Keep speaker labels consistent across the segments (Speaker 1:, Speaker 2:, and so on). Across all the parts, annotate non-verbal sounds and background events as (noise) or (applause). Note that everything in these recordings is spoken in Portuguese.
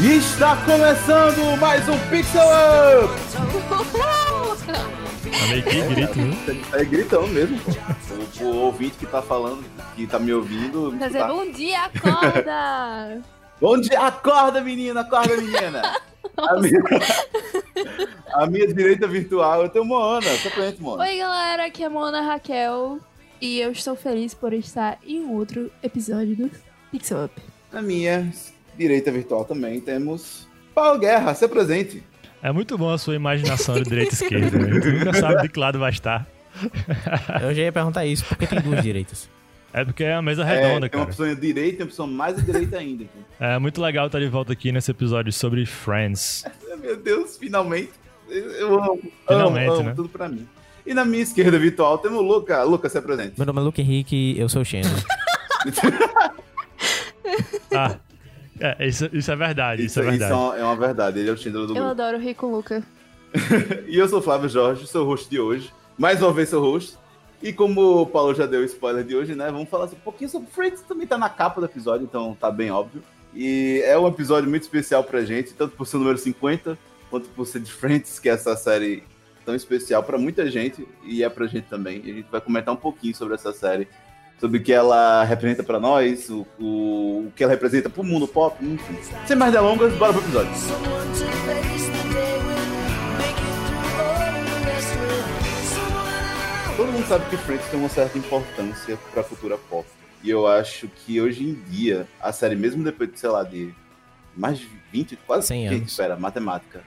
Speaker 1: E está começando mais um Pixel Up!
Speaker 2: Amei que grito, né?
Speaker 1: É gritão mesmo, pô. O, o ouvinte que tá falando, que tá me ouvindo.
Speaker 3: Dizer,
Speaker 1: tá-
Speaker 3: bom dia, acorda! (laughs)
Speaker 1: Bom dia, acorda menina, acorda menina! (laughs) A minha... a minha direita virtual, eu tenho Moana, só presente, Moana.
Speaker 3: Oi, galera, aqui é a Mona Raquel e eu estou feliz por estar em outro episódio do Pixel Up.
Speaker 1: Na minha direita virtual também temos Paulo Guerra, se presente.
Speaker 2: É muito bom a sua imaginação de direita e esquerda. Né? Tu nunca sabe de que lado vai estar. (laughs)
Speaker 4: Eu já ia perguntar isso, por que tem duas direitas?
Speaker 2: É porque é a mesa
Speaker 1: É,
Speaker 2: redonda,
Speaker 1: tem uma
Speaker 2: cara.
Speaker 1: opção direita e uma opção mais à direita ainda. então.
Speaker 2: É muito legal estar de volta aqui nesse episódio sobre Friends. (laughs)
Speaker 1: Meu Deus, finalmente. Eu amo,
Speaker 2: Finalmente,
Speaker 1: amo, amo
Speaker 2: né?
Speaker 1: tudo pra mim. E na minha esquerda virtual temos o Luca. Luca, se presente.
Speaker 4: Meu nome é Luke Henrique, eu sou o Chandler.
Speaker 2: Ah, é, isso, isso é verdade, isso, é
Speaker 1: Isso
Speaker 2: verdade.
Speaker 1: é uma, é uma verdade, ele é o Chandler do
Speaker 3: Eu
Speaker 1: grupo.
Speaker 3: adoro rir com o Luca. (laughs)
Speaker 1: E eu sou o Flávio Jorge, sou o host de hoje. Mais uma vez sou host. E como o Paulo já deu o spoiler de hoje, né? Vamos falar um pouquinho sobre Friends, também tá na capa do episódio, então tá bem óbvio. E é um episódio muito especial pra gente, tanto por ser o número 50, quanto por ser de Friends, que é essa série tão especial pra muita gente, e é pra gente também. E a gente vai comentar um pouquinho sobre essa série, sobre o que ela representa pra nós, o, o, o que ela representa pro mundo pop, enfim. Sem mais delongas, bora pro episódio. Todo mundo sabe que Friends tem uma certa importância pra cultura pop. E eu acho que hoje em dia, a série, mesmo depois de, sei lá, de mais de 20, quase
Speaker 4: 100
Speaker 1: Eita,
Speaker 4: anos.
Speaker 1: Espera, matemática.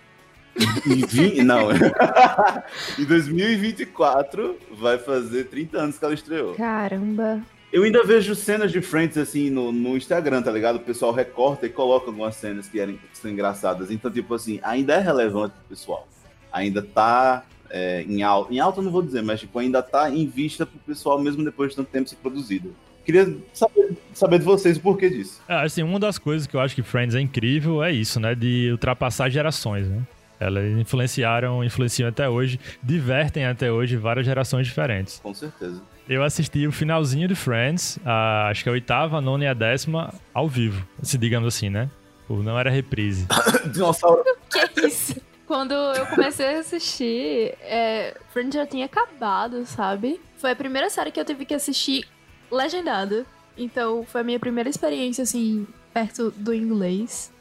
Speaker 1: Em 20, não. (laughs) em 2024 vai fazer 30 anos que ela estreou.
Speaker 3: Caramba.
Speaker 1: Eu ainda vejo cenas de Friends assim no, no Instagram, tá ligado? O pessoal recorta e coloca algumas cenas que, eram, que são engraçadas. Então, tipo assim, ainda é relevante pro pessoal. Ainda tá é, em alta. Em alta eu não vou dizer, mas tipo, ainda tá em vista pro pessoal, mesmo depois de tanto tempo ser produzido. Queria saber, saber de vocês o porquê disso.
Speaker 2: É, assim, uma das coisas que eu acho que Friends é incrível é isso, né? De ultrapassar gerações, né? Elas influenciaram, influenciam até hoje, divertem até hoje várias gerações diferentes.
Speaker 1: Com certeza.
Speaker 2: Eu assisti o finalzinho de Friends, a, acho que a oitava, a nona e a décima, ao vivo, se digamos assim, né? Ou não era reprise. (coughs)
Speaker 1: Dinossauro. (laughs)
Speaker 3: Que isso? Quando eu comecei a assistir, é, Friends já tinha acabado, sabe? Foi a primeira série que eu tive que assistir legendada. Então, foi a minha primeira experiência, assim, perto do inglês.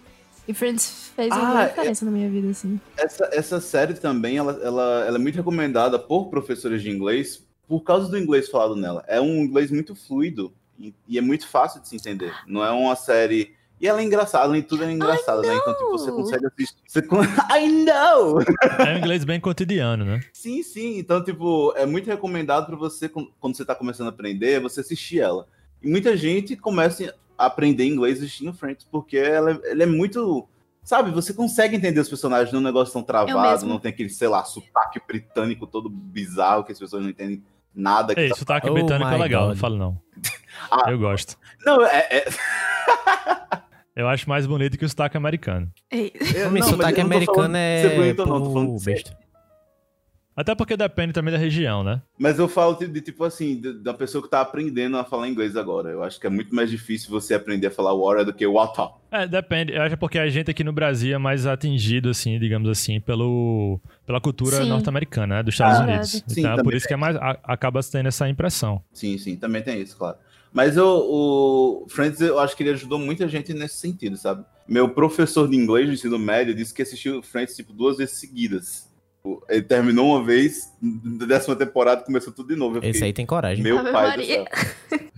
Speaker 3: E Friends fez uma
Speaker 1: Ah, é-
Speaker 3: diferença na minha vida, assim.
Speaker 1: Essa, essa série também, ela, ela, ela é muito recomendada por professores de inglês por causa do inglês falado nela. É um inglês muito fluido e, e é muito fácil de se entender. Não é uma série... E ela é engraçada, além de tudo é engraçada, né? Então, tipo, você consegue assistir... Você... (laughs) I know!
Speaker 2: É um inglês bem cotidiano, né?
Speaker 1: Sim, sim. Então, tipo, é muito recomendado pra você, quando você tá começando a aprender, você assistir ela. E muita gente começa aprender inglês assistindo Friends, porque ela, é- ela é muito... Sabe, você consegue entender os personagens, não é um negócio tão travado, não tem aquele, sei lá, sotaque britânico todo bizarro que as pessoas não entendem nada. Que
Speaker 2: Ei,
Speaker 1: tá-
Speaker 2: sotaque
Speaker 4: Oh
Speaker 2: britânico é legal, não
Speaker 4: God.
Speaker 2: falo não. (laughs)
Speaker 1: Ah.
Speaker 2: Eu gosto.
Speaker 1: Não, é... é...
Speaker 2: Eu acho mais bonito que o sotaque americano.
Speaker 3: Ei,
Speaker 1: é- não,
Speaker 4: sotaque
Speaker 1: eu não falando
Speaker 4: americano é.
Speaker 1: ser bonito ou não, tô falando ser-
Speaker 4: besta.
Speaker 2: Até porque depende também da região, né?
Speaker 1: Mas eu falo de, de, tipo assim, de- da pessoa que tá aprendendo a falar inglês agora. Eu acho que é muito mais difícil você aprender a falar water do que water.
Speaker 2: É, depende. Eu acho que é porque a gente aqui no Brasil é mais atingido, assim, digamos assim, pelo, pela cultura norte-americana, né? Dos Estados
Speaker 3: Ah,
Speaker 2: Unidos.
Speaker 1: Sim,
Speaker 2: então é por isso que é mais, a- acaba tendo essa impressão.
Speaker 1: Sim, sim, também tem isso, claro. Mas o, o Friends, eu acho que ele ajudou muita gente nesse sentido, sabe? Meu professor de inglês do ensino médio disse que assistiu Friends, tipo, duas vezes seguidas. Ele terminou uma vez, da décima temporada começou tudo de novo. Eu
Speaker 4: Esse
Speaker 1: fiquei,
Speaker 4: aí tem coragem.
Speaker 1: meu
Speaker 3: Ave
Speaker 1: pai
Speaker 3: Maria.
Speaker 1: do céu. (laughs)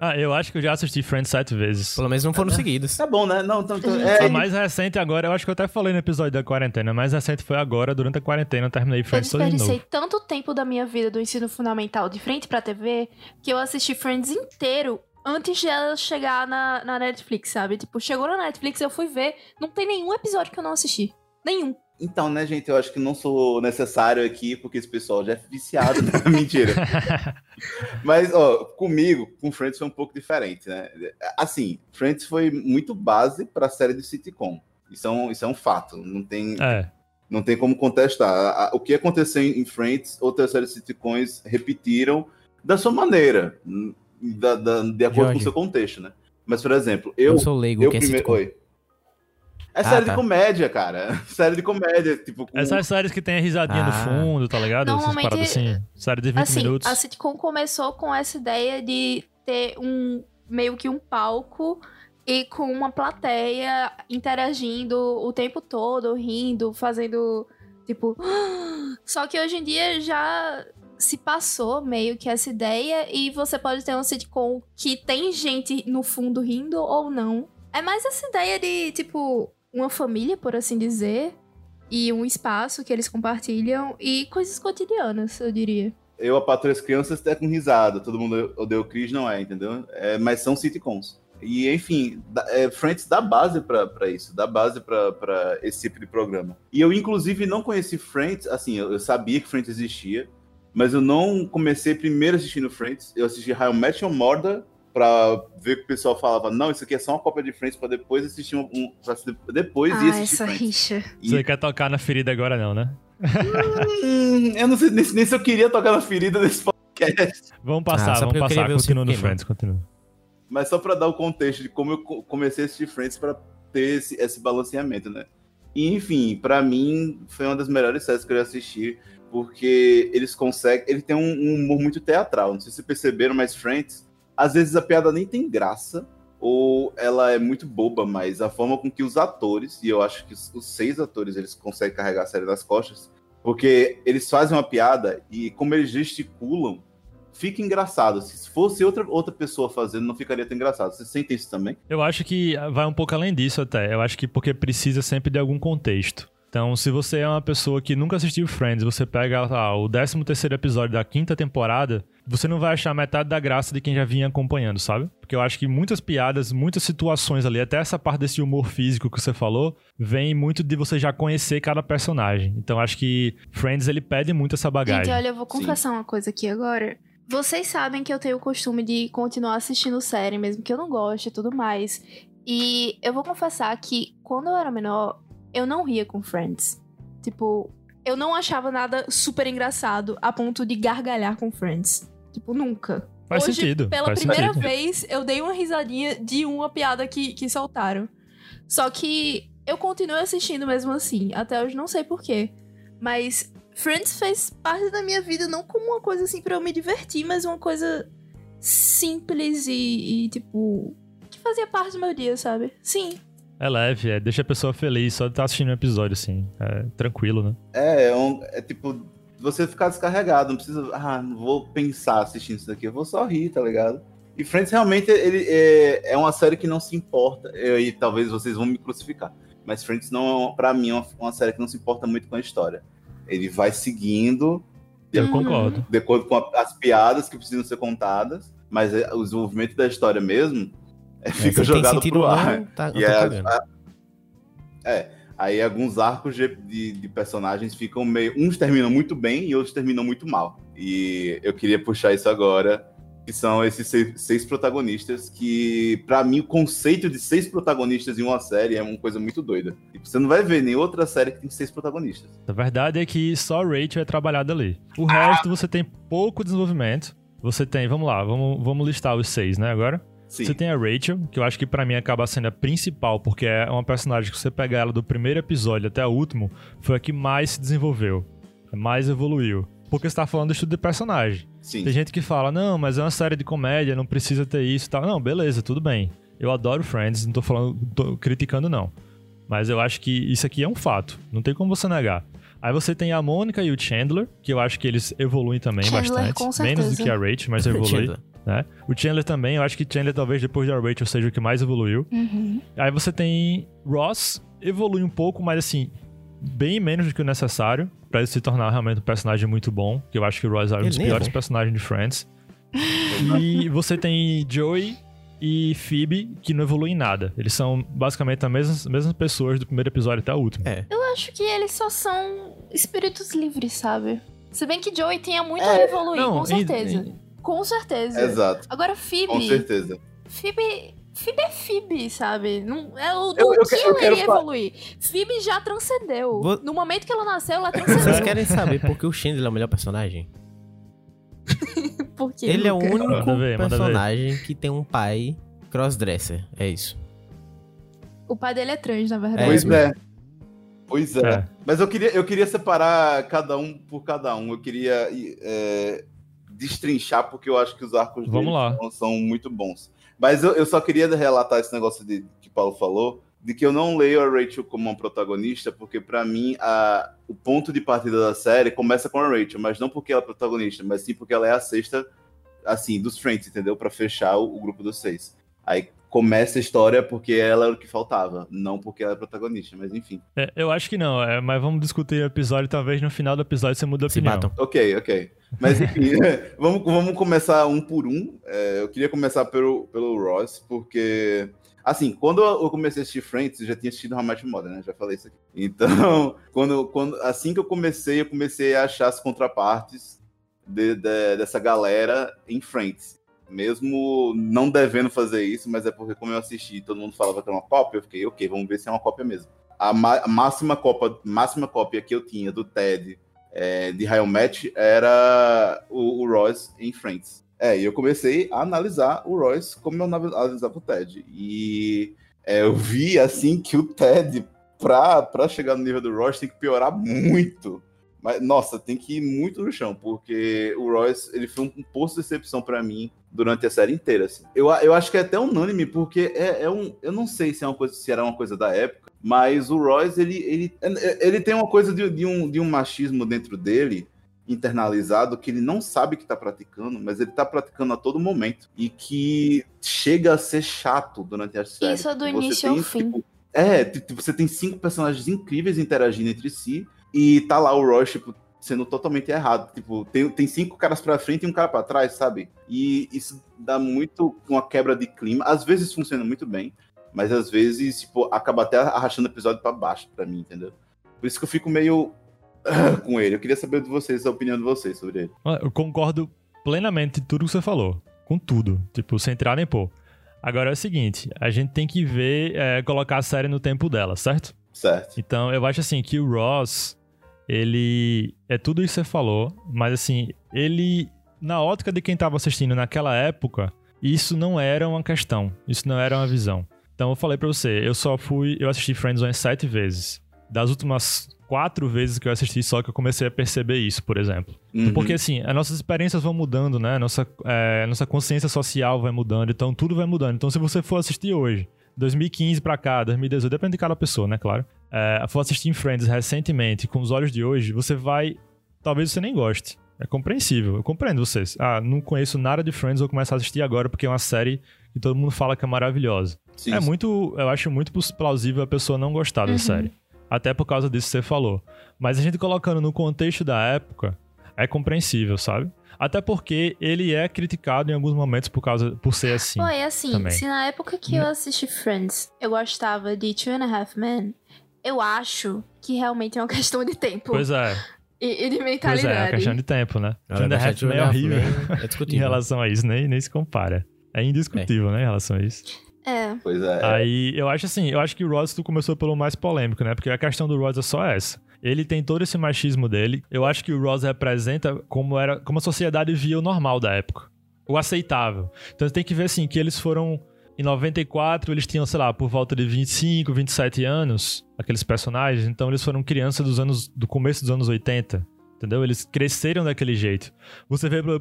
Speaker 2: Ah, eu acho que eu já assisti Friends sete vezes.
Speaker 4: Pelo menos não foram seguidos.
Speaker 1: Tá bom, né? Não, então, então, é,
Speaker 2: A mais recente agora, eu acho que eu até falei no episódio da quarentena, a mais recente foi agora, durante a quarentena, eu terminei
Speaker 3: Eu
Speaker 2: Friends todo de
Speaker 3: desperdicei
Speaker 2: novo.
Speaker 3: tanto tempo da minha vida do ensino fundamental de frente pra TV que eu assisti Friends inteiro antes de ela chegar na, na Netflix, sabe? Tipo, chegou na Netflix, eu fui ver, não tem nenhum episódio que eu não assisti. Nenhum.
Speaker 1: Então, né, gente, eu acho que não sou necessário aqui, porque esse pessoal já é viciado. né? (laughs) Mentira. (laughs) Mas, ó, comigo, com Friends foi um pouco diferente, né? Assim, Friends foi muito base pra série de sitcom. Isso é um, isso é um fato. Não tem,
Speaker 2: É.
Speaker 1: não tem como contestar. A- a- O que aconteceu em Friends, outras séries de sitcoms repetiram da sua maneira, hum, da- da- de acordo com o
Speaker 4: Jorge.
Speaker 1: seu contexto, né? Mas, por exemplo, eu.
Speaker 4: Eu sou leigo,
Speaker 1: eu
Speaker 4: que é
Speaker 1: primeiro.
Speaker 4: sitcom.
Speaker 1: Oi. É
Speaker 4: Ah,
Speaker 1: série
Speaker 4: tá.
Speaker 1: de comédia, cara. (laughs) série de comédia, tipo. com-
Speaker 2: Essas séries que tem a risadinha no
Speaker 4: Ah.
Speaker 2: fundo, tá ligado? Essas
Speaker 3: Normalmente,
Speaker 2: paradas assim. Série de 20
Speaker 3: assim,
Speaker 2: minutos.
Speaker 3: a sitcom começou com essa ideia de ter um meio que um palco e com uma plateia interagindo o tempo todo, rindo, fazendo tipo. (gasps) Só que hoje em dia já se passou meio que essa ideia e você pode ter um sitcom que tem gente no fundo rindo ou não. É mais essa ideia de, tipo, uma família, por assim dizer, e um espaço que eles compartilham e coisas cotidianas, eu diria.
Speaker 1: Eu, a Patrulha as Crianças, até com risada. Todo mundo odeia o Chris, não é, entendeu? É, mas são sitcoms. E, enfim, é, Friends dá base pra isso, dá base pra esse tipo de programa. E eu, inclusive, não conheci Friends, assim, eu, eu sabia que Friends existia, mas eu não comecei primeiro assistindo Friends. Eu assisti How Met Your Mother pra ver que o pessoal falava, não, isso aqui é só uma cópia de Friends, pra depois assistir um... um pra depois ir
Speaker 3: ah,
Speaker 1: assistir
Speaker 3: essa
Speaker 1: Friends.
Speaker 3: rixa.
Speaker 1: E-
Speaker 2: Você quer tocar na ferida agora, não, né?
Speaker 1: Hum, eu não sei nem, nem se eu queria tocar na ferida desse podcast.
Speaker 2: Vamos passar,
Speaker 4: Ah, só
Speaker 2: vamos passar.
Speaker 4: ver o
Speaker 2: Continua no Friends, continua.
Speaker 1: Mas só pra dar o contexto de como eu co- comecei a assistir Friends pra ter esse, esse balanceamento, né? E, enfim, pra mim foi uma das melhores séries que eu já assisti, porque eles conseguem. Ele tem um, um humor muito teatral. Não sei se vocês perceberam, mas Friends, às vezes a piada nem tem graça, ou ela é muito boba, mas a forma com que os atores, e eu acho que os, seis atores eles conseguem carregar a série nas costas, porque eles fazem uma piada e como eles gesticulam, fica engraçado. Se fosse outra, outra pessoa fazendo, não ficaria tão engraçado. Vocês sentem isso também?
Speaker 2: Eu acho que vai um pouco além disso até. Eu acho que porque precisa sempre de algum contexto. Então, se você é uma pessoa que nunca assistiu Friends, você pega ah, o 13 terceiro episódio da quinta temporada, você não vai achar metade da graça de quem já vinha acompanhando, sabe? Porque eu acho que muitas piadas, muitas situações ali, até essa parte desse humor físico que você falou, vem muito de você já conhecer cada personagem. Então, acho que Friends, ele pede muito essa bagagem.
Speaker 3: Gente, olha, eu vou
Speaker 1: Sim.
Speaker 3: confessar uma coisa aqui agora. Vocês sabem que eu tenho o costume de continuar assistindo série, mesmo que eu não goste e tudo mais. E eu vou confessar que quando eu era menor, eu não ria com Friends. Tipo, eu não achava nada super engraçado a ponto de gargalhar com Friends. Tipo, nunca.
Speaker 2: Faz
Speaker 3: Hoje,
Speaker 2: sentido.
Speaker 3: Pela
Speaker 2: faz
Speaker 3: primeira
Speaker 2: sentido.
Speaker 3: vez, eu dei uma risadinha de uma piada que, que soltaram. Só que eu continuo assistindo mesmo assim. Até hoje não sei porquê. Mas Friends fez parte da minha vida não como uma coisa assim pra eu me divertir, mas uma coisa simples e, e, tipo. que fazia parte do meu dia, sabe? Sim.
Speaker 2: É leve, é, deixa a pessoa feliz só de estar assistindo um episódio, assim. É tranquilo, né?
Speaker 1: É, é, um- é tipo, você ficar descarregado, não precisa, ah, não vou pensar assistindo isso daqui, eu vou só rir, tá ligado? E Friends realmente ele é, é uma série que não se importa, eu- e talvez vocês vão me crucificar, mas Friends não, pra mim, é uma, uma série que não se importa muito com a história. Ele vai seguindo
Speaker 2: Eu
Speaker 3: Uhum.
Speaker 2: concordo.
Speaker 1: de acordo com a- as piadas que precisam ser contadas, mas é, o desenvolvimento da história mesmo é,
Speaker 4: É,
Speaker 1: fica
Speaker 4: se tem
Speaker 1: jogado
Speaker 4: sentido
Speaker 1: pro ar.
Speaker 4: não, tá,
Speaker 1: E é, a- é, aí alguns arcos de, de- de personagens ficam meio. Uns terminam muito bem e outros terminam muito mal. E eu queria puxar isso agora, que são esses seis, seis protagonistas, que, pra mim, o conceito de seis protagonistas em uma série é uma coisa muito doida. Tipo, você não vai ver nem outra série que tem seis protagonistas.
Speaker 2: A verdade é que só Rachel é trabalhada ali. O resto você tem pouco desenvolvimento. Você tem, vamos lá, vamos, vamos listar os seis, né, agora?
Speaker 1: Sim.
Speaker 2: Você tem a Rachel, que eu acho que pra mim acaba sendo a principal, porque é uma personagem que você pegar ela do primeiro episódio até o último, foi a que mais se desenvolveu, mais evoluiu. Porque você tá falando do estudo de personagem.
Speaker 1: Sim.
Speaker 2: Tem gente que fala, não, mas é uma série de comédia, não precisa ter isso e tal. Não, beleza, tudo bem. Eu adoro Friends, não tô falando, tô criticando não. Mas eu acho que isso aqui é um fato, não tem como você negar. Aí você tem a Mônica e o Chandler, que eu acho que eles evoluem também
Speaker 3: Chandler,
Speaker 2: bastante.
Speaker 3: com
Speaker 2: Menos do que a Rachel, mas evolui. Né? O Chandler também, eu acho que Chandler talvez depois da Rachel seja o que mais evoluiu.
Speaker 3: Uhum.
Speaker 2: Aí você tem Ross, evolui um pouco, mas assim, bem menos do que o necessário pra ele se tornar realmente um personagem muito bom, que eu acho que o Ross é um dos
Speaker 4: nem é
Speaker 2: piores
Speaker 4: bom.
Speaker 2: personagens de Friends. e você tem Joey e Phoebe, que não evoluem em nada. Eles são basicamente as mesmas, mesmas pessoas do primeiro episódio até o último.
Speaker 4: É.
Speaker 3: Eu acho que eles só são espíritos livres, sabe? Se bem que Joey tenha muito
Speaker 1: É,
Speaker 3: a evoluir,
Speaker 2: não,
Speaker 3: com
Speaker 2: e-
Speaker 3: certeza. Com certeza.
Speaker 1: Exato,
Speaker 3: Agora,
Speaker 1: com
Speaker 3: Phoebe.
Speaker 1: certeza.
Speaker 3: Phoebe. Phoebe é Phoebe, sabe? Não, é o,
Speaker 1: Eu-
Speaker 3: o
Speaker 1: eu
Speaker 3: que
Speaker 1: eu
Speaker 3: ela iria evoluir. Phoebe já transcendeu.
Speaker 4: Vou-
Speaker 3: No momento que ela nasceu, ela
Speaker 4: Vocês
Speaker 3: transcendeu.
Speaker 4: querem saber por que o Chandler é o melhor personagem? (laughs)
Speaker 3: Por quê,
Speaker 4: Ele é o único
Speaker 2: Manda ver, manda ver.
Speaker 4: personagem que tem um pai crossdresser. É isso.
Speaker 3: O pai dele é trans, na verdade.
Speaker 4: É,
Speaker 1: pois
Speaker 4: mesmo.
Speaker 1: é. Pois é.
Speaker 2: É.
Speaker 1: Mas eu queria, eu queria separar cada um por cada um. Eu queria é, destrinchar, porque eu acho que os arcos
Speaker 2: Vamos lá.
Speaker 1: São, muito bons. Mas eu, eu só queria relatar esse negócio de, que o Paulo falou, de que eu não leio a Rachel como uma protagonista, porque pra mim a, o ponto de partida da série começa com a Rachel, mas não porque ela é protagonista, mas sim porque ela é a sexta, assim, dos Friends, entendeu? Pra fechar o, o grupo dos seis. Aí começa a história porque ela era o que faltava, não porque ela é protagonista, mas enfim.
Speaker 2: É, eu acho que não, é, mas vamos discutir o episódio. Talvez no final do episódio você mude a
Speaker 4: Se
Speaker 2: opinião.
Speaker 4: batam.
Speaker 1: Ok, ok. Mas enfim, (laughs) (laughs) vamos, vamos começar um por um. É, eu queria começar pelo, pelo Ross, porque. Assim, quando eu comecei a assistir Friends, eu já tinha assistido How Your Mother, né? Já falei isso aqui. Então, (laughs) quando, quando, assim que eu comecei, eu comecei a achar as contrapartes de- de- dessa galera em Friends. Mesmo não devendo fazer isso, mas é porque como eu assisti todo mundo falava que era uma cópia, eu fiquei, ok, vamos ver se é uma cópia mesmo. A, ma- a máxima, cópia, máxima cópia que eu tinha do Ted é, de I Met era o, o Ross em Friends. É, e eu comecei a analisar o Royce como eu analisava o Ted. E é, eu vi, assim, que o Ted, pra, pra chegar no nível do Royce, tem que piorar muito. Mas, nossa, tem que ir muito no chão, porque o Royce, ele foi um, posto de decepção pra mim durante a série inteira, assim. Eu, eu acho que é até unânime, porque é, é um... Eu não sei se, é uma coisa, se era uma coisa da época, mas o Royce, ele, ele, ele tem uma coisa de, de, um, de um machismo dentro dele, internalizado que ele não sabe que está praticando, mas ele está praticando a todo momento e que chega a ser chato durante a série.
Speaker 3: Isso é do início ao fim.
Speaker 1: tipo, é, você tem cinco personagens incríveis interagindo entre si e tá lá o Roy, tipo, sendo totalmente errado. Tipo, tem, tem cinco caras pra frente e um cara pra trás, sabe? E isso dá muito uma quebra de clima. Às vezes funciona muito bem, mas às vezes, tipo, acaba até arrastando o episódio pra baixo pra mim, entendeu? Por isso que eu fico meio com ele. Eu queria saber de vocês, a opinião de vocês sobre ele.
Speaker 2: Ah, Eu concordo plenamente em tudo que você falou. Com tudo. Tipo, sem tirar nem pôr. Agora é o seguinte, a gente tem que ver, é, colocar a série no tempo dela, certo?
Speaker 1: Certo.
Speaker 2: Então, eu acho assim que o Ross, ele é tudo isso que você falou, mas assim, ele na ótica de quem tava assistindo naquela época, isso não era uma questão, isso não era uma visão. Então, eu falei pra você, eu só fui, eu assisti Friends umas sete vezes. Das últimas quatro vezes que eu assisti, só que eu comecei a perceber isso, por exemplo.
Speaker 1: Uhum.
Speaker 2: Porque assim, as nossas experiências vão mudando, né? Nossa, é, nossa consciência social vai mudando, então tudo vai mudando. Então, se você for assistir hoje, 2015 pra cá, 2018, depende de cada pessoa, né? Claro. É, for assistir Friends recentemente, com os olhos de hoje, você vai. Talvez você nem goste. É compreensível. Eu compreendo vocês. Ah, não conheço nada de Friends, vou começar a assistir agora porque é uma série que todo mundo fala que é maravilhosa.
Speaker 1: Sim,
Speaker 2: é
Speaker 1: sim.
Speaker 2: muito. Eu acho muito plausível a pessoa não gostar da
Speaker 3: Uhum.
Speaker 2: série. Até por causa disso que você falou. Mas a gente colocando no contexto da época, é compreensível, sabe? Até porque ele é criticado em alguns momentos por causa por ser assim.
Speaker 3: Foi assim,
Speaker 2: também.
Speaker 3: se na época que eu assisti Friends, eu gostava de Two and a Half Men, eu acho que realmente é uma (laughs) questão de tempo
Speaker 2: Pois é,
Speaker 3: e, e de
Speaker 2: pois é, é
Speaker 3: mentalidade.
Speaker 2: uma questão de tempo, né?
Speaker 4: Não,
Speaker 2: Two and a Half Men é horrível
Speaker 4: É (laughs)
Speaker 2: em relação a isso, nem, nem se compara. É indiscutível, né, em relação a isso.
Speaker 3: É.
Speaker 1: Pois é.
Speaker 2: Aí eu acho assim, eu acho que o Ross tu começou pelo mais polêmico, né? Porque a questão do Ross é só essa. Ele tem todo esse machismo dele. Eu acho que o Ross representa como era, como a sociedade via o normal da época, o aceitável. Então tem que ver assim que eles foram em 94, eles tinham, sei lá, por volta de 25, 27 anos, aqueles personagens, então eles foram crianças dos anos do começo dos anos 80, entendeu? Eles cresceram daquele jeito. Você vê pelo,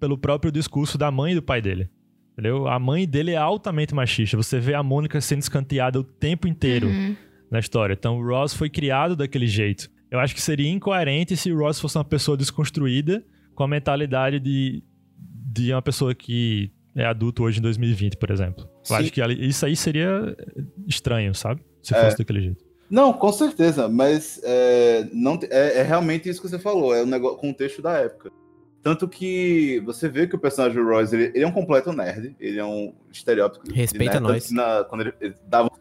Speaker 2: pelo próprio discurso da mãe e do pai dele. Entendeu? A mãe dele é altamente machista. Você vê a Mônica sendo escanteada o tempo inteiro
Speaker 3: Uhum.
Speaker 2: Na história. Então o Ross foi criado daquele jeito. Eu acho que seria incoerente se o Ross fosse uma pessoa desconstruída com a mentalidade de, de uma pessoa que é adulto hoje em 2020, por exemplo. Eu
Speaker 1: Sim.
Speaker 2: acho que ali- isso aí seria estranho, sabe? Se
Speaker 1: É.
Speaker 2: fosse daquele jeito.
Speaker 1: Não, com certeza, mas é, não, é, é realmente isso que você falou, é o negócio, contexto da época. Tanto que você vê que o personagem do Royce, ele, ele é um completo nerd, ele é um estereótipo.
Speaker 4: Respeita
Speaker 1: nerd,
Speaker 4: nós.
Speaker 1: que na- quando ele, ele dava os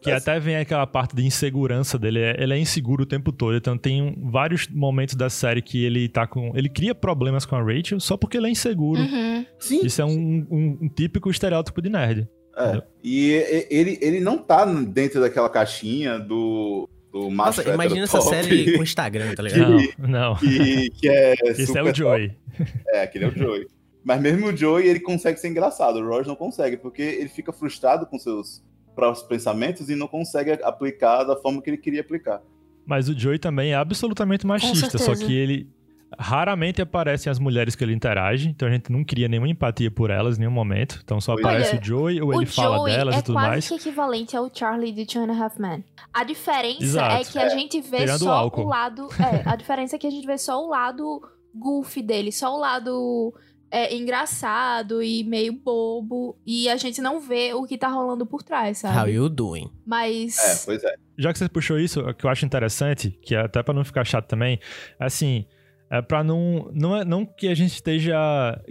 Speaker 2: Que
Speaker 1: assim,
Speaker 2: até vem aquela parte de insegurança dele. é- Ele é inseguro o tempo todo. Então tem vários momentos da série que ele tá com. Ele cria problemas com a Rachel só porque ele é inseguro.
Speaker 3: Uhum.
Speaker 1: Sim,
Speaker 2: Isso é um, um- um típico estereótipo de nerd.
Speaker 1: é. E ele, ele não tá dentro daquela caixinha do, do
Speaker 4: Nossa, imagina essa série
Speaker 1: top,
Speaker 4: com Instagram, tá ligado?
Speaker 2: Não, (laughs) não.
Speaker 1: que, que é (laughs)
Speaker 2: Esse é
Speaker 1: super
Speaker 2: o Joey.
Speaker 1: É, aquele é o Joey. (laughs) Mas mesmo o Joey, ele consegue ser engraçado. O Ross não consegue, porque ele fica frustrado com seus, próprios pensamentos e não consegue aplicar da forma que ele queria aplicar.
Speaker 2: Mas o Joey também é absolutamente machista, só que ele raramente aparecem as mulheres que ele interage, então a gente não cria nenhuma empatia por elas em nenhum momento. Então só
Speaker 1: Olha,
Speaker 2: aparece o Joey ou ele
Speaker 3: o
Speaker 2: fala
Speaker 3: Joey
Speaker 2: delas
Speaker 3: é
Speaker 2: e tudo
Speaker 3: quase
Speaker 2: mais.
Speaker 3: que equivalente ao Charlie de Two and a Half Men. A diferença
Speaker 2: Exato.
Speaker 3: é que a gente vê
Speaker 2: tirando o
Speaker 3: só
Speaker 2: álcool.
Speaker 3: o lado. É, a diferença é que a gente vê só o lado goofy dele, só o lado é, engraçado e meio bobo. E a gente não vê o que tá rolando por trás,
Speaker 4: How
Speaker 3: sabe?
Speaker 4: you doing?
Speaker 3: Mas.
Speaker 1: É, pois é.
Speaker 2: Já que você puxou isso, o que eu acho interessante, que é até pra não ficar chato também, é assim, é para não não é não que a gente esteja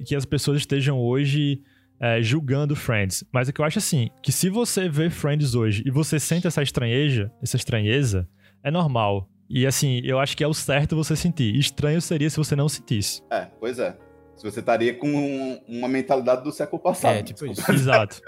Speaker 2: que as pessoas estejam hoje é, julgando Friends, mas é que eu acho assim, que se você vê Friends hoje e você sente essa estranheja, essa estranheza, é normal. E assim, eu acho que é o certo você sentir. Estranho seria se você não sentisse.
Speaker 1: É, pois é. Se você estaria com um- uma mentalidade do século passado.
Speaker 4: É, tipo isso. (laughs)
Speaker 2: Exato.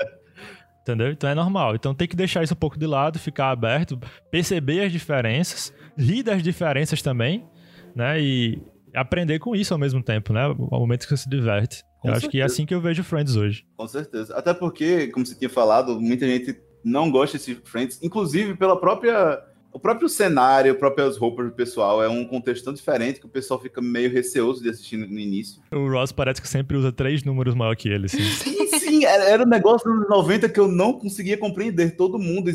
Speaker 2: Entendeu? Então é normal. Então tem que deixar isso um pouco de lado, ficar aberto, perceber as diferenças, rir das diferenças também, né? E aprender com isso ao mesmo tempo, né? Ao momento que você se diverte.
Speaker 1: Com
Speaker 2: eu acho que é
Speaker 1: certeza.
Speaker 2: assim que eu vejo Friends hoje.
Speaker 1: Com certeza. Até porque, como você tinha falado, muita gente não gosta desse Friends, inclusive pela própria. O próprio cenário, próprias roupas do pessoal é um contexto tão diferente que o pessoal fica meio receoso de assistir no início.
Speaker 2: O Ross parece que sempre usa três números maior que ele, assim.
Speaker 1: Sim, era, era um negócio nos anos 90 que eu não conseguia compreender. Todo mundo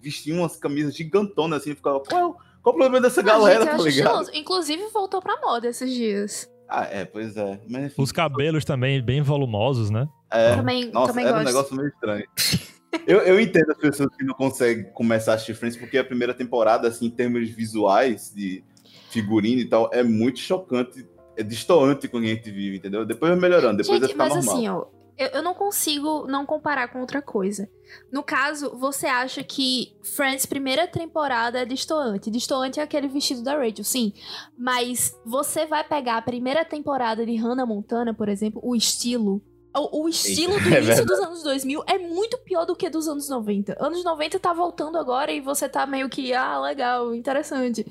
Speaker 1: vestia umas camisas gigantonas assim, eu ficava, qual, qual o problema dessa galera,
Speaker 3: gente,
Speaker 1: tá
Speaker 3: acho
Speaker 1: ligado?
Speaker 3: estiloso. Inclusive, voltou pra moda esses dias.
Speaker 1: Ah, é, pois é. Mas, enfim,
Speaker 2: Os cabelos também bem volumosos, né?
Speaker 1: é,
Speaker 3: Também,
Speaker 1: Nossa,
Speaker 3: também
Speaker 1: era um
Speaker 3: gosto.
Speaker 1: negócio meio estranho. (laughs) eu, eu entendo as pessoas que não conseguem começar a assistir Friends, porque a primeira temporada, assim, em termos visuais, de figurino e tal, é muito chocante, é distoante com o que a gente vive, entendeu? Depois vai melhorando, depois vai ficar
Speaker 3: mas
Speaker 1: normal.
Speaker 3: assim, ó, eu, eu não consigo não comparar com outra coisa. No caso, você acha que Friends primeira temporada é distoante. Distoante é aquele vestido da Rachel, sim. Mas você vai pegar a primeira temporada de Hannah Montana, por exemplo, o estilo. O, o estilo (laughs) do
Speaker 1: é
Speaker 3: início
Speaker 1: verdade.
Speaker 3: dos anos 2000 é muito pior do que dos anos 90. Anos 90 tá voltando agora e você tá meio que, ah, legal, interessante.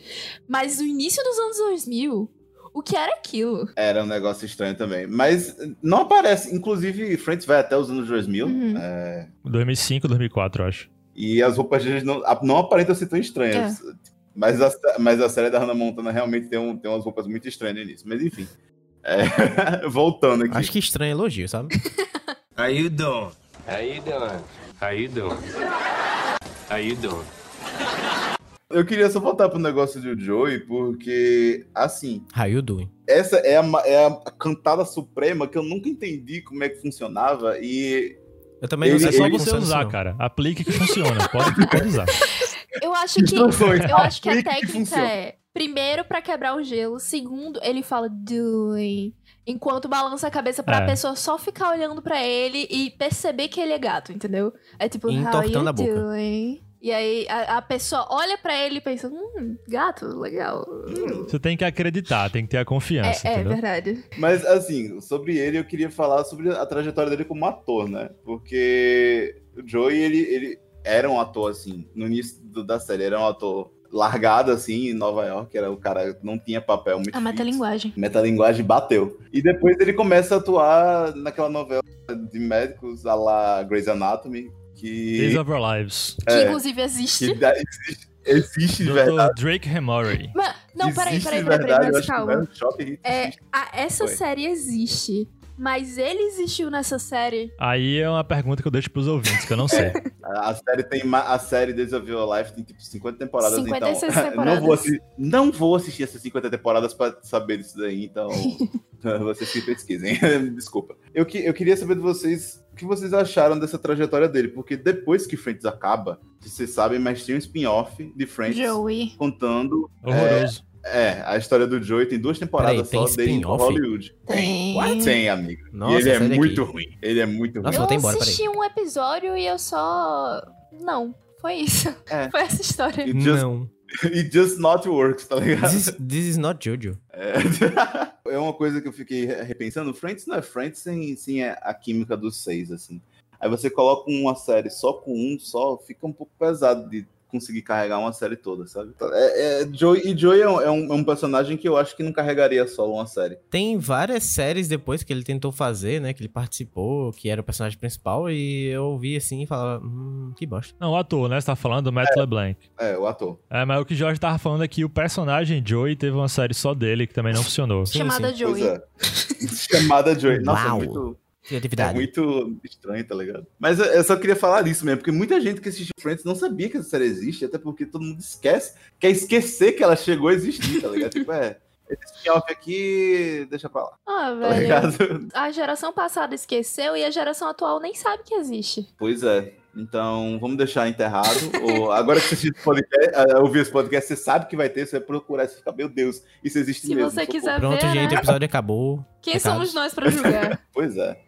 Speaker 3: Mas o início dos anos 2000, o que era aquilo?
Speaker 1: Era um negócio estranho também. Mas não aparece, inclusive, Friends vai até os anos 2000,
Speaker 3: Uhum.
Speaker 1: é,
Speaker 2: 2005, 2004, eu acho.
Speaker 1: e as roupas deles não, não aparentam ser tão estranhas.
Speaker 3: É.
Speaker 1: Mas, a, mas a série da Hannah Montana realmente tem, um, tem umas roupas muito estranhas no início. Mas enfim. É, (laughs) voltando aqui.
Speaker 4: Acho que estranho elogio, sabe? (laughs)
Speaker 5: How you doing?
Speaker 6: How you doing? How you doing? How you doing?
Speaker 1: Eu queria só voltar pro negócio do Joey, porque, assim,
Speaker 4: How you doing?
Speaker 1: essa é a, é a cantada suprema que eu nunca entendi como é que funcionava. E
Speaker 4: Eu também não
Speaker 1: Ele-
Speaker 4: sei
Speaker 2: É só você usar,
Speaker 4: não.
Speaker 2: cara. Aplique que funciona. Pode, pode usar.
Speaker 3: Eu acho que. Eu acho que a
Speaker 1: que
Speaker 3: técnica
Speaker 1: funciona.
Speaker 3: é. Primeiro, pra quebrar o gelo. Segundo, ele fala doing. Enquanto balança a cabeça pra
Speaker 2: É.
Speaker 3: pessoa só ficar olhando pra ele e perceber que ele é gato, entendeu? É tipo, how
Speaker 4: Entortando
Speaker 3: you
Speaker 4: a boca.
Speaker 3: doing? E aí a, a pessoa olha pra ele e pensa, hum, gato, legal. Hum.
Speaker 2: Você tem que acreditar, tem que ter a confiança,
Speaker 3: É, é verdade.
Speaker 1: Mas, assim, sobre ele, eu queria falar sobre a trajetória dele como ator, né? Porque o Joey, ele, ele era um ator, assim, no início do- da série, era um ator largado, assim, em Nova York, era o cara que não tinha papel muito
Speaker 3: A
Speaker 1: fixo.
Speaker 3: metalinguagem.
Speaker 1: Metalinguagem bateu. E depois ele começa a atuar naquela novela de médicos, a la Grey's Anatomy, que...
Speaker 2: Days of Our Lives.
Speaker 3: Que
Speaker 1: É.
Speaker 3: inclusive existe.
Speaker 1: que existe, existe de verdade.
Speaker 2: Dr. Drake Remory.
Speaker 3: Mas, não, peraí, peraí, peraí, peraí, mas
Speaker 1: que
Speaker 3: calma.
Speaker 1: que
Speaker 3: É, a- essa
Speaker 1: Foi.
Speaker 3: série existe. Mas ele existiu nessa série.
Speaker 2: Aí é uma pergunta que eu deixo pros ouvintes, que eu não sei. (laughs)
Speaker 1: A série tem a série Days of Your Life tem tipo 50 temporadas,
Speaker 3: 56
Speaker 1: então (laughs)
Speaker 3: temporadas.
Speaker 1: não vou assi- não vou assistir essas 50 temporadas pra saber disso daí, então (laughs) vocês que pesquisem. Desculpa. Eu, que, eu queria saber de vocês o que vocês acharam dessa trajetória dele, porque depois que Friends acaba, vocês sabem, mas tem um spin-off de Friends
Speaker 3: Joey.
Speaker 1: contando
Speaker 2: Horroroso.
Speaker 1: é, a história do Joey tem duas temporadas
Speaker 4: Peraí, tem
Speaker 1: só desde
Speaker 4: spin-off?
Speaker 1: Hollywood.
Speaker 3: Tem.
Speaker 1: Tem, amigo.
Speaker 4: Nossa,
Speaker 1: e ele é muito ruim. Ele é muito ruim.
Speaker 4: Nossa,
Speaker 3: eu
Speaker 4: vou até embora,
Speaker 3: assisti um episódio e eu só. Não, foi isso.
Speaker 1: É. (laughs)
Speaker 3: Foi essa história.
Speaker 1: It just,
Speaker 4: Não. (laughs)
Speaker 1: it just not works, tá ligado?
Speaker 4: This is, this is not Jojo.
Speaker 1: É. (laughs) é uma coisa que eu fiquei re- repensando. Friends não é Friends sem, sem a química dos seis, assim. Aí você coloca uma série só com um, só fica um pouco pesado de conseguir carregar uma série toda, sabe? É, é, Joey, e Joey é um, é um- é um personagem que eu acho que não carregaria solo uma série.
Speaker 4: Tem várias séries depois que ele tentou fazer, né? Que ele participou, que era o personagem principal, e eu ouvi assim e falava, hum, que bosta.
Speaker 2: Não, o ator, né? Você tá falando do Matt LeBlanc.
Speaker 1: É, o ator.
Speaker 2: É, mas o que o Jorge tava falando é que o personagem Joey teve uma série só dele que também não funcionou.
Speaker 4: Sim,
Speaker 3: Chamada
Speaker 4: sim.
Speaker 1: Pois
Speaker 3: Joey.
Speaker 1: é. (laughs) Chamada Joey. Nossa, é
Speaker 4: Uau.
Speaker 1: muito, é
Speaker 4: Criatividade.
Speaker 1: muito estranho, tá ligado? Mas eu, eu só queria falar disso mesmo, porque muita gente que assistiu Friends não sabia que essa série existe, até porque todo mundo esquece, quer esquecer que ela chegou a existir, tá ligado? (laughs) tipo, é, esse spin-off aqui, deixa pra lá,
Speaker 3: Ah,
Speaker 1: tá
Speaker 3: velho.
Speaker 1: ligado?
Speaker 3: A geração passada esqueceu e a geração atual nem sabe que existe.
Speaker 1: Pois é. Então, vamos deixar enterrado. Ou- agora que você assiste esse podcast, ah, ouvir esse podcast, você sabe que vai ter, você vai procurar e você fica, meu Deus, isso existe
Speaker 3: Se
Speaker 1: mesmo.
Speaker 3: você
Speaker 1: socorro."
Speaker 3: quiser
Speaker 4: Pronto,
Speaker 3: ver,
Speaker 4: gente, o
Speaker 3: né?
Speaker 4: episódio acabou.
Speaker 3: Quem
Speaker 4: Recados.
Speaker 3: somos nós pra julgar? (laughs)
Speaker 1: Pois é.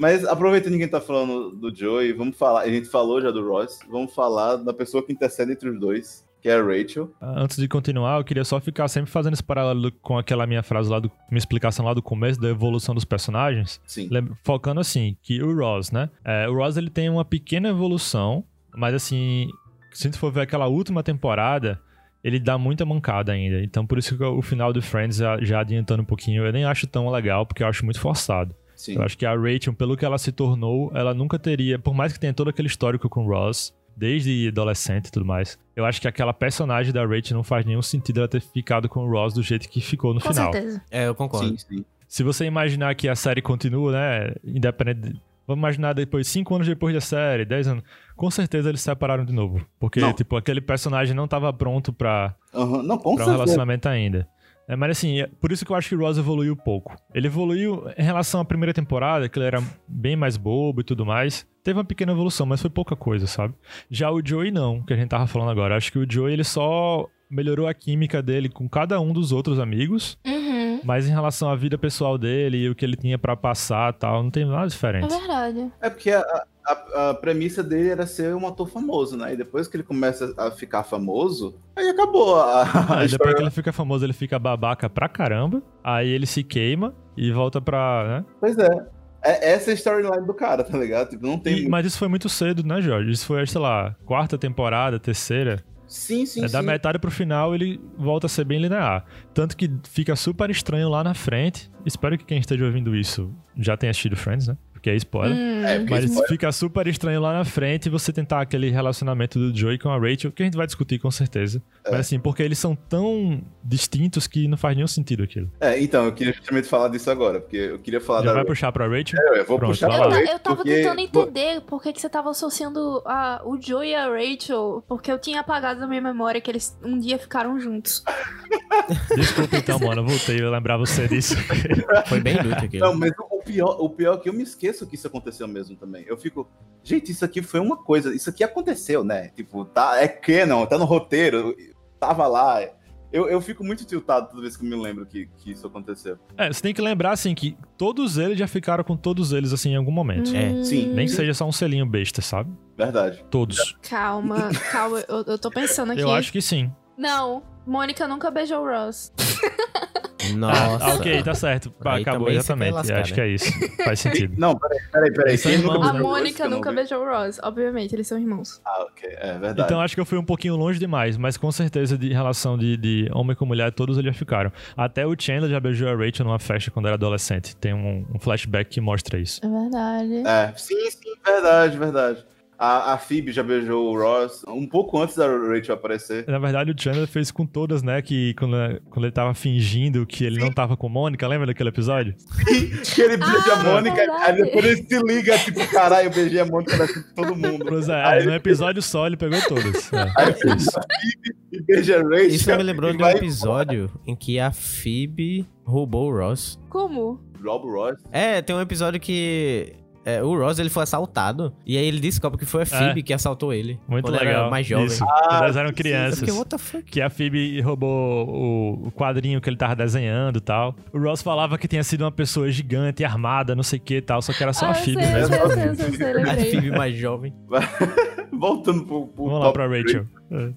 Speaker 1: Mas aproveitando que a gente tá falando do Joey, vamos falar. A gente falou já do Ross, vamos falar da pessoa que intercede entre os dois, que é a Rachel.
Speaker 2: Antes de continuar, eu queria só ficar sempre fazendo esse paralelo com aquela minha frase lá, do, minha explicação lá do começo da evolução dos personagens.
Speaker 1: Sim.
Speaker 2: Lembra- focando assim, que o Ross, né? É, o Ross ele tem uma pequena evolução, mas assim, se a gente for ver aquela última temporada, ele dá muita mancada ainda. Então por isso que o final do Friends, já, já adiantando um pouquinho, eu nem acho tão legal, porque eu acho muito forçado.
Speaker 1: Sim.
Speaker 2: Eu acho que a Rachel, pelo que ela se tornou, ela nunca teria, por mais que tenha todo aquele histórico com o Ross, desde adolescente e tudo mais, eu acho que aquela personagem da Rachel não faz nenhum sentido ela ter ficado com o Ross do jeito que ficou no
Speaker 3: Com
Speaker 2: final.
Speaker 3: certeza.
Speaker 4: É, eu concordo.
Speaker 1: Sim, sim.
Speaker 2: Se você imaginar que a série continua, né? Independente. de- Vamos imaginar depois, cinco anos depois da série, 10 anos. Com certeza eles se separaram de novo. Porque,
Speaker 1: Não.
Speaker 2: tipo, aquele personagem não tava pronto pra,
Speaker 1: Aham, Não, com
Speaker 2: pra um relacionamento ainda. É, mas assim, é por isso que eu acho que o Ross evoluiu pouco. Ele evoluiu em relação à primeira temporada, que ele era bem mais bobo e tudo mais. Teve uma pequena evolução, mas foi pouca coisa, sabe? Já o Joey não, que a gente tava falando agora. Acho que o Joey ele só melhorou a química dele com cada um dos outros amigos.
Speaker 3: Uhum.
Speaker 2: Mas em relação à vida pessoal dele e o que ele tinha pra passar e tal, não tem nada
Speaker 3: É
Speaker 2: diferente.
Speaker 3: verdade.
Speaker 1: É porque a, a- a premissa dele era ser um ator famoso, né? E depois que ele começa a ficar famoso, aí acabou a, a
Speaker 2: Aí depois
Speaker 1: história.
Speaker 2: que ele fica famoso, ele fica babaca pra caramba. Aí ele se queima e volta pra. Né?
Speaker 1: Pois é. é. Essa é a storyline do cara, tá ligado? Tipo, não tem.
Speaker 2: E-
Speaker 1: muito-
Speaker 2: mas isso foi muito cedo, né, Jorge? Isso foi, sei lá, quarta temporada, terceira.
Speaker 1: Sim, sim,
Speaker 2: é da
Speaker 1: sim.
Speaker 2: metade pro final ele volta a ser bem linear. Tanto que fica super estranho lá na frente. Espero que quem esteja ouvindo isso já tenha assistido Friends, né? Porque é spoiler.
Speaker 3: Hum,
Speaker 1: É,
Speaker 2: Mas
Speaker 1: spoiler-
Speaker 2: fica super estranho lá na frente você tentar aquele relacionamento do Joey com a Rachel, que a gente vai discutir com certeza.
Speaker 1: É.
Speaker 2: Mas assim, porque eles são tão distintos que não faz nenhum sentido aquilo.
Speaker 1: É, então, eu queria justamente falar disso agora, porque eu queria falar
Speaker 2: Já
Speaker 1: da
Speaker 2: vai
Speaker 1: Rachel.
Speaker 2: puxar pra Rachel?
Speaker 1: Eu vou
Speaker 2: Pronto,
Speaker 1: puxar pra Rachel
Speaker 3: eu tava
Speaker 1: porque-
Speaker 3: tentando entender por que, que você tava associando a, o Joey e a Rachel, porque eu tinha apagado da minha memória que eles um dia ficaram juntos. (laughs)
Speaker 2: Desculpa então, mano, eu voltei a lembrar você disso. (laughs)
Speaker 4: Foi bem inútil aquilo.
Speaker 1: Não, mas o pior, o pior é que eu me esqueço que isso aconteceu mesmo também. Eu fico, gente, isso aqui foi uma coisa, isso aqui aconteceu, né? Tipo, tá, é canon, tá no roteiro, tava lá. Eu, eu fico muito tiltado toda vez que eu me lembro que, que isso aconteceu.
Speaker 2: É, você tem que lembrar, assim, que todos eles já ficaram com todos eles, assim, em algum momento.
Speaker 4: É,
Speaker 1: sim.
Speaker 2: Nem que seja só um selinho besta, sabe?
Speaker 1: Verdade.
Speaker 2: Todos.
Speaker 3: Calma, calma, eu, eu tô pensando aqui.
Speaker 2: Eu acho que sim.
Speaker 3: Não, Mônica nunca beijou o Ross. (laughs)
Speaker 4: Nossa.
Speaker 2: Ah, ok, tá certo. Acabou, exatamente.
Speaker 4: lascar,
Speaker 2: acho
Speaker 4: né?
Speaker 2: que é isso. Faz sentido.
Speaker 1: Não, peraí, peraí, peraí.
Speaker 2: Eles irmãos,
Speaker 3: A
Speaker 2: né?
Speaker 3: Mônica nunca beijou o Ross, obviamente, eles são irmãos.
Speaker 1: Ah, ok, é verdade.
Speaker 2: Então acho que eu fui um pouquinho longe demais, mas com certeza de relação de, de homem com mulher, todos eles já ficaram. Até o Chandler já beijou a Rachel numa festa quando era adolescente. Tem um, um flashback que mostra isso.
Speaker 3: É verdade.
Speaker 1: É, sim, sim, verdade, verdade. A, a Phoebe já beijou o Ross um pouco antes da Rachel aparecer.
Speaker 2: Na verdade, o Chandler fez com todas, né? Que quando, quando ele tava fingindo que ele não tava com Mônica, lembra daquele episódio?
Speaker 1: Que ele beija
Speaker 3: Ah,
Speaker 1: a Mônica,
Speaker 3: verdade.
Speaker 1: aí depois ele se liga, tipo, caralho, eu beijei a Mônica da todo mundo.
Speaker 2: Pois é,
Speaker 1: Aí
Speaker 2: num episódio só ele pegou todas. É,
Speaker 1: Aí
Speaker 2: isso.
Speaker 1: e beija a Rachel.
Speaker 4: Isso me lembrou de um episódio em que a Phoebe roubou o Ross.
Speaker 3: Como?
Speaker 1: Rob Ross.
Speaker 4: É, tem um episódio que é, o Ross ele foi assaltado e aí ele descobre que foi a Phoebe que assaltou ele.
Speaker 2: É. Muito
Speaker 4: quando
Speaker 2: legal.
Speaker 4: Era mais jovem.
Speaker 2: Isso.
Speaker 1: Ah,
Speaker 2: eles eram crianças.
Speaker 4: the fuck?
Speaker 2: Que a Phoebe roubou o, o quadrinho que ele tava desenhando e tal. O Ross falava que tinha sido uma pessoa gigante, armada, não sei o que e tal. Só que era só
Speaker 3: ah,
Speaker 2: a Phoebe
Speaker 3: sei,
Speaker 2: mesmo.
Speaker 3: sei, sei, (laughs)
Speaker 4: A. Phoebe mais jovem. (laughs)
Speaker 1: Voltando pro, pro
Speaker 2: Vamos lá pra. Rachel. É.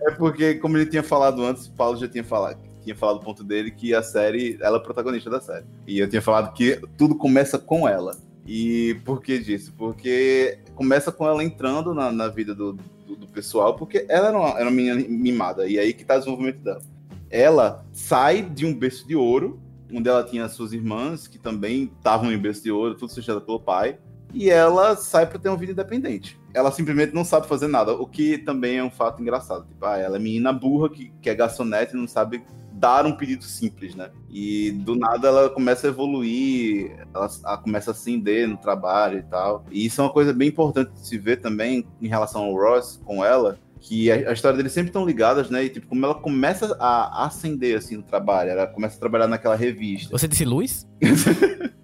Speaker 1: É porque, como ele tinha falado antes, o Paulo já tinha falado, tinha falado o ponto dele que a série, ela é a protagonista da série. E eu tinha falado que tudo começa com ela. E por que disso? Porque começa com ela entrando na, na vida do, do, do pessoal, porque ela era uma, era uma menina mimada, e aí que tá o desenvolvimento dela. Ela sai de um berço de ouro, onde ela tinha suas irmãs, que também estavam em berço de ouro, tudo sustentado pelo pai, e ela sai para ter uma vida independente. Ela simplesmente não sabe fazer nada, o que também é um fato engraçado. Tipo, ah, ela é menina burra que, que é garçonete e não sabe dar um pedido simples, né? E do nada ela começa a evoluir, ela, ela começa a ascender no trabalho e tal. E isso é uma coisa bem importante de se ver também em relação ao Ross com ela, que a, a história deles sempre estão ligadas, né? E tipo, como ela começa a ascender assim no trabalho, ela começa a trabalhar naquela revista.
Speaker 4: Você disse luz? (laughs)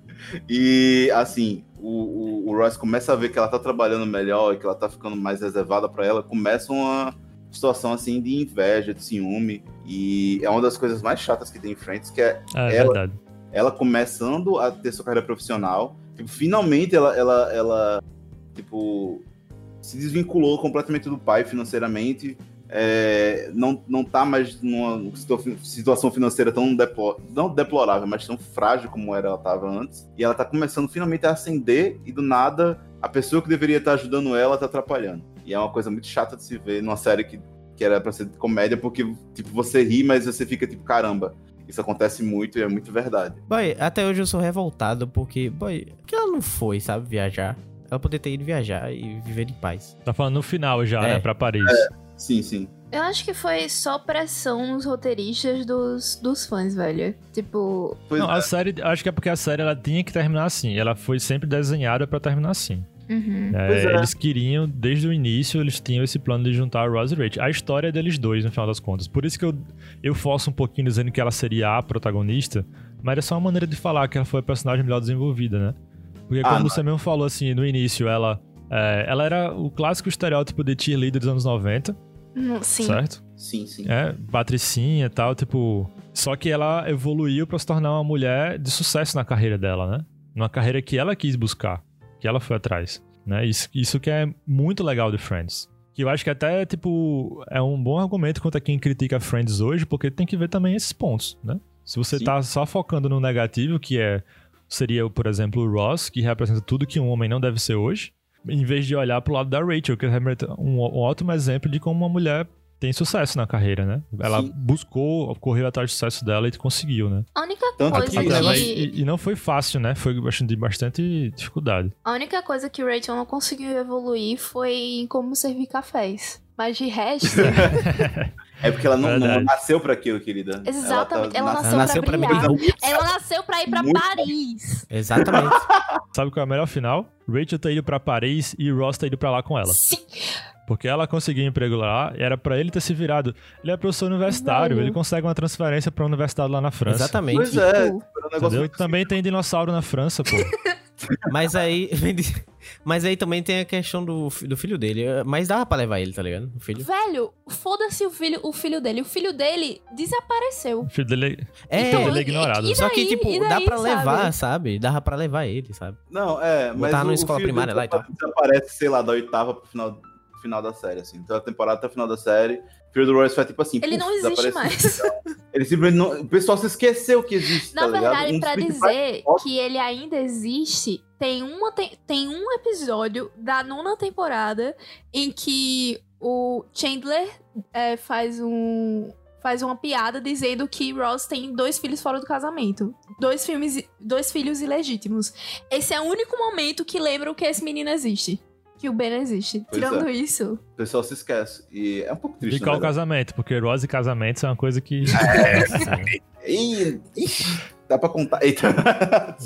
Speaker 1: E assim, o, o, o Ross começa a ver que ela tá trabalhando melhor e que ela tá ficando mais reservada pra ela, começa uma situação assim de inveja, de ciúme. E é uma das coisas mais chatas que tem em Friends, que é
Speaker 2: É,
Speaker 1: ela,
Speaker 2: verdade.
Speaker 1: ela começando a ter sua carreira profissional. Tipo, finalmente ela, ela, ela tipo, se desvinculou completamente do pai financeiramente. é, não, não tá mais numa situa- situação financeira tão depo- não deplorável, mas tão frágil como era ela estava antes. E ela tá começando finalmente a ascender e do nada a pessoa que deveria estar ajudando ela tá atrapalhando. E é uma coisa muito chata de se ver numa série que, que era pra ser de comédia, porque tipo, você ri, mas você fica tipo, caramba, isso acontece muito e é muito verdade.
Speaker 4: Boy, até hoje eu sou revoltado porque, boy, que ela não foi, sabe, viajar. Ela poderia ter ido viajar e viver em paz.
Speaker 2: Tá falando no final já,
Speaker 4: É.
Speaker 2: né? Pra Paris.
Speaker 1: Sim, sim.
Speaker 3: Eu acho que foi só pressão nos roteiristas dos, dos fãs, velho. Tipo,
Speaker 1: Pois
Speaker 2: Não,
Speaker 1: é.
Speaker 2: a série, acho que é porque a série ela tinha que terminar assim. Ela foi sempre desenhada pra terminar assim.
Speaker 3: Uhum.
Speaker 2: É,
Speaker 1: Pois é.
Speaker 2: Eles queriam, desde o início, eles tinham esse plano de juntar a Rose e Rachel. A história é deles dois, no final das contas. Por isso que eu, eu forço um pouquinho dizendo que ela seria a protagonista, mas é só uma maneira de falar que ela foi a personagem melhor desenvolvida, né? Porque
Speaker 1: Ah,
Speaker 2: como
Speaker 1: não.
Speaker 2: você mesmo falou assim, no início, ela, é, ela era o clássico estereótipo de cheerleader dos anos 90,
Speaker 3: Hum, Sim.
Speaker 2: certo?
Speaker 1: Sim, sim.
Speaker 2: É, patricinha e tal, tipo. Só que ela evoluiu pra se tornar uma mulher de sucesso na carreira dela, né? Numa carreira que ela quis buscar, que ela foi atrás, né? Isso, isso que é muito legal de Friends. Que eu acho que até, tipo, é um bom argumento contra quem critica Friends hoje, porque tem que ver também esses pontos, né? Se você
Speaker 1: Sim.
Speaker 2: tá só focando no negativo, que é seria, por exemplo, o Ross, que representa tudo que um homem não deve ser hoje, em vez de olhar pro lado da Rachel, que representa um, um ótimo exemplo de como uma mulher tem sucesso na carreira, né? Ela
Speaker 1: Sim.
Speaker 2: buscou, correu atrás do sucesso dela e conseguiu, né?
Speaker 3: A única
Speaker 1: Tanto
Speaker 3: coisa
Speaker 1: que-
Speaker 2: e, e não foi fácil, né? Foi bastante- de bastante dificuldade.
Speaker 3: A única coisa que Rachel não conseguiu evoluir foi em como servir cafés. Mas de resto, (laughs)
Speaker 1: É porque ela não, não nasceu pra aquilo, querida.
Speaker 3: exatamente. Ela,
Speaker 1: nas-
Speaker 3: nasceu,
Speaker 4: nasceu
Speaker 3: pra
Speaker 4: pra
Speaker 3: brilhar. Ela nasceu pra ir pra
Speaker 1: Muito
Speaker 3: Paris.
Speaker 4: Exatamente. (laughs)
Speaker 2: Sabe qual é o melhor final? Rachel ter ido pra Paris e Ross ter ido pra lá com ela.
Speaker 3: Sim.
Speaker 2: Porque ela conseguiu um emprego lá, e era pra ele ter se virado. Ele é professor universitário, ele consegue uma transferência pra universidade lá na França.
Speaker 4: Exatamente.
Speaker 1: Pois é,
Speaker 3: Tipo,
Speaker 1: era um negócio
Speaker 2: Entendeu?
Speaker 1: muito
Speaker 2: Também tem dinossauro na França, pô. (laughs)
Speaker 4: Mas aí. (laughs) Mas aí também tem a questão do, do filho dele. Mas dava pra levar ele, tá ligado? O filho.
Speaker 3: Velho, foda-se o filho, o filho dele. O filho dele desapareceu.
Speaker 2: O filho dele,
Speaker 4: É,
Speaker 3: Então,
Speaker 2: ele é ignorado.
Speaker 3: e
Speaker 4: só que,
Speaker 3: daí?
Speaker 4: tipo,
Speaker 3: E
Speaker 4: dá
Speaker 3: daí,
Speaker 4: pra
Speaker 3: sabe?
Speaker 4: levar, sabe? Dava pra levar ele, sabe?
Speaker 1: Não, é, mas
Speaker 4: Botar
Speaker 1: o,
Speaker 4: numa
Speaker 1: o
Speaker 4: escola
Speaker 1: filho
Speaker 4: primária
Speaker 1: dele
Speaker 4: lá e tal.
Speaker 1: Desaparece, sei lá, da oitava pro final, final da série, assim. Então a temporada até o final da série. O filho do Royce foi tipo assim.
Speaker 3: Ele não existe mais. (laughs)
Speaker 1: Ele simplesmente não. O pessoal se esqueceu que existe,
Speaker 3: Na
Speaker 1: tá ligado?
Speaker 3: verdade,
Speaker 1: Um dos
Speaker 3: pra dizer
Speaker 1: fotos-
Speaker 3: que ele ainda existe, tem, uma, tem, tem um episódio da nona temporada em que o Chandler é, faz um. Faz uma piada dizendo que Ross tem dois filhos fora do casamento. Dois, filmes, dois filhos ilegítimos. Esse é o único momento que lembram que esse menino existe. Que o Ben existe.
Speaker 1: Pois
Speaker 3: Tirando
Speaker 1: é.
Speaker 3: isso.
Speaker 1: O pessoal se esquece. E é um pouco triste.
Speaker 2: E qual o
Speaker 1: verdade.
Speaker 2: casamento? Porque Rose e casamentos é uma coisa que. (laughs)
Speaker 1: Ih, ixi, dá pra contar. Eita.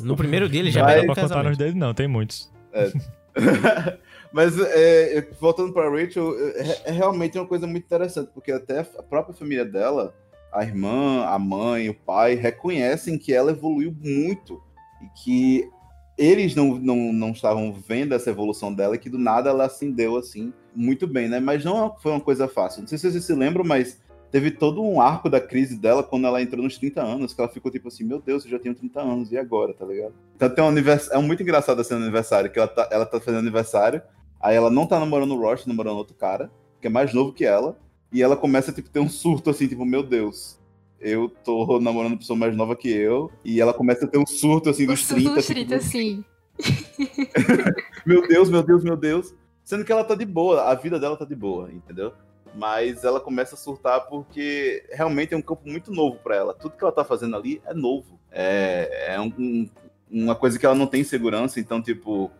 Speaker 4: No primeiro dia ele já pegou
Speaker 2: dá pra contar nos
Speaker 4: casamento.
Speaker 2: dedos, não, tem muitos. (laughs)
Speaker 1: Mas é, voltando pra Rachel, é, é realmente uma coisa muito interessante, porque até a própria família dela, a irmã, a mãe, o pai, reconhecem que ela evoluiu muito e que eles não, não, não estavam vendo essa evolução dela que do nada ela ascendeu assim muito bem, né? Mas não foi uma coisa fácil. Não sei se vocês se lembram, mas teve todo um arco da crise dela quando ela entrou nos 30 anos, que ela ficou tipo assim, meu Deus, eu já tenho 30 anos, e agora, tá ligado? Então tem um aniversário, é muito engraçado esse aniversário, que ela tá, ela tá fazendo aniversário, aí ela não tá namorando o Ross, tá namorando outro cara, que é mais novo que ela, e ela começa, tipo, ter um surto, assim, tipo, meu Deus, eu tô namorando uma pessoa mais nova que eu, e ela começa a ter um surto, assim, dos 30,
Speaker 3: Dos
Speaker 1: tipo,
Speaker 3: 30, sim. (laughs)
Speaker 1: meu Deus, meu Deus, meu Deus. Sendo que ela tá de boa, a vida dela tá de boa, entendeu? Mas ela começa a surtar porque realmente é um campo muito novo pra ela. Tudo que ela tá fazendo ali é novo. É, é um- um- uma coisa que ela não tem segurança, então, tipo.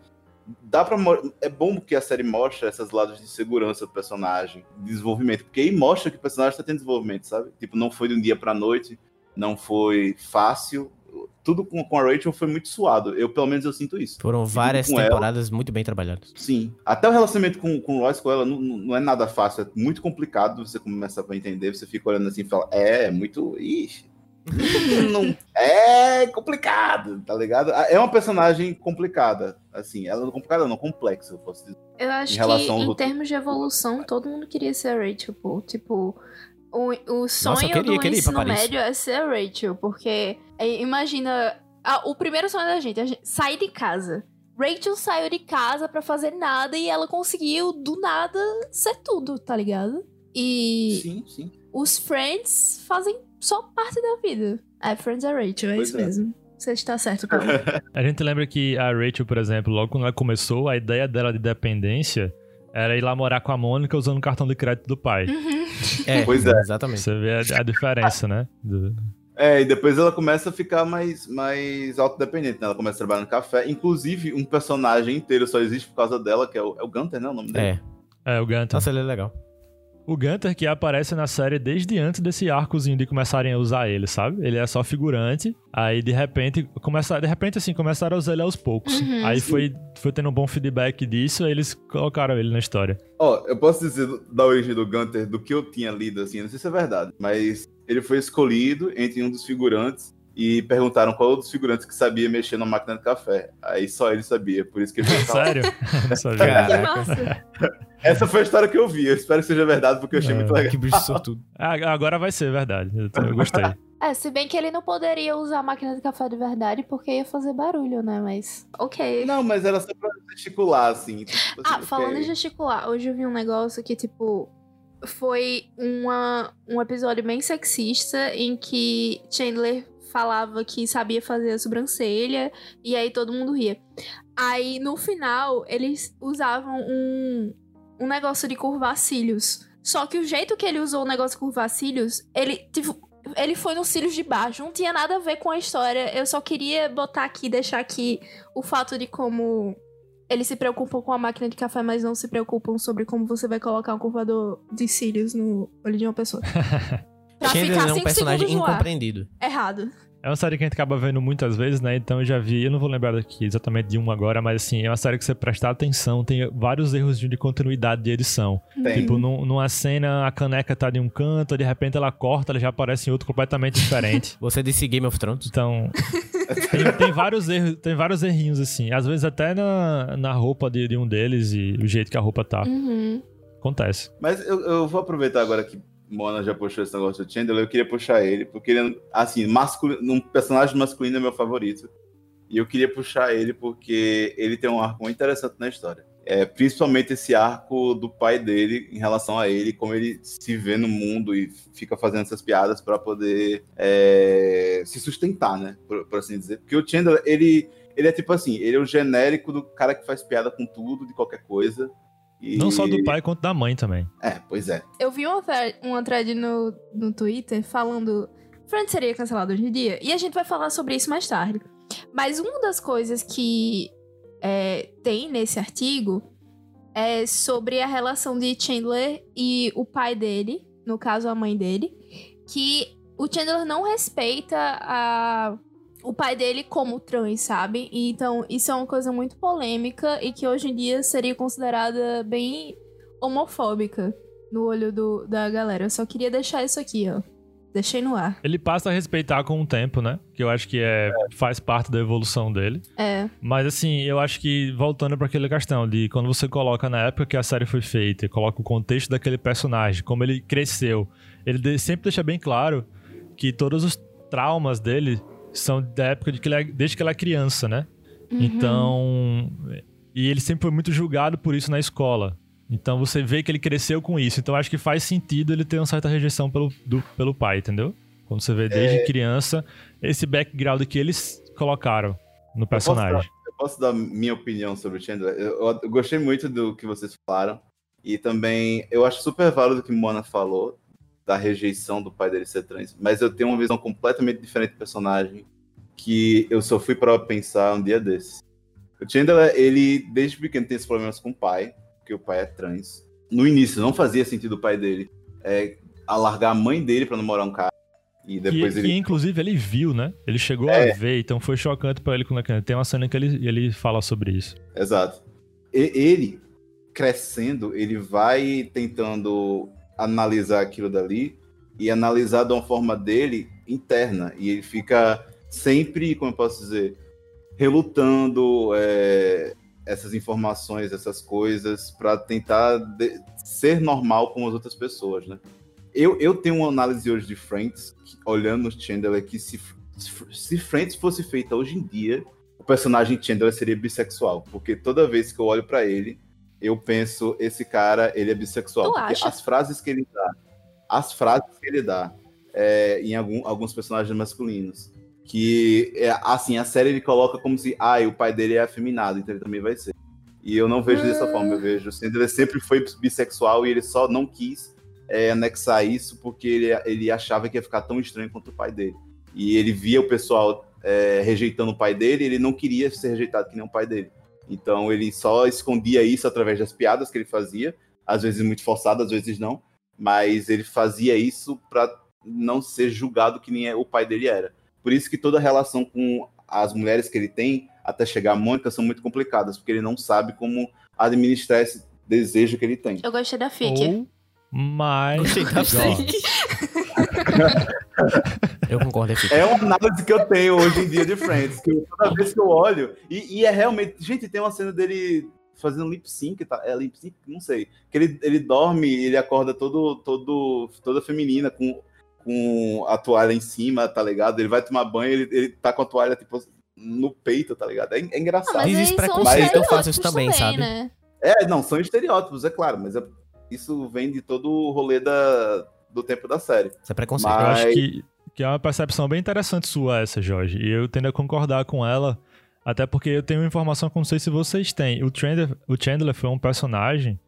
Speaker 1: Dá mo- É bom que a série mostra esses lados de segurança do personagem, de desenvolvimento, porque aí mostra que o personagem tá tendo desenvolvimento, sabe? Tipo, não foi de um dia pra noite, não foi fácil. Tudo com, com a Rachel foi muito suado. Eu, pelo menos, eu sinto isso.
Speaker 4: Foram várias
Speaker 1: com ela.
Speaker 4: temporadas muito bem trabalhadas.
Speaker 1: Sim. Até o relacionamento com, com o Royce com ela não, não é nada fácil, é muito complicado. Você começa a entender, você fica olhando assim e fala, é, é muito. Ixi. (laughs) não, é complicado, tá ligado? É uma personagem complicada, assim, ela não é complicada, não, complexa, eu posso dizer.
Speaker 3: Eu acho
Speaker 1: Em
Speaker 3: que
Speaker 1: relação ao
Speaker 3: em termos de evolução, todo mundo queria ser a Rachel, pô. Tipo, o, o sonho
Speaker 4: eu queria-
Speaker 3: do
Speaker 4: queria
Speaker 3: ensino médio é ser a Rachel, porque é, imagina. ah, o primeiro sonho da gente, a gente sair de casa. Rachel saiu de casa pra fazer nada e ela conseguiu, do nada, ser tudo, tá ligado? E
Speaker 1: Sim, sim.
Speaker 3: os Friends fazem só parte da vida. É, Friends é Rachel, é
Speaker 1: Pois
Speaker 3: isso
Speaker 1: é.
Speaker 3: mesmo. Você está certo, Paulo. (laughs)
Speaker 2: A gente lembra que a Rachel, por exemplo, logo quando ela começou, a ideia dela de dependência era ir lá morar com a Mônica usando o cartão de crédito do pai. (laughs)
Speaker 4: É, (laughs)
Speaker 1: Pois é.
Speaker 4: exatamente.
Speaker 2: Você vê a, a diferença, né? Do-
Speaker 1: É, e depois ela começa a ficar mais, mais autodependente, né? Ela começa a trabalhar no café. Inclusive, um personagem inteiro só existe por causa dela, que é o, é o Gunter, né? O nome dele.
Speaker 4: É.
Speaker 2: É, o Gunter.
Speaker 4: Nossa, ele é legal.
Speaker 2: O Gunter que aparece na série desde antes desse arcozinho de começarem a usar ele, sabe? Ele é só figurante, aí de repente, começa, de repente assim, começaram a usar ele aos poucos.
Speaker 3: Uhum,
Speaker 2: aí
Speaker 3: sim.
Speaker 2: foi, foi tendo um bom feedback disso, aí eles colocaram ele na história.
Speaker 1: Ó, eu posso dizer da origem do Gunter, do que eu tinha lido, assim, não sei se é verdade, mas ele foi escolhido entre um dos figurantes e perguntaram qual dos figurantes que sabia mexer na máquina de café. Aí só ele sabia, por isso que ele (laughs) foi
Speaker 2: Sério? (laughs) Não sabia.
Speaker 3: Que
Speaker 4: Caraca.
Speaker 3: massa.
Speaker 1: Essa foi a história que eu vi, eu espero que seja verdade, porque eu achei
Speaker 2: É,
Speaker 1: muito legal.
Speaker 4: Que bicho sortudo. (laughs)
Speaker 2: Ah, Agora vai ser verdade. Eu, gostei.
Speaker 3: É, se bem que ele não poderia usar a máquina de café de verdade porque ia fazer barulho, né? Mas. Ok.
Speaker 1: Não, mas era só pra gesticular, assim. tipo,
Speaker 3: Ah,
Speaker 1: assim,
Speaker 3: falando
Speaker 1: ok.
Speaker 3: em gesticular, hoje eu vi um negócio que, tipo, foi uma, um episódio bem sexista em que Chandler falava que sabia fazer a sobrancelha e aí todo mundo ria. Aí no final eles usavam um, um negócio de curvar cílios. Só que o jeito que ele usou o negócio de curvar cílios, ele, tipo, ele foi nos cílios de baixo. Não tinha nada a ver com a história. Eu só queria botar aqui, deixar aqui o fato de como eles se preocupam com a máquina de café, mas não se preocupam sobre como você vai colocar um curvador de cílios no olho de uma pessoa. (laughs) Pra
Speaker 4: Chandler
Speaker 3: ficar
Speaker 4: é um personagem incompreendido.
Speaker 3: Errado.
Speaker 2: É uma série que a gente acaba vendo muitas vezes, né? Então eu já vi, eu não vou lembrar daqui exatamente de um agora, mas assim, é uma série que você prestar atenção, tem vários erros de de continuidade de edição.
Speaker 1: Tem.
Speaker 2: Tipo, num- numa cena a caneca tá de um canto, de repente ela corta, ela já aparece em outro completamente diferente. (laughs)
Speaker 4: Você disse Game of Thrones?
Speaker 2: Então, tem, tem vários erros, tem vários errinhos assim. Às vezes até na, na roupa de, de um deles e o jeito que a roupa tá.
Speaker 3: Uhum.
Speaker 2: Acontece.
Speaker 1: Mas eu, eu vou aproveitar agora que Mona já puxou esse negócio do Chandler, eu queria puxar ele, porque ele, é, assim, masculino, um personagem masculino é meu favorito. E eu queria puxar ele porque ele tem um arco muito interessante na história. É, principalmente esse arco do pai dele em relação a ele, como ele se vê no mundo e fica fazendo essas piadas para poder é, se sustentar, né? Por, por assim dizer. Porque o Chandler, ele, ele é tipo assim, ele é o genérico do cara que faz piada com tudo, de qualquer coisa. E-
Speaker 2: Não só do pai, quanto da mãe também.
Speaker 1: É, pois é.
Speaker 3: Eu vi uma thread, uma thread no, no Twitter falando Friends seria cancelado hoje em dia, e a gente vai falar sobre isso mais tarde. Mas uma das coisas que é, tem nesse artigo é sobre a relação de Chandler e o pai dele, no caso a mãe dele, que o Chandler não respeita a, o pai dele como trans, sabe? E Então isso é uma coisa muito polêmica e que hoje em dia seria considerada bem homofóbica no olho do, da galera. Eu só queria deixar isso aqui, ó. Deixei no ar.
Speaker 2: Ele passa a respeitar com o tempo, né? Que eu acho que é, faz parte da evolução dele.
Speaker 3: É.
Speaker 2: Mas assim, eu acho que voltando para aquela questão de quando você coloca na época que a série foi feita, e coloca o contexto daquele personagem, como ele cresceu, ele sempre deixa bem claro que todos os traumas dele são da época de que ele é, desde que ele é criança, né?
Speaker 3: Uhum.
Speaker 2: Então, e ele sempre foi muito julgado por isso na escola. Então você vê que ele cresceu com isso. Então acho que faz sentido ele ter uma certa rejeição pelo, do- pelo pai, entendeu? Quando você vê desde criança esse background que eles colocaram no personagem.
Speaker 1: Eu posso dar minha opinião sobre o Chandler? Eu, eu gostei muito do que vocês falaram. E também eu acho super válido o que Mona falou, da rejeição do pai dele ser trans. Mas eu tenho uma visão completamente diferente do personagem que eu só fui para pensar um dia desses. O Chandler, ele desde pequeno tem esses problemas com o pai, porque o pai é trans. No início não fazia sentido o pai dele é, alargar a mãe dele para namorar um cara. E depois
Speaker 2: que,
Speaker 1: ele
Speaker 2: que, inclusive ele viu, né? Ele chegou
Speaker 1: É.
Speaker 2: a ver, então foi chocante pra ele quando tem uma cena que ele, ele fala sobre isso.
Speaker 1: Exato. E- ele, crescendo, ele vai tentando analisar aquilo dali e analisar de uma forma dele interna. E ele fica sempre, como eu posso dizer, relutando é, essas informações, essas coisas, para tentar de- ser normal com as outras pessoas, né? Eu, eu tenho uma análise hoje de Friends, que- olhando o Chandler, que se, se Friends fosse feita hoje em dia, o personagem Chandler seria bissexual, porque toda vez que eu olho pra ele, eu penso, esse cara, ele é bissexual.
Speaker 3: Tu
Speaker 1: porque
Speaker 3: acha?
Speaker 1: as frases que ele dá, as frases que ele dá é, em algum- alguns personagens masculinos, que, é, assim, a série ele coloca como se, ah, o pai dele é afeminado, então ele também vai ser. E eu não vejo dessa forma, eu vejo, o Chandler sempre foi bissexual e ele só não quis é, anexar isso porque ele, ele achava que ia ficar tão estranho quanto o pai dele. E ele via o pessoal é, rejeitando o pai dele, ele não queria ser rejeitado que nem o pai dele. Então ele só escondia isso através das piadas que ele fazia, às vezes muito forçado, às vezes não, mas ele fazia isso para não ser julgado que nem o pai dele era. Por isso que toda a relação com as mulheres que ele tem até chegar a Mônica são muito complicadas, porque ele não sabe como administrar esse desejo que ele tem.
Speaker 3: Eu gostei da Fic.
Speaker 2: Ou mais.
Speaker 4: Gostei da
Speaker 2: Ó, (laughs)
Speaker 4: Eu concordo, Fica.
Speaker 1: É uma análise que eu tenho hoje em dia de Friends, que eu- toda vez que eu olho, e, e é realmente. Gente, tem uma cena dele fazendo lip sync, tá? É lip sync? Não sei. Que ele, ele dorme e ele acorda todo, todo, toda feminina, com, com a toalha em cima, tá ligado? Ele vai tomar banho, ele, ele tá com a toalha, tipo, no peito, tá ligado? É, é engraçado.
Speaker 3: Ah, mas
Speaker 4: Existe preconceito, eu faço
Speaker 3: estereótipos
Speaker 4: isso também, sabe?
Speaker 3: Né?
Speaker 1: É, não, são estereótipos, é claro, mas é- isso vem de todo o rolê da, do tempo da série.
Speaker 4: Isso é preconceito.
Speaker 2: Eu
Speaker 1: Mas-
Speaker 2: acho que, que é uma percepção bem interessante sua essa, Jorge. E eu tendo a concordar com ela, até porque eu tenho uma informação que eu não sei se vocês têm. O Chandler, o Chandler foi um personagem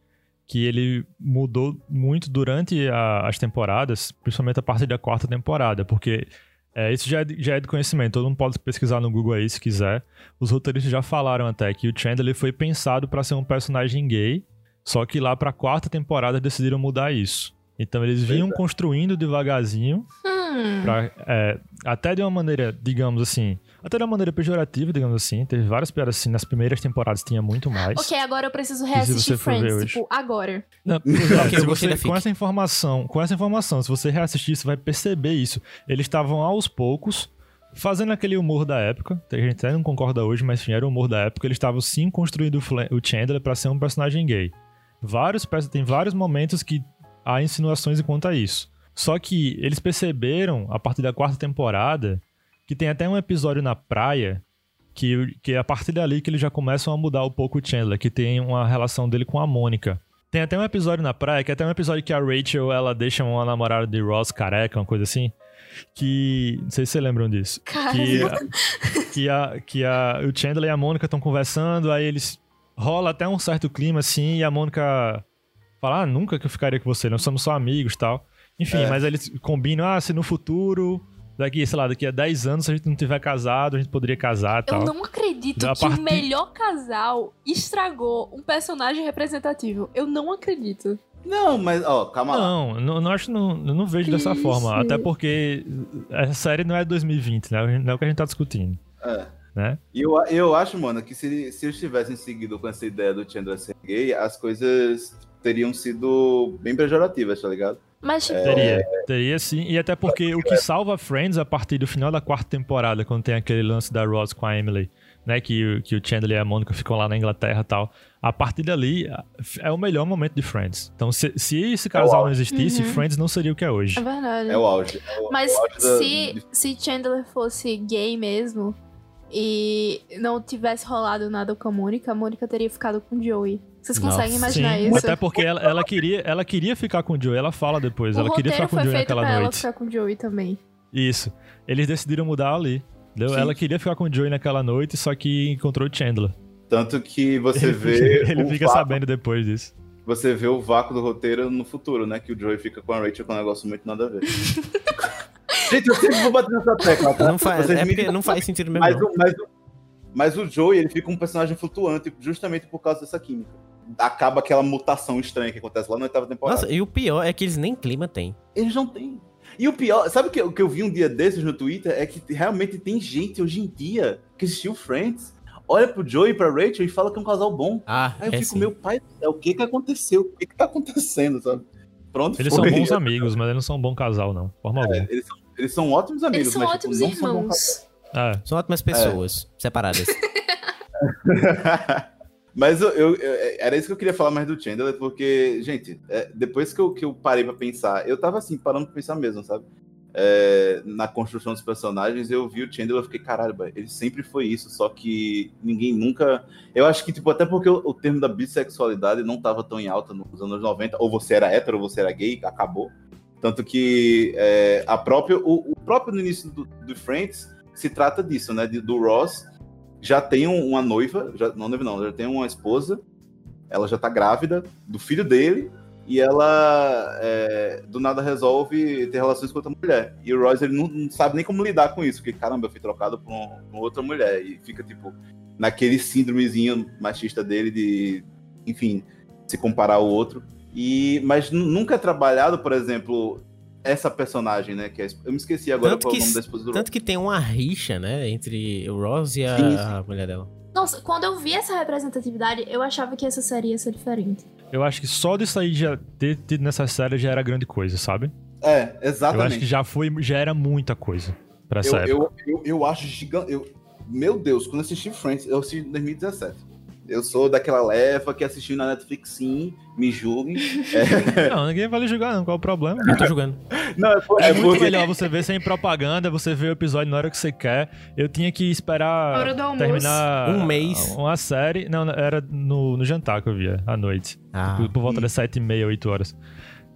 Speaker 2: que ele mudou muito durante a- as temporadas, principalmente a partir da quarta temporada, porque é, isso já é, de- já é de conhecimento, todo mundo pode pesquisar no Google aí se quiser. Os roteiristas já falaram até que o Chandler foi pensado para ser um personagem gay, só que lá pra quarta temporada decidiram mudar isso. Então eles vinham
Speaker 1: é.
Speaker 2: construindo devagarzinho
Speaker 3: Hum.
Speaker 2: Pra, é, até de uma maneira, digamos assim, até de uma maneira pejorativa, digamos assim. Teve várias piadas assim, nas primeiras temporadas tinha muito mais.
Speaker 3: Ok, agora eu preciso
Speaker 2: se
Speaker 3: reassistir
Speaker 2: você for ver
Speaker 3: Friends,
Speaker 2: hoje?
Speaker 3: tipo, agora.
Speaker 2: Não, (laughs)
Speaker 4: Ok,
Speaker 2: se você- com essa informação, com essa informação, se você reassistir, você vai perceber isso. Eles estavam aos poucos fazendo aquele humor da época. A gente até não concorda hoje, mas enfim, era o humor da época. Eles estavam sim construindo o Chandler pra ser um personagem gay. Vários, tem vários momentos que há insinuações quanto a isso. Só que eles perceberam, a partir da quarta temporada, que tem até um episódio na praia que, que é a partir dali que eles já começam a mudar um pouco o Chandler, que tem uma relação dele com a Mônica. Tem até um episódio na praia, que é até um episódio que a Rachel, ela deixa uma namorada de Ross careca, uma coisa assim, que... Não sei se vocês lembram disso.
Speaker 3: Cara,
Speaker 2: Que, que, a, que a, o Chandler e a Mônica estão conversando, aí eles... Rola até um certo clima, assim, e a Mônica fala, ah, nunca que eu ficaria com você, nós somos só amigos e tal. Enfim,
Speaker 1: É.
Speaker 2: mas eles combinam, ah, se no futuro, daqui, sei lá, daqui a 10 anos, se a gente não tiver casado, a gente poderia casar e
Speaker 3: eu
Speaker 2: tal.
Speaker 3: não acredito que
Speaker 2: partir-
Speaker 3: o melhor casal estragou um personagem representativo. Eu não acredito.
Speaker 1: Não, mas, ó, calma lá.
Speaker 2: Não, não, não acho, não, eu não vejo dessa
Speaker 3: Triste.
Speaker 2: forma. Até porque essa série não é 2020, né? Não é o que a gente tá discutindo,
Speaker 1: É.
Speaker 2: né?
Speaker 1: E eu, eu acho, mano, que se, se eles tivessem seguido com essa ideia do Chandler ser gay, as coisas teriam sido bem pejorativas, tá ligado?
Speaker 3: Mas, tipo,
Speaker 2: Teria, teria sim. E até porque o que salva Friends a partir do final da quarta temporada, quando tem aquele lance da Ross com a Emily, né? Que, o- que o Chandler e a Mônica ficam lá na Inglaterra e tal. A partir dali é o melhor momento de Friends. Então, se, se esse casal não existisse,
Speaker 3: Uhum.
Speaker 2: Friends não seria o que é hoje.
Speaker 3: é verdade.
Speaker 1: É o auge. É o,
Speaker 3: Mas
Speaker 1: é o auge da-
Speaker 3: se,
Speaker 1: de-
Speaker 3: se Chandler fosse gay mesmo e não tivesse rolado nada com a Mônica, a Mônica teria ficado com Joey. Vocês
Speaker 4: Nossa.
Speaker 3: conseguem imaginar
Speaker 2: Sim,
Speaker 3: isso?
Speaker 2: até porque ela, ela queria, ela queria ficar com o Joey. Ela fala depois,
Speaker 3: o
Speaker 2: ela queria
Speaker 3: roteiro
Speaker 2: ficar com o
Speaker 3: foi
Speaker 2: Joey
Speaker 3: feito
Speaker 2: naquela
Speaker 3: pra ela
Speaker 2: noite.
Speaker 3: ficar com o Joey também.
Speaker 2: Isso. Eles decidiram mudar ali.
Speaker 1: Sim.
Speaker 2: Ela queria ficar com o Joey naquela noite, só que encontrou o Chandler.
Speaker 1: Tanto que você (laughs) vê.
Speaker 2: ele
Speaker 1: o
Speaker 2: fica
Speaker 1: vácuo-
Speaker 2: sabendo depois disso.
Speaker 1: Você vê o vácuo do roteiro no futuro, né? Que o Joey fica com a Rachel com um negócio muito nada a ver. (laughs) Gente, eu sempre vou bater nessa tecla, tá?
Speaker 4: Não faz,
Speaker 1: Vocês
Speaker 4: é
Speaker 1: me
Speaker 4: não faz sentido mesmo.
Speaker 1: Mas
Speaker 4: não.
Speaker 1: o, mas, o, mas o Joey, ele fica um personagem flutuante justamente por causa dessa química. Acaba aquela mutação estranha que acontece lá na oitava temporada.
Speaker 4: Nossa, e o pior é que eles nem clima têm.
Speaker 1: Eles não têm. E o pior, sabe o que, o que eu vi um dia desses no Twitter? É que realmente tem gente hoje em dia que assistiu Friends, olha pro Joey e pra Rachel e fala que é um casal bom.
Speaker 4: Ah,
Speaker 1: Aí eu
Speaker 4: é
Speaker 1: fico,
Speaker 4: sim.
Speaker 1: meu pai do céu, o que que aconteceu? O que que tá acontecendo, sabe? Pronto,
Speaker 2: Eles
Speaker 1: foi.
Speaker 2: são bons amigos, mas eles não são um bom casal, não. Forma alguma.
Speaker 1: Eles são, eles são ótimos amigos,
Speaker 3: Eles são
Speaker 1: mas
Speaker 3: ótimos
Speaker 1: tipo, não são bons
Speaker 3: irmãos.
Speaker 2: É.
Speaker 4: São ótimas pessoas, separadas. (laughs)
Speaker 1: Mas eu, eu- eu- era isso que eu queria falar mais do Chandler, porque, gente, é, depois que eu, que eu parei pra pensar, eu tava assim, parando pra pensar mesmo, sabe? É, na construção dos personagens, eu vi o Chandler e fiquei, caralho, boy, ele sempre foi isso, só que ninguém nunca. Eu acho que, tipo, até porque o, o termo da bissexualidade não tava tão em alta nos anos 90, ou você era hétero, ou você era gay, acabou. Tanto que é, a própria, o, o próprio no início do, do Friends se trata disso, né? do Ross já tem um- uma noiva, já, não noiva não, já tem uma esposa, ela já tá grávida do filho dele, e ela é, do nada resolve ter relações com outra mulher. E o Ross ele não, não sabe nem como lidar com isso, porque caramba, eu fui trocado por, um- por outra mulher, e fica tipo naquele síndromezinho machista dele de, enfim, se comparar ao outro. E, mas nu- nunca é trabalhado, por exemplo, essa personagem, né? Que é, eu me esqueci agora
Speaker 4: Tanto
Speaker 1: qual é o
Speaker 4: que
Speaker 1: nome da esposa do Ross.
Speaker 4: Tanto que tem uma rixa, né, entre o Ross e a,
Speaker 1: Sim, sim.
Speaker 4: a mulher dela.
Speaker 3: Nossa, quando eu vi essa representatividade, eu achava que essa série ia ser diferente.
Speaker 2: Eu acho que só disso aí já ter tido nessa série já era grande coisa, sabe?
Speaker 1: É,
Speaker 2: Eu
Speaker 1: exatamente.
Speaker 2: acho que já foi, já era muita coisa pra essa
Speaker 1: eu,
Speaker 2: época.
Speaker 1: eu, eu, eu acho gigante. Eu, meu Deus, quando eu assisti Friends, eu assisti em 2017. Eu sou daquela leva que assistiu na Netflix, sim, me julguem. (laughs) É,
Speaker 2: Não, ninguém vai lhe julgar, não. Qual é o problema?
Speaker 4: Eu tô julgando.
Speaker 1: não, é, por-
Speaker 2: É,
Speaker 1: é
Speaker 2: muito
Speaker 1: porque.
Speaker 2: melhor você ver sem propaganda, você ver o episódio na hora que você quer. Eu tinha que esperar terminar
Speaker 4: Um mês.
Speaker 2: uma série. Não, não, era no, no jantar que eu via, à noite.
Speaker 4: Ah,
Speaker 2: Por, por volta das sete e meia, oito horas.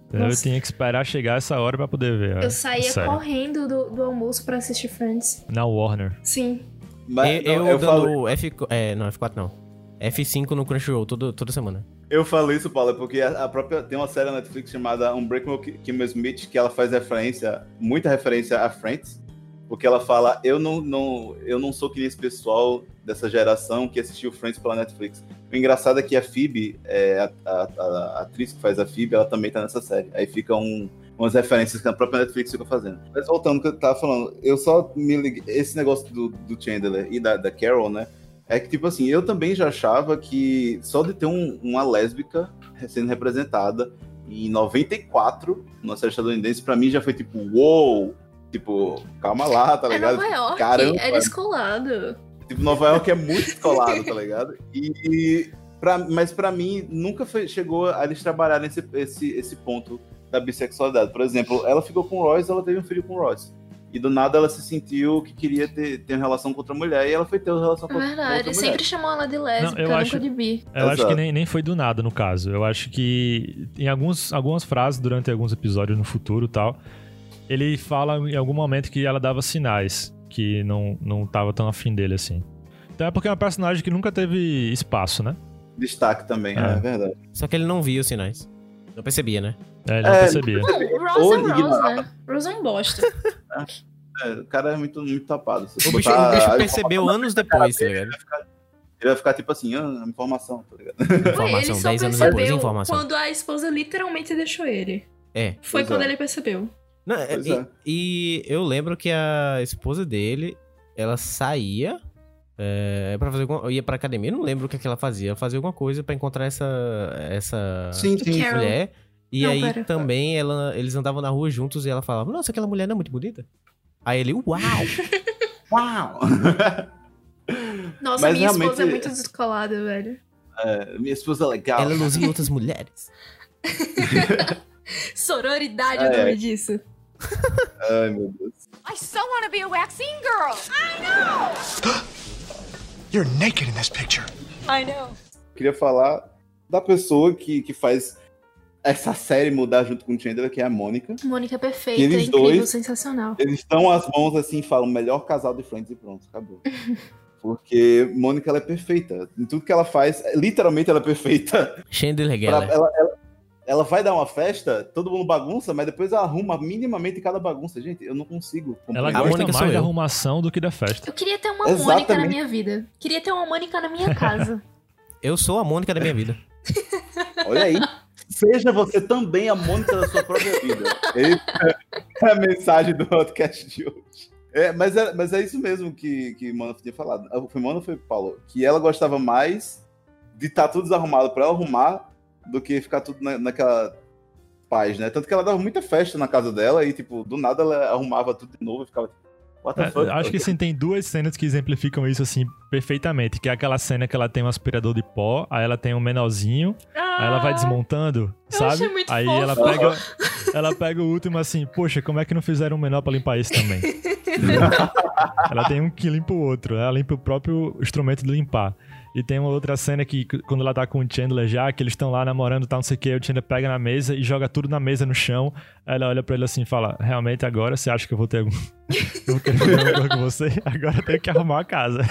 Speaker 2: Então eu tinha que esperar chegar essa hora pra poder ver.
Speaker 3: Eu saía
Speaker 2: série.
Speaker 3: correndo do, do almoço pra assistir Friends.
Speaker 2: Na Warner.
Speaker 3: Sim.
Speaker 1: Mas,
Speaker 4: eu,
Speaker 1: não,
Speaker 4: eu
Speaker 1: eu, falo,
Speaker 4: dando F... É, não, F4 não. F5 no Crunchyroll todo, toda semana.
Speaker 1: eu falo isso, Paulo, porque a, própria. Tem uma série na Netflix chamada Unbreakable Ki- Kimmy Smith, que ela faz referência, muita referência a Friends. Porque ela fala, eu não, não, eu não sou que nem esse pessoal dessa geração que assistiu Friends pela Netflix. O engraçado é que a Phoebe, é, a, a- a- atriz que faz a Phoebe, ela também tá nessa série. Aí ficam um, umas referências que a própria Netflix fica fazendo. Mas voltando ao que eu tava falando, eu só me liguei. Esse negócio do, do Chandler e da, da Carol, né? É que, tipo assim, eu também já achava que só de ter um- uma lésbica sendo representada em 94, na série estadunidense, pra mim já foi tipo, uou! Tipo, calma lá, tá
Speaker 3: é
Speaker 1: ligado?
Speaker 3: Nova York,
Speaker 1: Caramba.
Speaker 3: é descolado.
Speaker 1: Tipo, Nova York é muito descolado, tá ligado? E pra, mas pra mim nunca foi- chegou a eles trabalharem esse, esse, esse ponto da bissexualidade. Por exemplo, ela ficou com o Royce, ela teve um filho com o Royce. E do nada ela se sentiu que queria ter, ter uma relação com outra mulher e ela foi ter uma relação
Speaker 3: É
Speaker 1: com, com
Speaker 3: verdade,
Speaker 1: outra
Speaker 3: ele
Speaker 1: mulher.
Speaker 3: sempre chamou ela de lésbica,
Speaker 2: Não, eu
Speaker 3: nunca
Speaker 2: acho-
Speaker 3: de bi.
Speaker 2: Eu acho
Speaker 1: Exato.
Speaker 2: que nem, nem foi do nada, no caso. Eu acho que em alguns, algumas frases durante alguns episódios no futuro e tal, ele fala em algum momento que ela dava sinais que não, não tava tão afim dele assim. Então é porque é uma personagem que nunca teve espaço, né?
Speaker 1: Destaque também, é,
Speaker 2: É.
Speaker 1: verdade.
Speaker 4: Só que ele não via os sinais. Não percebia, né?
Speaker 2: É, ele não
Speaker 1: É,
Speaker 2: percebia.
Speaker 3: Não, o Rose é Rose, né? Rose é um bosta. (laughs)
Speaker 1: É, o cara é muito, muito tapado.
Speaker 4: O bicho,
Speaker 1: botar
Speaker 4: o bicho percebeu anos depois, tá ligado?
Speaker 1: Ele vai ficar tipo assim, ah, informação, tá ligado?
Speaker 4: Informação,
Speaker 3: ele só
Speaker 4: 10 anos depois, informação.
Speaker 3: quando a esposa literalmente deixou ele.
Speaker 4: É.
Speaker 3: Foi
Speaker 1: Pois
Speaker 3: quando
Speaker 1: é.
Speaker 3: ele percebeu.
Speaker 4: Não, é, e,
Speaker 1: é.
Speaker 4: e eu lembro que a esposa dele, ela saía é, para fazer alguma, ia pra academia, eu não lembro o que, é que ela fazia. Ela fazia alguma coisa pra encontrar essa essa
Speaker 1: Sim, sim.
Speaker 4: Mulher. E
Speaker 3: Não,
Speaker 4: aí
Speaker 3: pera.
Speaker 4: também ela, eles andavam na rua juntos e ela falava: "Nossa, aquela mulher não é muito bonita". Aí ele: "Uau". (laughs)
Speaker 1: Uau!
Speaker 3: Nossa,
Speaker 1: Mas
Speaker 3: minha esposa é
Speaker 1: realmente-
Speaker 3: muito descolada, velho.
Speaker 1: É, minha esposa é legal.
Speaker 4: ela elogia outras mulheres. (laughs)
Speaker 3: Sororidade
Speaker 1: É.
Speaker 3: é o nome disso.
Speaker 1: Ai, meu Deus.
Speaker 7: I so want to be a waxing girl. (gasps) (gasps) (gasps)
Speaker 8: You're naked in this picture.
Speaker 7: I know.
Speaker 1: Queria falar da pessoa que, que faz essa série mudar junto com o Chandler, que é a Mônica.
Speaker 3: Mônica é perfeita,
Speaker 1: Eles
Speaker 3: incrível,
Speaker 1: dois-
Speaker 3: sensacional.
Speaker 1: Eles estão as mãos assim e falam, melhor casal de Friends e pronto, acabou. (laughs) Porque Mônica, ela é perfeita. Em tudo que ela faz, literalmente ela é perfeita.
Speaker 4: Chandler Geller.
Speaker 1: ela, ela, ela vai dar uma festa, todo mundo bagunça, mas depois ela arruma minimamente cada bagunça. Gente, eu não consigo.
Speaker 2: Ela
Speaker 1: compreender.
Speaker 2: Gosta mais da arrumação do que da festa.
Speaker 3: Eu queria ter uma Mônica na
Speaker 1: Exatamente.
Speaker 3: minha vida. Queria ter uma Mônica na minha casa. (laughs)
Speaker 4: Eu sou a Mônica da minha vida. (laughs)
Speaker 1: Olha aí. Seja você também a Mônica da sua própria vida. Essa é a mensagem do podcast de hoje. É, mas, é, mas é isso mesmo que, que Mona tinha falado. Ah, Foi Mona ou foi Paulo? Que ela gostava mais de estar tudo desarrumado pra ela arrumar do que ficar tudo na- naquela paz, né? Tanto que ela dava muita festa na casa dela e, tipo, do nada ela arrumava tudo de novo e ficava tipo, what the
Speaker 2: É,
Speaker 1: fuck?
Speaker 2: acho que sim, tem duas cenas que exemplificam isso assim perfeitamente. Que é aquela cena que ela tem um aspirador de pó, aí ela tem um menorzinho, aí ela vai desmontando,
Speaker 3: eu
Speaker 2: sabe?
Speaker 3: achei muito
Speaker 2: aí
Speaker 3: fofo.
Speaker 2: ela pega, ela pega o último assim, poxa, como é que não fizeram um menor pra limpar isso também? (laughs) ela tem um que limpa o outro, ela limpa o próprio instrumento de limpar. E tem uma outra cena que, quando ela tá com o Chandler já, que eles estão lá namorando, tá, não sei o que, o Chandler pega na mesa e joga tudo na mesa no chão. Ela olha pra ele assim e fala: Realmente agora você acha que eu vou ter algum. (laughs) vou coisa com você? Agora eu tenho que arrumar a casa.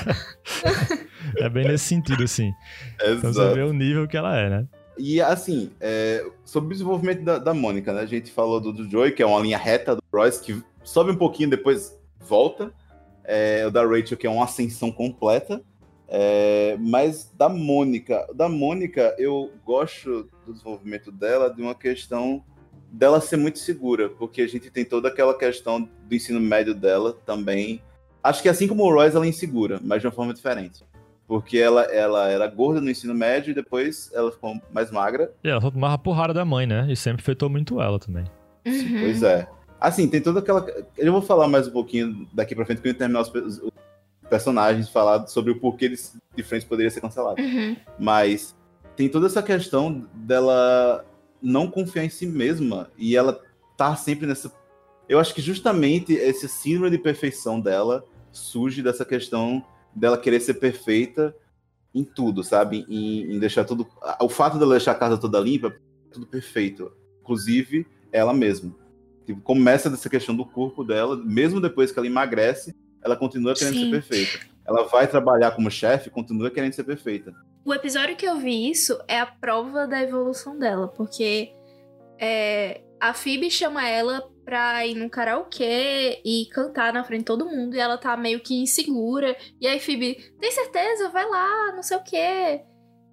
Speaker 2: (laughs) é bem nesse sentido, assim. Então você
Speaker 1: Exato.
Speaker 2: vê o nível que ela é, né?
Speaker 1: E assim, é, sobre o desenvolvimento da, da Mônica, né? A gente falou do, do Joey, que é uma linha reta do Royce, que sobe um pouquinho, depois volta. É, o da Rachel, que é uma ascensão completa. É, mas da Mônica, da Mônica, eu gosto do desenvolvimento dela de uma questão dela ser muito segura, porque a gente tem toda aquela questão do ensino médio dela também. Acho que assim como o Royce, ela é insegura, mas de uma forma diferente. Porque ela, ela era gorda no ensino médio e depois ela ficou mais magra.
Speaker 2: E ela só tomava porrada da mãe, né? E sempre afetou muito ela também.
Speaker 3: Uhum.
Speaker 1: Pois é. Assim, tem toda aquela. Eu vou falar mais um pouquinho daqui pra frente, quando eu terminar os personagens, falar sobre o porquê eles de frente poderia ser cancelado.
Speaker 3: Uhum.
Speaker 1: Mas tem toda essa questão dela não confiar em si mesma e ela tá sempre nessa. Eu acho que justamente esse síndrome de perfeição dela surge dessa questão dela querer ser perfeita em tudo, sabe? Em, em deixar tudo. O fato dela deixar a casa toda limpa, tudo perfeito. Inclusive, ela mesma. Tipo, começa dessa questão do corpo dela, mesmo depois que ela emagrece, ela continua querendo
Speaker 3: Sim.
Speaker 1: ser perfeita. Ela vai trabalhar como chefe, continua querendo ser perfeita.
Speaker 3: O episódio que eu vi isso é a prova da evolução dela, porque é, a Phoebe chama ela pra ir num karaokê e cantar na frente de todo mundo, e ela tá meio que insegura. E aí Phoebe, tem certeza? Vai lá, não sei o quê.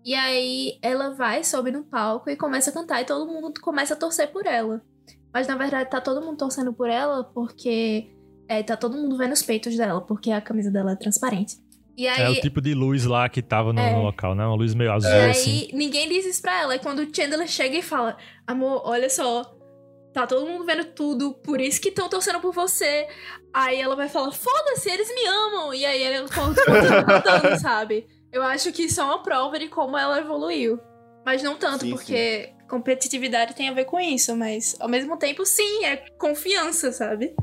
Speaker 3: E aí ela vai, sobe no palco e começa a cantar, e todo mundo começa a torcer por ela. Mas na verdade tá todo mundo torcendo por ela porque é, tá todo mundo vendo os peitos dela, porque a camisa dela é transparente. E aí,
Speaker 2: É o tipo de luz lá que tava no,
Speaker 3: É.
Speaker 2: no local, né? Uma luz meio azul,
Speaker 3: e aí,
Speaker 2: assim.
Speaker 3: ninguém diz isso pra ela. E quando o Chandler chega e fala: Amor, olha só, tá todo mundo vendo tudo, por isso que estão torcendo por você. Aí ela vai falar: Foda-se, eles me amam. E aí ela continua cantando, (laughs) sabe? Eu acho que isso é uma prova de como ela evoluiu. Mas não tanto,
Speaker 1: Sim,
Speaker 3: porque competitividade tem a ver com isso. Mas ao mesmo tempo, sim, é confiança, sabe?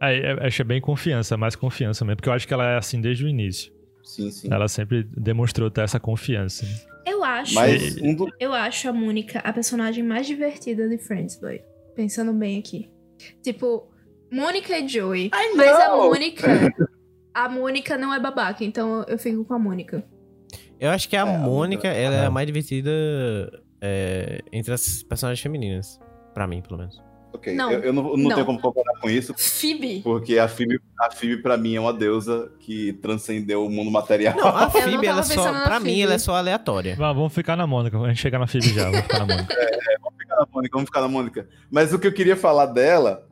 Speaker 2: É, é, é bem confiança, mais confiança mesmo. Porque eu acho que ela é assim desde o início.
Speaker 1: Sim, sim.
Speaker 2: Ela sempre demonstrou ter essa confiança.
Speaker 3: Eu acho.
Speaker 1: Mas.
Speaker 3: Eu acho a Mônica a personagem mais divertida de Friends, boy. Pensando bem aqui. Tipo, Mônica e Joey. Mas a. Mônica. (laughs) A Mônica não é babaca, então eu fico com a Mônica.
Speaker 4: Eu acho que a
Speaker 1: É,
Speaker 4: Mônica, ela é
Speaker 2: É.
Speaker 4: a mais divertida é, entre as personagens femininas. Pra mim, pelo menos.
Speaker 1: Ok,
Speaker 3: Não.
Speaker 1: eu, eu não, eu não
Speaker 3: Não.
Speaker 1: tenho como comparar com isso,
Speaker 3: Phoebe.
Speaker 1: porque a Phoebe, a Phoebe pra mim é uma deusa que transcendeu o mundo material.
Speaker 4: Não, a (laughs) Phoebe, ela
Speaker 3: pensando
Speaker 4: só. Pra mim,
Speaker 3: Phoebe.
Speaker 4: ela é só aleatória.
Speaker 2: Vá, vamos ficar na Mônica. A gente chegar na Phoebe já, vamos ficar na Mônica. (laughs)
Speaker 1: Vamos ficar na Mônica, vamos ficar na Mônica. Mas o que eu queria falar dela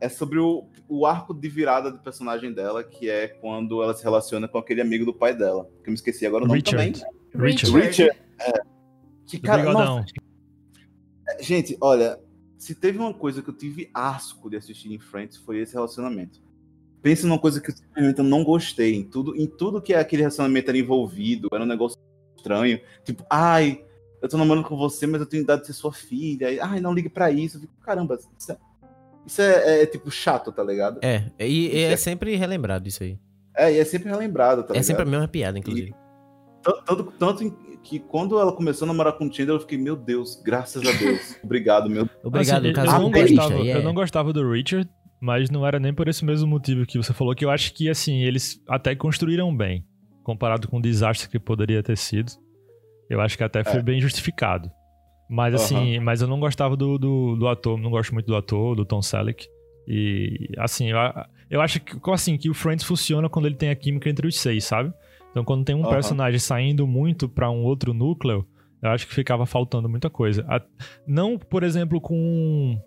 Speaker 1: é sobre o, o arco de virada do personagem dela, que é quando ela se relaciona com aquele amigo do pai dela. Que eu me esqueci agora o nome
Speaker 2: Richard.
Speaker 1: também.
Speaker 2: Richard.
Speaker 1: Richard. É. Que cara, nossa, gente, olha, se teve uma coisa que eu tive asco de assistir em Friends foi esse relacionamento. Pensa numa coisa que eu simplesmente não gostei. Em tudo, em tudo que aquele relacionamento era envolvido, era um negócio estranho. Tipo, ai, eu tô namorando com você, mas eu tenho idade de ser sua filha. Ai, não ligue pra isso. Eu fico, caramba, isso é, isso é, é, tipo chato, tá ligado?
Speaker 4: É, e, e é
Speaker 1: é-
Speaker 4: sempre relembrado isso aí.
Speaker 1: É, e é sempre relembrado, tá
Speaker 4: É
Speaker 1: ligado?
Speaker 4: sempre a mesma piada, inclusive.
Speaker 1: Tanto, tanto, tanto em- que quando ela começou a namorar com o Chandler, eu fiquei, meu Deus, graças a Deus. (laughs) Obrigado, meu
Speaker 4: Obrigado,
Speaker 2: Assim, eu, não gostava,
Speaker 4: é-
Speaker 2: eu não gostava do Richard, mas não era nem por esse mesmo motivo que você falou, que eu acho que, assim, eles até construíram bem, comparado com o desastre que poderia ter sido. Eu acho que até foi
Speaker 1: É.
Speaker 2: bem justificado. Mas, assim, mas eu não gostava do, do, do ator, não gosto muito do ator, do Tom Selleck. E, assim, eu, eu acho que, assim, que o Friends funciona quando ele tem a química entre os seis, sabe? Então, quando tem um
Speaker 1: Aham.
Speaker 2: personagem saindo muito pra um outro núcleo, eu acho que ficava faltando muita coisa. A- não, por exemplo, com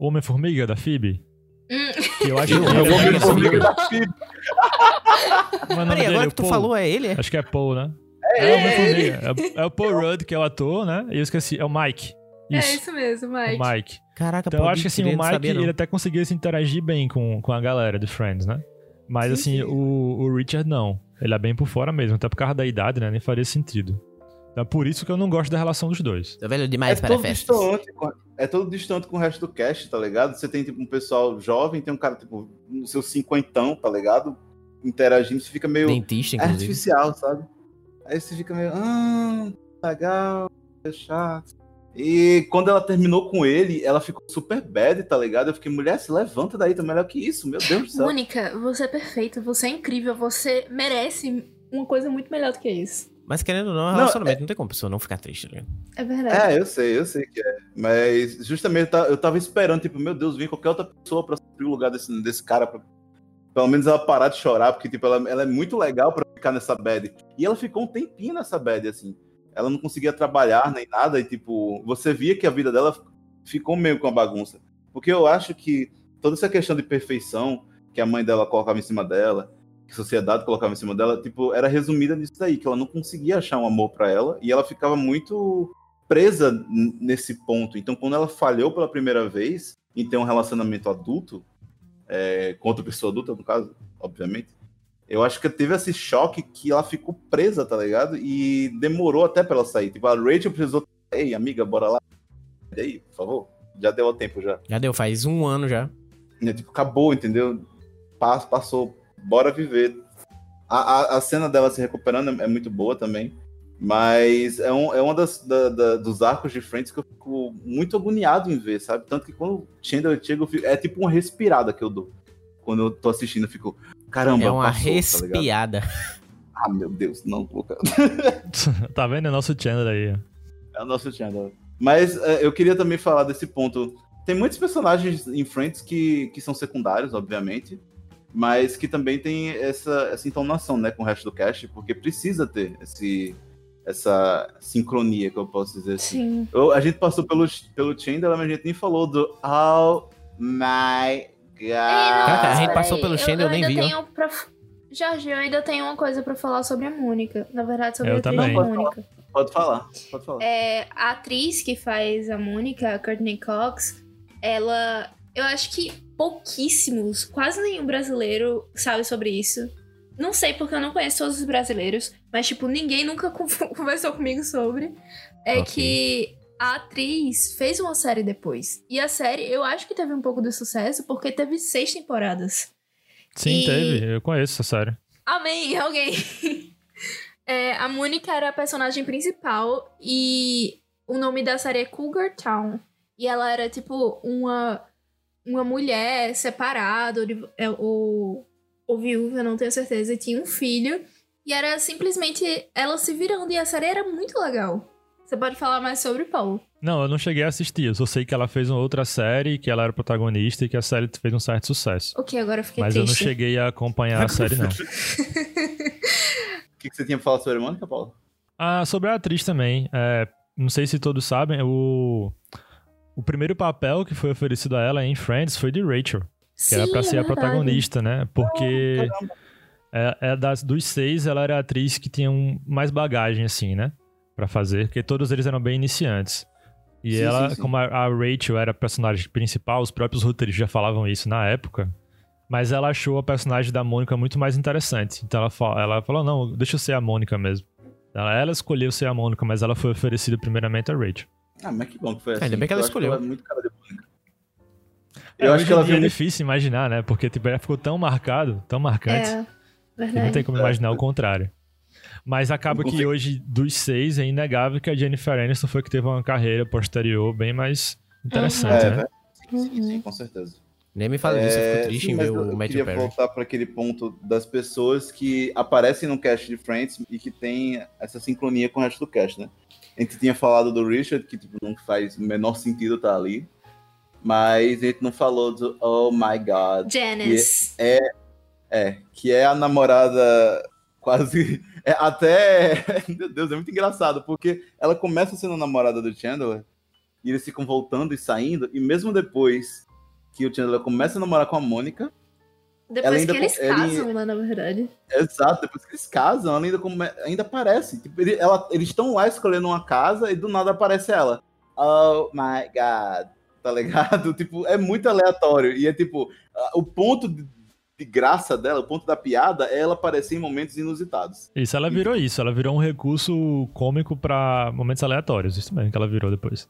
Speaker 2: o Homem-Formiga da Phoebe.
Speaker 3: Hum.
Speaker 2: Que eu acho que
Speaker 4: Eu
Speaker 2: é
Speaker 4: ver
Speaker 2: bem-
Speaker 1: Formiga da Phoebe.
Speaker 2: Como é o nome
Speaker 4: Peraí,
Speaker 2: dele?
Speaker 4: agora
Speaker 2: O
Speaker 4: que tu
Speaker 2: Paul?
Speaker 4: falou, é ele? É?
Speaker 2: Acho que é Paul, né? É, o Homem-Formiga. É, é o Paul Rudd, que é o ator, né? E eu esqueci, é o Mike.
Speaker 3: É
Speaker 2: Isso,
Speaker 3: isso mesmo,
Speaker 2: o
Speaker 3: Mike.
Speaker 2: Mike.
Speaker 4: Caraca,
Speaker 2: Então eu acho que assim, o Mike,
Speaker 4: não.
Speaker 2: ele até conseguia se interagir bem com, com a galera de Friends, né? Mas
Speaker 1: Sim,
Speaker 2: assim,
Speaker 1: sim.
Speaker 2: O, o Richard não. Ele é bem por fora mesmo, até por causa da idade, né? Nem faria sentido. Então é por isso que eu não gosto da relação dos dois.
Speaker 4: Tá velho
Speaker 1: É
Speaker 4: demais para
Speaker 1: todo,
Speaker 4: festas.
Speaker 1: distante, com- é todo distante com o resto do cast, tá ligado? Você tem tipo um pessoal jovem, tem um cara tipo no seu cinquentão, tá ligado? Interagindo, você fica meio
Speaker 4: Dentista,
Speaker 1: é
Speaker 4: inclusive.
Speaker 1: artificial, sabe? Aí você fica meio, ah, legal, é chato. E quando ela terminou com ele, ela ficou super bad, tá ligado? Eu fiquei, mulher, se levanta daí, tá melhor que isso, meu Deus do céu.
Speaker 3: Mônica, você é perfeita, você é incrível, você merece uma coisa muito melhor do que isso.
Speaker 4: Mas querendo ou não, é um
Speaker 1: Não,
Speaker 4: relacionamento. Não tem como a pessoa não ficar triste, né?
Speaker 3: É verdade.
Speaker 1: É, eu sei, eu sei que é. Mas justamente eu ta- eu tava esperando, tipo, meu Deus, vir qualquer outra pessoa pra suprir o lugar desse, desse cara. Pra, pelo menos ela parar de chorar, porque, tipo, ela, ela é muito legal pra ficar nessa bad. E ela ficou um tempinho nessa bad, assim. Ela não conseguia trabalhar nem nada, e, tipo, você via que a vida dela ficou meio com a bagunça. Porque eu acho que toda essa questão de perfeição que a mãe dela colocava em cima dela, que a sociedade colocava em cima dela, tipo, era resumida nisso daí, que ela não conseguia achar um amor pra ela, e ela ficava muito presa nesse ponto. Então, quando ela falhou pela primeira vez em ter um relacionamento adulto, é, com outra pessoa adulta, no caso, obviamente, eu acho que teve esse choque que ela ficou presa, tá ligado? E demorou até pra ela sair. Tipo, a Rachel precisou. Ei, amiga, bora lá. E aí, por favor? Já deu o tempo já.
Speaker 4: Já deu, faz um ano já.
Speaker 1: E, tipo, acabou, entendeu? Pass- Passou, bora viver. A, a, a cena dela se recuperando é, é muito boa também. Mas é um, é uma das, da- da- dos arcos de Friends que eu fico muito agoniado em ver, sabe? Tanto que quando o Chandler chega, fico- é tipo uma respirada que eu dou. Quando eu tô assistindo, eu fico, caramba,
Speaker 4: é uma
Speaker 1: passou, tá
Speaker 4: respiada. (laughs)
Speaker 1: ah, meu Deus, não, Luca. (laughs)
Speaker 2: tá vendo? É nosso Chandler aí.
Speaker 1: É o nosso Chandler. Mas é, eu queria também falar desse ponto. Tem muitos personagens em Friends que, que são secundários, obviamente, mas que também tem essa, essa entonação né, com o resto do cast, porque precisa ter esse, essa sincronia, que eu posso dizer assim.
Speaker 3: Sim.
Speaker 1: Eu- a gente passou pelo, pelo Chandler, mas a gente nem falou do Oh my God.
Speaker 4: Caraca, a gente passou pelo Chandler, eu nem
Speaker 3: ainda
Speaker 4: vi.
Speaker 3: Tenho pra... Jorge, eu ainda tenho uma coisa pra falar sobre a Mônica. Na verdade, sobre
Speaker 2: Eu
Speaker 3: a atriz
Speaker 2: também.
Speaker 3: Mônica.
Speaker 1: Pode falar, pode falar.
Speaker 3: É, a atriz que faz a Mônica, a Courtney Cox, ela. Eu acho que pouquíssimos, quase nenhum brasileiro sabe sobre isso. Não sei porque eu não conheço todos os brasileiros, mas, tipo, ninguém nunca con- (laughs) conversou comigo sobre. É
Speaker 4: Ok.
Speaker 3: que a atriz fez uma série depois. E a série, eu acho que teve um pouco de sucesso porque teve seis temporadas.
Speaker 2: Sim,
Speaker 3: E-
Speaker 2: teve. Eu conheço essa série.
Speaker 3: Amém, (laughs) alguém. É, a Mônica era a personagem principal e o nome da série é Cougar Town. E ela era, tipo, uma, uma mulher separada ou, é, ou, ou viúva, não tenho certeza, e tinha um filho. E era simplesmente ela se virando e a série era muito legal. Você pode falar mais sobre Paulo.
Speaker 2: Não, eu não cheguei a assistir. Eu só sei que ela fez uma outra série, que ela era protagonista e que a série fez um certo sucesso.
Speaker 3: Ok, agora eu fiquei
Speaker 2: Mas eu não
Speaker 3: triste.
Speaker 2: cheguei a acompanhar a série, não. (laughs)
Speaker 1: O que, que você tinha pra falar sobre a Mônica, Paulo?
Speaker 2: Ah, sobre a atriz também. é, não sei se todos sabem, o, o primeiro papel que foi oferecido a ela em Friends foi de Rachel. Que era
Speaker 3: Sim,
Speaker 2: pra
Speaker 3: é
Speaker 2: ser a
Speaker 3: verdade.
Speaker 2: protagonista, né? Porque
Speaker 1: Caramba.
Speaker 2: é, é das, dos seis, ela era a atriz que tinha um- mais bagagem, assim, né? Pra fazer, porque todos eles eram bem iniciantes. E
Speaker 1: Sim,
Speaker 2: ela,
Speaker 1: sim, sim.
Speaker 2: como a, a Rachel era a personagem principal, os próprios roteiristas já falavam isso na época. Mas ela achou a personagem da Mônica muito mais interessante. Então ela, fa- ela falou: não, deixa eu ser a Mônica mesmo. Ela, ela escolheu ser a Mônica, mas ela foi oferecida primeiramente a Rachel.
Speaker 1: Ah, mas que bom que foi assim.
Speaker 4: Ainda bem que ela escolheu.
Speaker 1: é muito cara de Mônica.
Speaker 2: É,
Speaker 1: Eu acho que ela
Speaker 2: em dia
Speaker 1: viu
Speaker 2: é difícil imaginar, né? Porque tipo, ela ficou tão marcado, tão marcante,
Speaker 3: É,
Speaker 2: que não
Speaker 3: verdade.
Speaker 2: tem como imaginar o contrário. Mas acaba que hoje, dos seis, é inegável que a Jennifer Aniston foi que teve uma carreira posterior bem mais interessante,
Speaker 1: É,
Speaker 2: né?
Speaker 1: velho. Sim, sim, sim, com certeza.
Speaker 4: Nem me fala disso, eu
Speaker 1: É,
Speaker 4: fico triste
Speaker 1: sim,
Speaker 4: em ver
Speaker 1: eu,
Speaker 4: o
Speaker 1: eu
Speaker 4: Matthew
Speaker 1: queria
Speaker 4: Perry.
Speaker 1: voltar para aquele ponto das pessoas que aparecem no cast de Friends e que tem essa sincronia com o resto do cast, né? A gente tinha falado do Richard, que tipo, não faz o menor sentido estar ali. Mas a gente não falou do Oh My God.
Speaker 3: Janice.
Speaker 1: É, que é a namorada quase. É, até. (laughs) Meu Deus, é muito engraçado, porque ela começa sendo namorada do Chandler e eles ficam voltando e saindo, e mesmo depois que o Chandler começa a namorar com a Mônica, ela
Speaker 3: Depois que eles
Speaker 1: ele-
Speaker 3: casam, né, na verdade.
Speaker 1: exato, depois que eles casam, ela ainda, come... ainda aparece. Tipo, ele- ela- eles estão lá escolhendo uma casa e do nada aparece ela. Oh my god, tá ligado? (laughs) Tipo, é muito aleatório. E é tipo, o ponto de, de graça dela, o ponto da piada é ela aparecer em momentos inusitados.
Speaker 2: Isso, ela virou isso. Ela virou um recurso cômico pra momentos aleatórios. Isso mesmo que ela virou depois.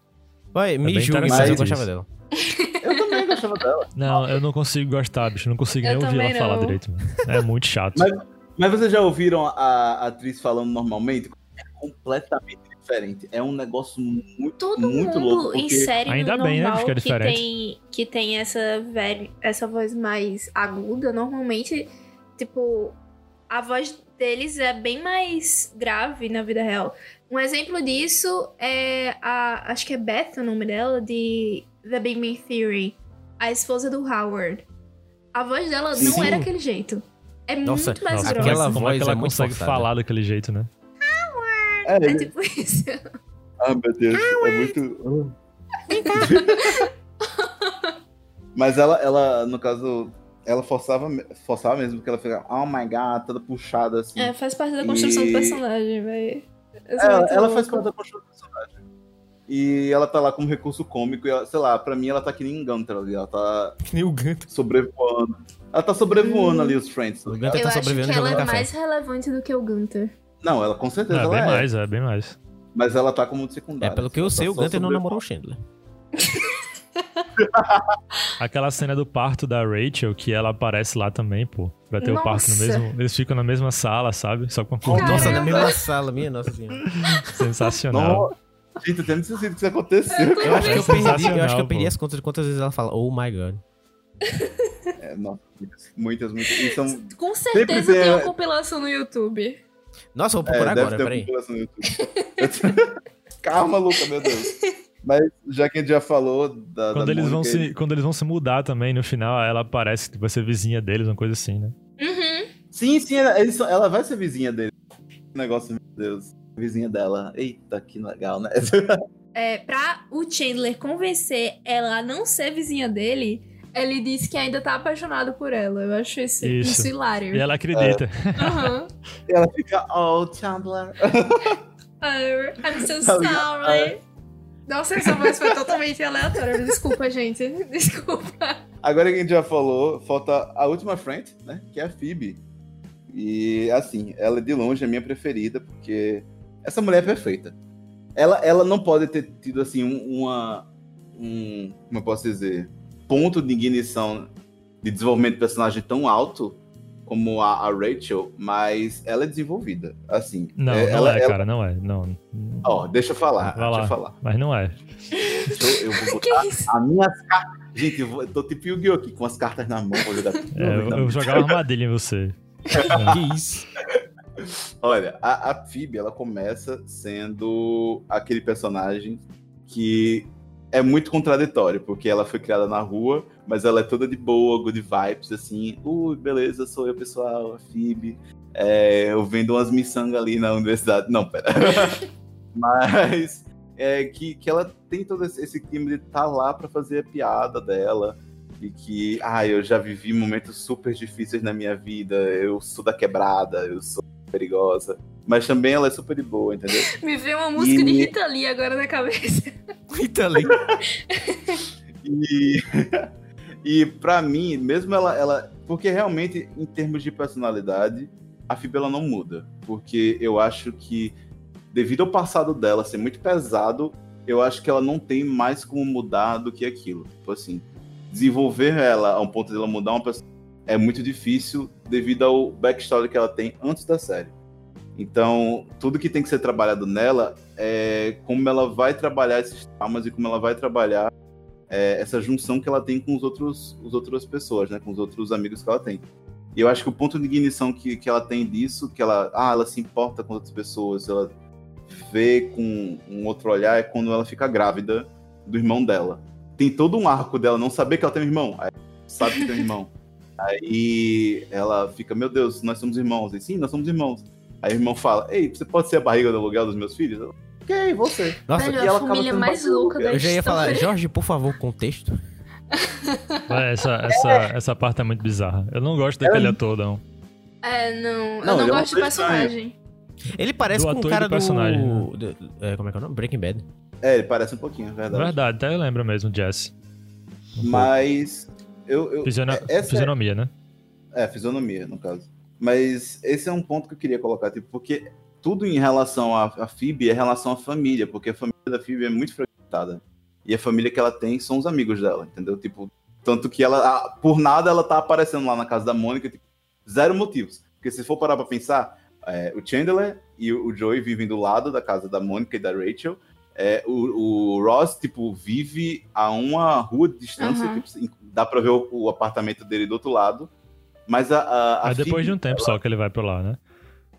Speaker 4: Vai, me
Speaker 2: bem
Speaker 4: julgue, mas eu gostava dela. (laughs)
Speaker 1: Eu também gostava dela.
Speaker 2: Não, eu não consigo gostar, bicho. Não consigo
Speaker 3: Eu
Speaker 2: nem ouvir ela
Speaker 3: também
Speaker 2: falar
Speaker 3: não.
Speaker 2: direito. Mano. É muito chato.
Speaker 1: Mas- Mas vocês já ouviram a atriz falando normalmente? É completamente diferente. É um negócio muito,
Speaker 3: Todo
Speaker 1: muito
Speaker 3: mundo
Speaker 1: louco.
Speaker 3: em
Speaker 1: Porque
Speaker 3: série
Speaker 2: Ainda
Speaker 3: normal
Speaker 2: bem, né, porque é
Speaker 3: que
Speaker 2: diferente.
Speaker 3: tem, que tem essa, velha, essa voz mais aguda, normalmente, tipo, a voz deles é bem mais grave na vida real. Um exemplo disso é a. Acho que é Beth o nome dela, de The Big Bang Theory. A esposa do Howard. A voz dela
Speaker 1: Sim.
Speaker 3: não era aquele jeito. É
Speaker 4: Nossa,
Speaker 3: muito mais
Speaker 2: Nossa,
Speaker 3: grossa.
Speaker 4: aquela
Speaker 2: como, é- como é
Speaker 4: voz
Speaker 2: que ela
Speaker 4: é
Speaker 2: consegue
Speaker 4: forçada.
Speaker 2: falar daquele jeito, né?
Speaker 1: É,
Speaker 3: É tipo isso.
Speaker 1: Ah, meu Deus, é muito. (laughs) Mas ela, ela, no caso, ela forçava, forçava mesmo, porque ela fica, oh my god, toda puxada assim.
Speaker 3: É, faz parte da construção
Speaker 1: E-
Speaker 3: do personagem, velho.
Speaker 1: Ela, ela faz parte da construção do personagem. E ela tá lá como recurso cômico, e ela, sei lá, pra mim ela tá que nem Gunter ali, ela tá
Speaker 4: Que nem o Ganto.
Speaker 1: sobrevoando. Ela tá sobrevoando ali os Friends. tá
Speaker 4: O? Gunter
Speaker 3: Eu
Speaker 4: tá
Speaker 3: acho que ela é
Speaker 4: café.
Speaker 3: mais relevante do que o Gunter.
Speaker 1: Não, ela com certeza
Speaker 2: É,
Speaker 1: ela
Speaker 2: bem
Speaker 1: é.
Speaker 2: mais, é bem mais.
Speaker 1: Mas ela tá como
Speaker 4: É,
Speaker 1: secundária.
Speaker 4: pelo que eu
Speaker 1: tá
Speaker 4: sei, o
Speaker 1: só
Speaker 4: Gunter não namorou o Chandler. (laughs)
Speaker 2: Aquela cena do parto da Rachel, que ela aparece lá também, pô. Vai ter o parto no
Speaker 3: Nossa.
Speaker 2: mesmo. Eles ficam na mesma sala, sabe? Só com a.
Speaker 4: Nossa, na mesma sala, minha nossa senhora.
Speaker 2: Sensacional.
Speaker 1: Não, gente, eu tenho sentido que isso aconteceu.
Speaker 4: Eu acho que eu
Speaker 2: É
Speaker 4: perdi, eu acho que eu perdi as contas de quantas vezes ela fala, oh my god.
Speaker 1: É, não, muitas, muitas, muitas. São,
Speaker 3: Com certeza tem
Speaker 1: tem-
Speaker 3: uma compilação no YouTube.
Speaker 4: Nossa, vou
Speaker 1: é,
Speaker 4: procurar
Speaker 1: deve
Speaker 4: agora, peraí. (laughs)
Speaker 1: Calma, Luca, meu Deus. Mas já que a gente já falou da.
Speaker 2: Quando
Speaker 1: da
Speaker 2: eles, vão se, quando eles vão se mudar também, no final, ela aparece que vai ser vizinha deles, uma coisa assim, né?
Speaker 3: Uhum.
Speaker 1: Sim, sim, ela, ela vai ser vizinha dele. Negócio, meu Deus. Vizinha dela. Eita, que legal, né? (laughs)
Speaker 3: É, pra o Chandler convencer ela a não ser vizinha dele, ele disse que ainda tá apaixonado por ela. Eu acho isso,
Speaker 2: Isso.
Speaker 3: isso hilário.
Speaker 2: E ela acredita.
Speaker 3: Aham. (laughs)
Speaker 1: ela fica, oh, Chandler.
Speaker 3: Oh, (laughs) I'm so sorry. Nossa, essa voz foi totalmente aleatória. Desculpa, gente. (laughs) Desculpa.
Speaker 1: Agora que a gente já falou, falta a última friend, né? Que é a Phoebe. E assim, ela é de longe a minha preferida, porque essa mulher é perfeita. Ela, ela não pode ter tido assim um- uma. Um, como eu posso dizer? Ponto de ignição de desenvolvimento de personagem tão alto como a, a Rachel, mas ela é desenvolvida. Assim.
Speaker 2: Não,
Speaker 1: é,
Speaker 2: não
Speaker 1: ela,
Speaker 2: é,
Speaker 1: ela-
Speaker 2: cara, não é. Não.
Speaker 1: Ó, deixa eu falar.
Speaker 2: Vai
Speaker 1: deixa
Speaker 2: lá.
Speaker 1: eu falar.
Speaker 2: Mas não é.
Speaker 1: Deixa eu, eu vou (laughs)
Speaker 3: Que
Speaker 1: botar minhas cartas. Gente, eu, vou, eu tô tipo Yu-Gi-Oh! aqui, com as cartas na mão. Vou jogar,
Speaker 2: É, eu, eu vou jogar uma (laughs) armadilha em você. (laughs)
Speaker 4: Que isso?
Speaker 1: Olha, a, a Phoebe, ela começa sendo aquele personagem que é muito contraditório, porque ela foi criada na rua, mas ela é toda de boa, good vibes, assim, ui, beleza, sou eu, pessoal, a Phoebe, é, eu vendo umas miçangas ali na universidade, não, pera. (laughs) mas é que, que ela tem todo esse, clima de estar lá pra fazer a piada dela, de que, ah, eu já vivi momentos super difíceis na minha vida, eu sou da quebrada, eu sou perigosa. Mas também ela é super de boa, entendeu? (laughs)
Speaker 3: Me veio uma música de
Speaker 1: E-
Speaker 3: Rita Lee agora na cabeça. (laughs)
Speaker 4: Eita, ali. (laughs)
Speaker 1: E, e para mim, mesmo ela, ela. Porque realmente, em termos de personalidade, a Phoebe ela não muda. Porque eu acho que, devido ao passado dela ser muito pesado, eu acho que ela não tem mais como mudar do que aquilo. Tipo assim, desenvolver ela a um ponto de ela mudar uma pessoa é muito difícil devido ao backstory que ela tem antes da série. Então, tudo que tem que ser trabalhado nela é como ela vai trabalhar esses traumas e como ela vai trabalhar é, essa junção que ela tem com os outros, os outras pessoas, né? Com os outros amigos que ela tem. E eu acho que o ponto de ignição que, que ela tem disso, que ela, ah, ela se importa com outras pessoas, ela vê com um outro olhar, é quando ela fica grávida do irmão dela. Tem todo um arco dela não saber que ela tem um irmão. Sabe que tem um irmão. (laughs) Aí ela fica, meu Deus, nós somos irmãos. E sim, nós somos irmãos. Aí o irmão fala, ei, você pode ser a barriga do aluguel dos meus filhos? Ela, ok, você.
Speaker 4: Nossa,
Speaker 3: Velho,
Speaker 1: e ela
Speaker 3: a família mais
Speaker 1: do
Speaker 3: louca da
Speaker 4: eu já ia falar. Jorge, por favor, contexto.
Speaker 2: É, (laughs) Essa, essa, essa parte é muito bizarra. Eu não gosto daquele ator, não.
Speaker 3: É, não,
Speaker 1: Não,
Speaker 3: eu não
Speaker 1: ele é um
Speaker 3: gosto do personagem.
Speaker 4: Ele parece
Speaker 2: Do
Speaker 4: com o cara
Speaker 2: do
Speaker 4: do...
Speaker 2: personagem, né?
Speaker 4: do- é, como é que é o nome? Breaking Bad.
Speaker 1: É, ele parece um pouquinho, é verdade.
Speaker 2: Verdade, até eu lembro mesmo, Jesse.
Speaker 1: Mas eu, eu
Speaker 2: Fisiona-
Speaker 1: é- é-
Speaker 2: Fisionomia, né?
Speaker 1: É, fisionomia, no caso. Mas esse é um ponto que eu queria colocar, tipo, porque tudo em relação à, à Phoebe é relação à família, porque a família da Phoebe é muito fragmentada. E a família que ela tem são os amigos dela, entendeu? Tipo, tanto que ela, por nada, ela tá aparecendo lá na casa da Mônica, tipo, zero motivos. Porque se for parar pra pensar, é, o Chandler e o o Joey vivem do lado da casa da Mônica e da Rachel. É, o, o Ross, tipo, vive a uma rua de distância,
Speaker 3: Aham.
Speaker 1: tipo, dá pra ver o, o apartamento dele do outro lado. Mas a, a, a
Speaker 2: Mas depois
Speaker 1: Phoebe,
Speaker 2: de um tempo só que ele vai pra lá, né?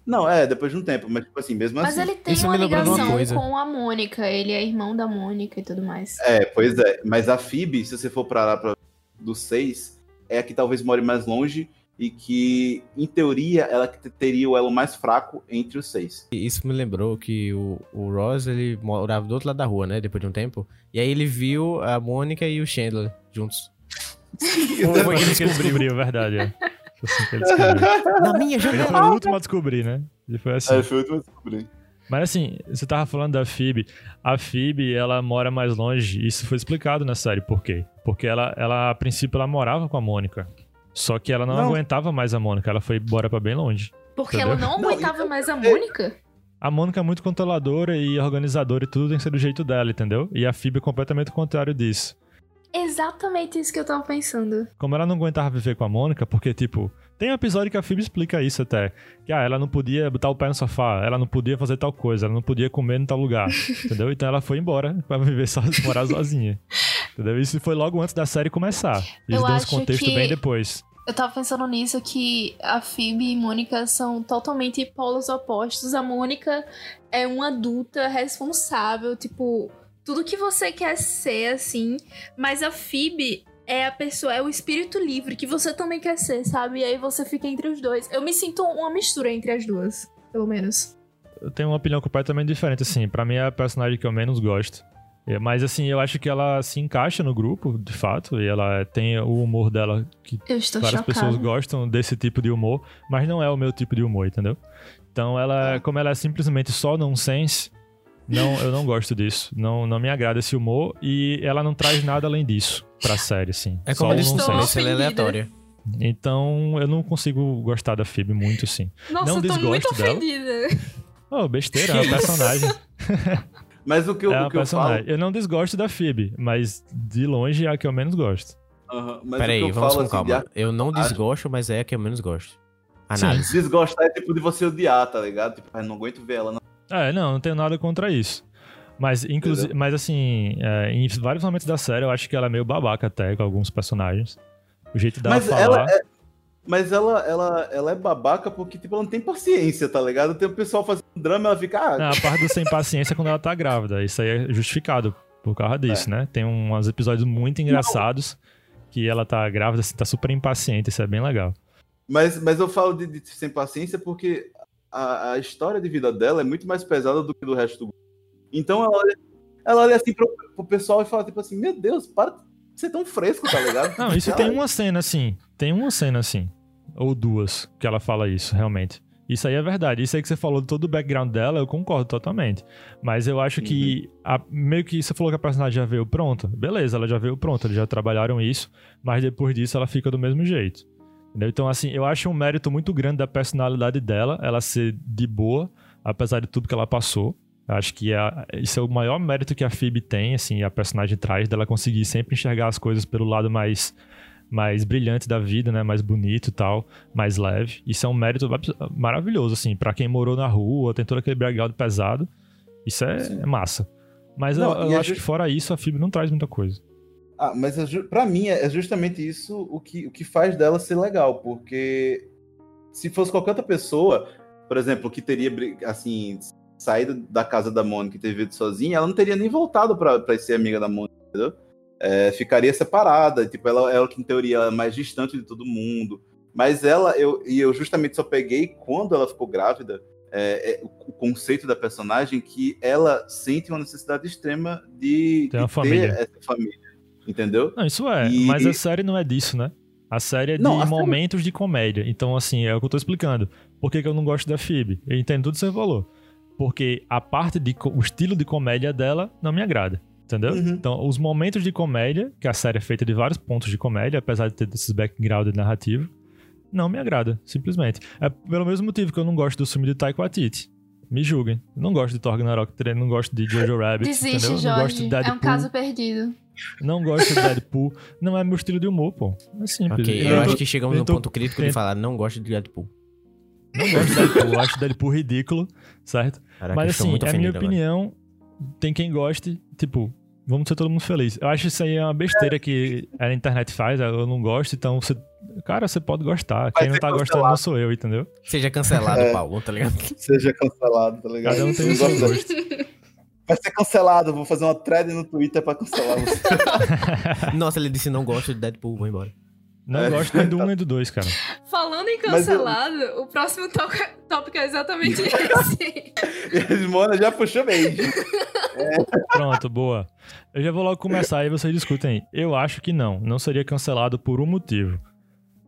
Speaker 1: Não, é, depois de um tempo, mas tipo assim, mesmo
Speaker 3: Mas
Speaker 1: assim.
Speaker 3: ele tem
Speaker 4: Isso
Speaker 3: uma ligação
Speaker 4: coisa.
Speaker 3: com a Mônica. Ele é irmão da Mônica e tudo mais.
Speaker 1: É, pois é. Mas a Phoebe, se você for parar pra, dos seis, é a que talvez more mais longe e que, em teoria, ela teria o elo mais fraco entre os seis.
Speaker 4: E Isso me lembrou que o, o Ross, ele morava do outro lado da rua, né? Depois de um tempo. E aí ele viu a Mônica e o Chandler juntos.
Speaker 2: Foi ele
Speaker 4: ele
Speaker 2: que ele descobriu, verdade, é. Foi assim que ele (laughs) descobriu.
Speaker 4: Na minha
Speaker 2: Ele
Speaker 4: janela!
Speaker 2: foi o último a descobrir, né? E foi assim.
Speaker 1: É, foi o último a descobrir.
Speaker 2: Mas assim, você tava falando da Phoebe. A Phoebe, ela mora mais longe. Isso foi explicado na série. Por quê? Porque ela, ela a princípio, ela morava com a Mônica. Só que ela não,
Speaker 1: Não.
Speaker 2: aguentava mais a Mônica. Ela foi embora pra bem longe.
Speaker 3: Porque
Speaker 2: Entendeu?
Speaker 3: ela não
Speaker 1: Não,
Speaker 3: aguentava
Speaker 1: então-
Speaker 3: mais a Mônica?
Speaker 2: A Mônica é muito controladora e organizadora e tudo tem que ser do jeito dela, entendeu? E a Phoebe é completamente o contrário disso.
Speaker 3: Exatamente isso que eu tava pensando.
Speaker 2: Como ela não aguentava viver com a Mônica, porque, tipo, tem um episódio que a Phoebe explica isso até. Que, ah, ela não podia botar o pé no sofá, ela não podia fazer tal coisa, ela não podia comer em tal lugar, (laughs) entendeu? Então ela foi embora pra viver (laughs) só, morar sozinha. Entendeu? Isso foi logo antes da série começar. Eles
Speaker 3: Eu
Speaker 2: dão esse contexto
Speaker 3: que-
Speaker 2: bem depois.
Speaker 3: Eu tava pensando nisso que a Phoebe e Mônica são totalmente polos opostos. A Mônica é uma adulta responsável, tipo, tudo que você quer ser, assim. Mas a Phoebe é a pessoa, é o espírito livre que você também quer ser, sabe? E aí você fica entre os dois. Eu me sinto uma mistura entre as duas, pelo menos.
Speaker 2: Eu tenho uma opinião completamente diferente, assim. Pra mim é a personagem que eu menos gosto. É, Mas, assim, eu acho que ela se encaixa no grupo, de fato. E ela tem o humor dela que
Speaker 3: Eu estou
Speaker 2: Várias
Speaker 3: chocada.
Speaker 2: pessoas gostam desse tipo de humor, mas não é o meu tipo de humor, entendeu? Então ela, como ela é simplesmente só nonsense, não, eu não gosto disso. Não, não me agrada esse humor e ela não traz nada além disso pra série, assim.
Speaker 4: É
Speaker 2: só
Speaker 4: como eles estão,
Speaker 2: nonsense.
Speaker 4: ela é aleatória.
Speaker 2: Então eu não consigo gostar da Phoebe muito, sim.
Speaker 3: Nossa,
Speaker 2: Não
Speaker 3: eu tô muito
Speaker 2: desgosto dela.
Speaker 3: ofendida.
Speaker 2: Oh, besteira, é uma personagem. (laughs)
Speaker 1: Mas o que eu,
Speaker 2: é
Speaker 1: o que eu falo.
Speaker 2: Eu não desgosto da Phoebe, mas de longe é a que eu menos gosto.
Speaker 1: Aham, mas o
Speaker 4: Peraí,
Speaker 1: que eu
Speaker 4: vamos
Speaker 1: falo,
Speaker 4: com
Speaker 1: assim,
Speaker 4: calma.
Speaker 1: de
Speaker 4: Eu não
Speaker 1: Ah.
Speaker 4: desgosto, mas é a que eu menos gosto. Análise.
Speaker 1: Desgostar é tipo de você odiar, tá ligado? Tipo, ah, não aguento ver ela. Não.
Speaker 2: É, não, não tenho nada contra isso. Mas, inclusive, mas assim, é, em vários momentos da série eu acho que ela é meio babaca até com alguns personagens. O jeito dela
Speaker 1: Mas
Speaker 2: falar.
Speaker 1: ela é. Mas ela, ela, ela é babaca porque, tipo, ela não tem paciência, tá ligado? Tem o pessoal fazendo drama, ela fica. Ah,
Speaker 2: Não, a parte do sem paciência é quando ela tá grávida. Isso aí é justificado por causa disso, né? Tem uns episódios muito engraçados que ela tá grávida, assim, tá super impaciente. Isso é bem legal.
Speaker 1: Mas, mas eu falo de, de sem paciência porque a, a história de vida dela é muito mais pesada do que do resto do grupo. Então ela olha, ela olha assim pro, pro pessoal e fala, tipo assim, meu Deus, para de ser tão fresco, tá ligado?
Speaker 2: Não, isso tem uma cena assim. Tem uma cena assim. Ou duas que ela fala isso, realmente. Isso aí é verdade. Isso aí que você falou de todo o background dela, eu concordo totalmente. Mas eu acho que a- meio que você falou que a personagem já veio pronta. Beleza, ela já veio pronta, eles já trabalharam isso, mas depois disso ela fica do mesmo jeito. Entendeu? Então, assim, eu acho um mérito muito grande da personalidade dela, ela ser de boa, apesar de tudo que ela passou. Acho que a, isso é o maior mérito que a Phoebe tem, assim, a personagem traz, dela conseguir sempre enxergar as coisas pelo lado mais mais brilhante da vida, né? Mais bonito e tal, mais leve. Isso é um mérito maravilhoso, assim, pra quem morou na rua, tem todo aquele background pesado. Isso é, é massa. Mas
Speaker 1: Não,
Speaker 2: eu, eu acho
Speaker 1: ju-
Speaker 2: que fora isso, a Phoebe não traz muita coisa.
Speaker 1: Ah, mas pra mim é é justamente isso o que, o que faz dela ser legal, porque se fosse qualquer outra pessoa, por exemplo, que teria assim saído da casa da Mônica e ter vivido sozinha, ela não teria nem voltado pra ser amiga da Mônica, entendeu? É, ficaria separada, tipo, ela, ela que em teoria ela é mais distante de todo mundo. Mas ela, eu, e eu justamente só peguei quando ela ficou grávida, é, é, o, conceito da personagem que ela sente uma necessidade extrema de,
Speaker 2: Ter
Speaker 1: de
Speaker 2: uma família.
Speaker 1: ter essa família, entendeu?
Speaker 2: Não, isso é,
Speaker 1: E-
Speaker 2: mas a série não é disso, né? A série é de
Speaker 1: Não, série-
Speaker 2: momentos de comédia. Então, assim, é o que eu tô explicando. Por que, que eu não gosto da Phoebe? Eu entendo tudo que você falou. Porque a parte de. o estilo de comédia dela não me agrada. Entendeu?
Speaker 1: Uhum.
Speaker 2: Então, os momentos de comédia, que a série é feita de vários pontos de comédia, apesar de ter esses background narrativo, não me agrada, simplesmente. É pelo mesmo motivo que eu não gosto do filme de Taika Waititi. Me julguem. Eu não gosto de Thor Ragnarok, não gosto de Jojo (laughs) Rabbit,
Speaker 3: Desiste,
Speaker 2: entendeu? Não gosto de
Speaker 3: Jorge.
Speaker 2: Deadpool.
Speaker 3: É um caso perdido.
Speaker 2: Não gosto de Deadpool. não é meu estilo de humor, pô. É simples.
Speaker 4: Ok,
Speaker 2: Eu
Speaker 4: eu
Speaker 2: tô-
Speaker 4: acho que chegamos no
Speaker 2: tô-
Speaker 4: ponto crítico de falar, não gosto de Deadpool.
Speaker 2: Não gosto de Deadpool. eu acho Deadpool ridículo, certo?
Speaker 4: Caraca,
Speaker 2: Mas assim, é a minha
Speaker 4: agora.
Speaker 2: opinião. Tem quem goste, tipo, vamos ser todo mundo feliz. Eu acho isso aí é uma besteira que a internet faz, eu não gosto, então você. Cara, você pode gostar. Quem
Speaker 1: ser
Speaker 2: não tá gostando
Speaker 1: cancelado.
Speaker 2: não sou eu, entendeu?
Speaker 4: Seja cancelado,
Speaker 1: É.
Speaker 4: Paulo, tá ligado? (laughs)
Speaker 1: Seja cancelado, tá ligado?
Speaker 2: Cada um tem o seu
Speaker 1: gosto-
Speaker 2: gosto. (laughs)
Speaker 1: Vai ser cancelado, vou fazer uma thread no Twitter pra cancelar você. (laughs)
Speaker 4: Nossa, ele disse não gosto de Deadpool, vou embora.
Speaker 2: Não
Speaker 1: É.
Speaker 2: gosto nem do um nem do dois, cara. (laughs)
Speaker 3: Falando em
Speaker 1: Mas eu-
Speaker 3: cancelado, o próximo tó- tópico é exatamente (laughs) esse.
Speaker 1: E a Mona já puxou beijo. (laughs)
Speaker 2: Pronto, boa. Eu já vou logo começar aí vocês discutem aí. Eu acho que não. Não seria cancelado por um motivo.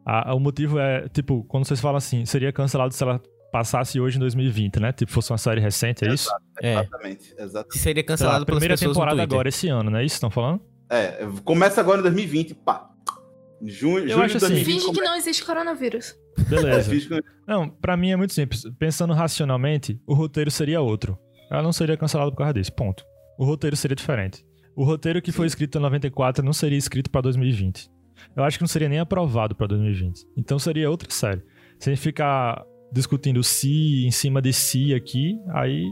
Speaker 2: A- o motivo é, tipo, quando vocês falam assim, seria cancelado se ela passasse hoje em 2020, né? Tipo, fosse uma série recente, é isso?
Speaker 4: É,
Speaker 1: Exatamente, exatamente.
Speaker 4: se seria cancelado
Speaker 2: a
Speaker 4: pelas
Speaker 2: primeira temporada agora, esse ano, não é isso que estão falando?
Speaker 1: É, começa agora em 2020, pá. Junho,
Speaker 2: Eu
Speaker 1: junho
Speaker 2: acho assim-
Speaker 1: 2020
Speaker 3: Finge que não existe coronavírus.
Speaker 2: Beleza. (laughs) Não, pra mim é muito simples. Pensando racionalmente, o roteiro seria outro. Ela não seria cancelada por causa disso, ponto. O roteiro seria diferente. O roteiro que foi escrito em 94 não seria escrito pra 2020. Eu acho que não seria nem aprovado pra 2020. Então seria outra série. Sem ficar discutindo se em cima de si aqui, aí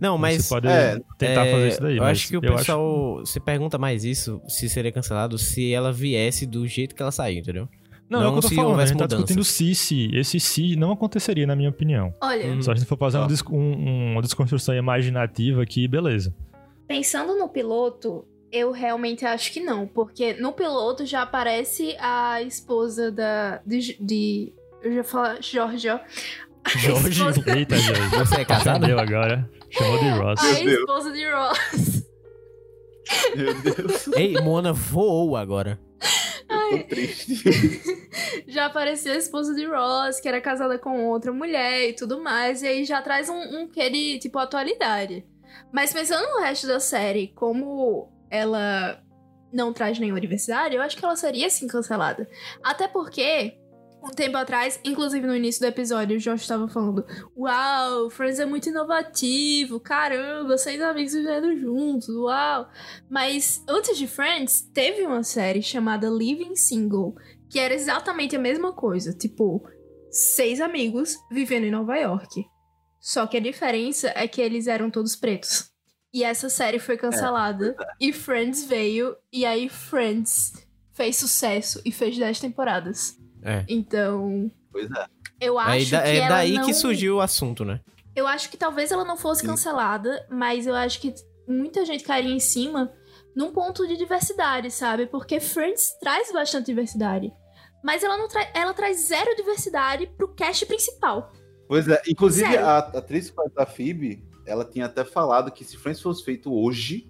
Speaker 4: Não, mas
Speaker 2: você pode
Speaker 1: é,
Speaker 2: tentar
Speaker 4: é,
Speaker 2: fazer isso daí.
Speaker 4: Eu acho que o pessoal se pergunta mais isso, se seria cancelado, se ela viesse do jeito que ela saiu, entendeu?
Speaker 2: Não, é o
Speaker 4: não
Speaker 2: que eu tô
Speaker 4: se
Speaker 2: falando. A gente tá discutindo se, se. Esse se não aconteceria, na minha opinião.
Speaker 3: Olha,
Speaker 4: Uhum.
Speaker 2: Só a gente for fazer uma,
Speaker 1: Tá.
Speaker 2: dis- um- uma desconstrução imaginativa aqui, beleza.
Speaker 3: pensando no piloto, eu realmente acho que não. Porque no piloto já aparece a esposa da. de. de- eu já falar Jorge,
Speaker 4: Jorge?
Speaker 3: esposa-
Speaker 2: Eita, Jorge. (laughs)
Speaker 4: Você é casado?
Speaker 2: Entendeu agora? Chamou de (laughs) Ross.
Speaker 3: A
Speaker 1: Meu
Speaker 3: esposa de Ross.
Speaker 1: Meu Deus,
Speaker 4: Ei, Mona voou agora.
Speaker 1: eu tô triste. (laughs)
Speaker 3: já apareceu a esposa de Ross, que era casada com outra mulher e tudo mais. E aí já traz um, um quê de, tipo, atualidade. Mas pensando no resto da série, como ela não traz nenhuma diversidade, eu acho que ela seria, sim, cancelada. Até porque, um tempo atrás, inclusive no início do episódio, o Josh estava falando: Uau, Friends é muito inovativo, caramba, seis amigos vivendo juntos, uau. Mas antes de Friends, teve uma série chamada Living Single, que era exatamente a mesma coisa. Tipo, seis amigos vivendo em Nova York. Só que a diferença é que eles eram todos pretos. E essa série foi cancelada. e Friends veio. E aí Friends fez sucesso e fez 10 temporadas.
Speaker 4: É.
Speaker 3: Então,
Speaker 1: Pois é.
Speaker 3: eu acho
Speaker 4: da-
Speaker 3: que
Speaker 4: é
Speaker 3: ela
Speaker 4: daí
Speaker 3: não...
Speaker 4: que surgiu o assunto, né?
Speaker 3: Eu acho que talvez ela não fosse
Speaker 1: Sim.
Speaker 3: cancelada, mas eu acho que muita gente cairia em cima num ponto de diversidade, sabe? Porque Friends traz bastante diversidade. Mas ela não traz. Ela traz zero diversidade pro cast principal.
Speaker 1: Pois é, inclusive a, a atriz que faz a Phoebe, ela tinha até falado que se Friends fosse feito hoje,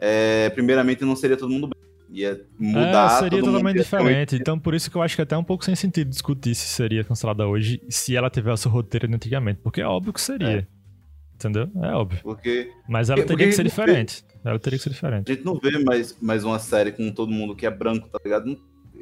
Speaker 1: é, primeiramente não seria todo mundo bem. Ia mudar.
Speaker 2: é, seria totalmente diferente. Então, por isso que eu acho que é até um pouco sem sentido discutir se seria cancelada hoje, se ela tivesse o roteiro de antigamente. Porque é óbvio que seria. Entendeu? É óbvio.
Speaker 1: Porque
Speaker 2: Mas ela
Speaker 1: Porque-
Speaker 2: teria que ser
Speaker 1: porque-
Speaker 2: diferente. Ela teria que ser diferente.
Speaker 1: a gente não vê mais, mais uma série com todo mundo que é branco, tá ligado? Não-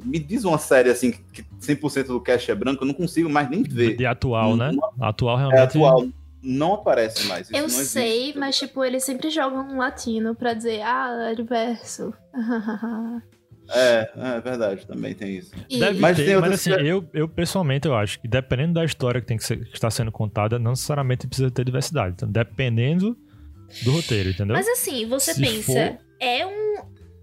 Speaker 1: me diz uma série assim que, que 100% do cast é branco, eu não consigo mais nem ver.
Speaker 2: De atual, né? Atual
Speaker 1: É
Speaker 2: realmente.
Speaker 1: atual. Não aparece mais. isso
Speaker 3: eu
Speaker 1: não existe.
Speaker 3: sei, mas tipo, eles sempre jogam um latino pra dizer, ah, é diverso. (laughs)
Speaker 1: É, é verdade, também tem isso.
Speaker 9: E-
Speaker 2: Deve
Speaker 1: Mas
Speaker 2: ter,
Speaker 1: tem
Speaker 2: mas assim,
Speaker 1: que-
Speaker 2: eu, eu pessoalmente eu acho que dependendo da história que, tem que, ser, que está sendo contada, não necessariamente precisa ter diversidade. Então, dependendo do roteiro, entendeu?
Speaker 3: Mas assim, você
Speaker 2: Se
Speaker 3: pensa,
Speaker 2: for-
Speaker 3: é um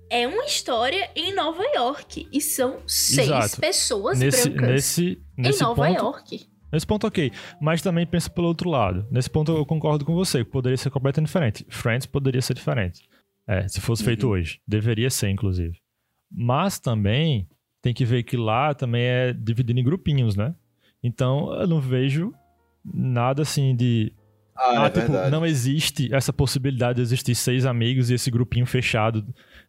Speaker 3: é uma história em Nova York e são seis
Speaker 2: Exato.
Speaker 3: pessoas
Speaker 2: nesse,
Speaker 3: brancas
Speaker 2: nesse,
Speaker 3: em
Speaker 2: nesse
Speaker 3: Nova
Speaker 2: ponto,
Speaker 3: York.
Speaker 2: Nesse ponto, ok. Mas também pensa pelo outro lado. Nesse ponto, eu concordo com você, que poderia ser completamente diferente. Friends poderia ser diferente. É, se fosse feito
Speaker 1: Uhum.
Speaker 2: hoje. Deveria ser, inclusive. Mas também tem que ver que lá também é dividido em grupinhos, né? Então, eu não vejo nada assim de.
Speaker 1: Ah,
Speaker 2: Ah,
Speaker 1: é
Speaker 2: tipo,
Speaker 1: verdade.
Speaker 2: não existe essa possibilidade de existir seis amigos e esse grupinho fechado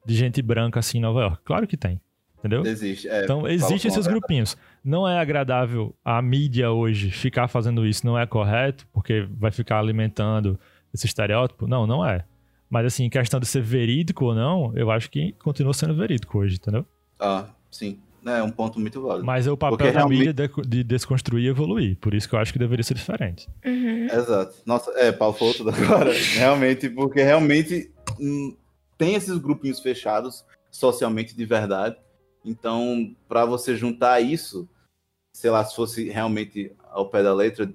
Speaker 2: de gente branca assim em Nova York. Claro que tem. Entendeu?
Speaker 1: Existe. é,
Speaker 2: Então, existem esses
Speaker 1: a verdade.
Speaker 2: Não é agradável a mídia hoje ficar fazendo isso, não é correto, porque vai ficar alimentando esse estereótipo? Não, não é. Mas, assim, questão de ser verídico ou não, eu acho que continua sendo verídico hoje, entendeu?
Speaker 1: Ah, sim. É um ponto muito válido.
Speaker 2: Mas é o papel
Speaker 1: Porque
Speaker 2: da
Speaker 1: realmente-
Speaker 2: mídia de, de desconstruir e evoluir. Por isso que eu acho que deveria ser diferente.
Speaker 3: Uhum.
Speaker 1: Exato. Nossa, é, Paulo falou tudo agora. (laughs) realmente, porque realmente hum, tem esses grupinhos fechados socialmente de verdade. Então, para você juntar isso, sei lá, se fosse realmente ao pé da letra,